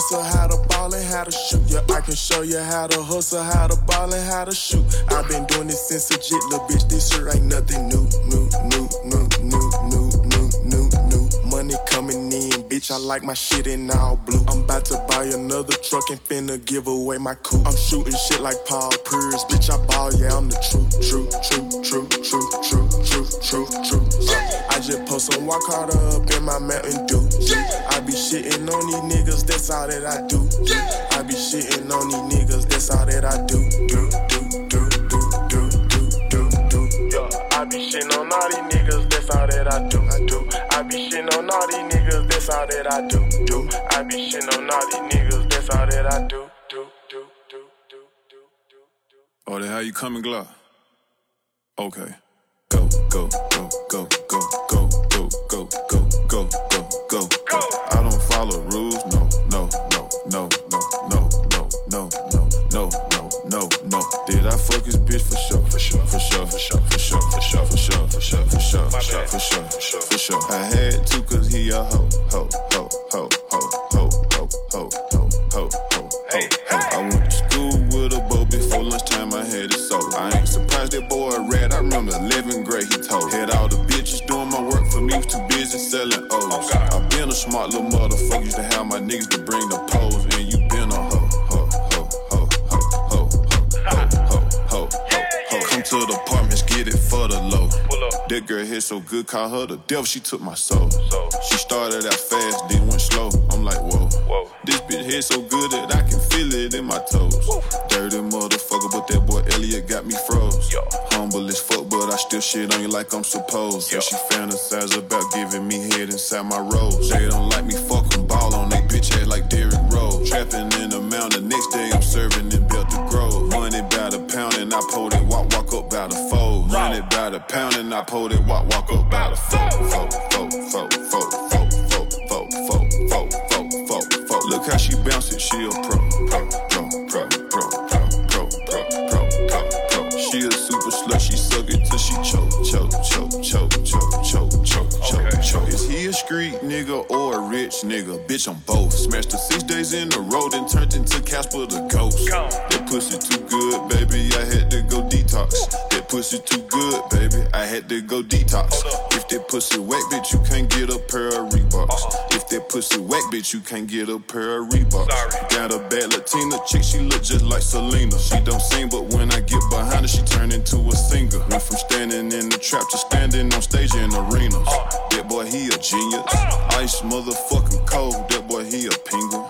Speaker 8: hustle, how to ball, and how to shoot. Yeah, I can show you how to hustle, how to ball, and how to shoot. I've been doing this since a jit, little bitch. This shit ain't nothing new, new, new, new, new, new, new, new, new. Money coming in, bitch. I like my shit in all blue. I'm about to buy another truck and finna give away my coupe. I'm shooting shit like Paul Pierce, bitch, I ball, yeah, I'm the truth, true, true, true, true, true, true, true, true. Uh, I just post some walk hard up in my Mountain Dew. I be shitting on these niggas, that's all that I do. I be shitting on these niggas, that's all that I do. Do, do, do, do, do, do, do, do. Yeah, I be shitting on all these niggas, that's all that I do. I do. I be shitting on all these niggas, that's all that I do. Do. I be shitting on all these niggas, that's all that I do. Do, do, do, do, do, do, do.
Speaker 9: Oh, that how you coming, Glock? Okay. Go, go, go, go, go, go, Did I fuck his bitch for sure? For sure, for sure, for sure, for sure, for sure, for sure, for sure, for sure, for sure, for sure, for sure, for sure. I had to cause he a hoe, hoe, hoe, hoe, hoe, hoe, hoe, hoe, hoe, hoe, hoe, hoe. I went to school with a bow before lunchtime. I had it sold. I ain't surprised that boy rat. I remember 11th grade. He told. Had all the bitches doing my work for me. Was too busy selling O's. I been a smart little motherfucker. Used to have my niggas to bring the pose. To the apartments, get it for the low. That girl hit so good, call her the devil. She took my soul. She started out fast, then went slow. I'm like, whoa. This bitch hit so good that I can feel it in my toes. Dirty motherfucker, but that boy Elliot got me froze. Humble as fuck, but I still shit on you like I'm supposed. So she fantasize about giving me head inside my rose. They don't like me fucking ball on they bitch head like Derrick Rose. Trapping in the mountain, next day I'm serving in Belter Grove. Money by the pound and I pulled by the fold. Money by the pound and I pulled it, walk, walk up by the fold. Fold, fold, fold, fold, fold, fold, fold, fold, fold, fold, fold, fold. Look how she bounce it, she a pro, pro, pro, pro, pro, pro, pro, pro, pro, pro. She a super slut, she suck it till she choke, choke, street nigga or a rich nigga? Bitch, I'm both. Smashed the six days in a row, then turned into Casper the ghost. That pussy too good, baby, I had to go detox. That pussy too good, baby, I had to go detox. If that pussy whack, bitch, you can't get a pair of Reeboks. If that pussy whack, bitch, you can't get a pair of Reeboks. Got a bad Latina chick, she look just like Selena. She don't sing, but when I get behind her, she turn into a singer. Went from standing in the trap to standing on stage in arenas. That boy, he a genius. Ice motherfucking cold, that boy, he a penguin.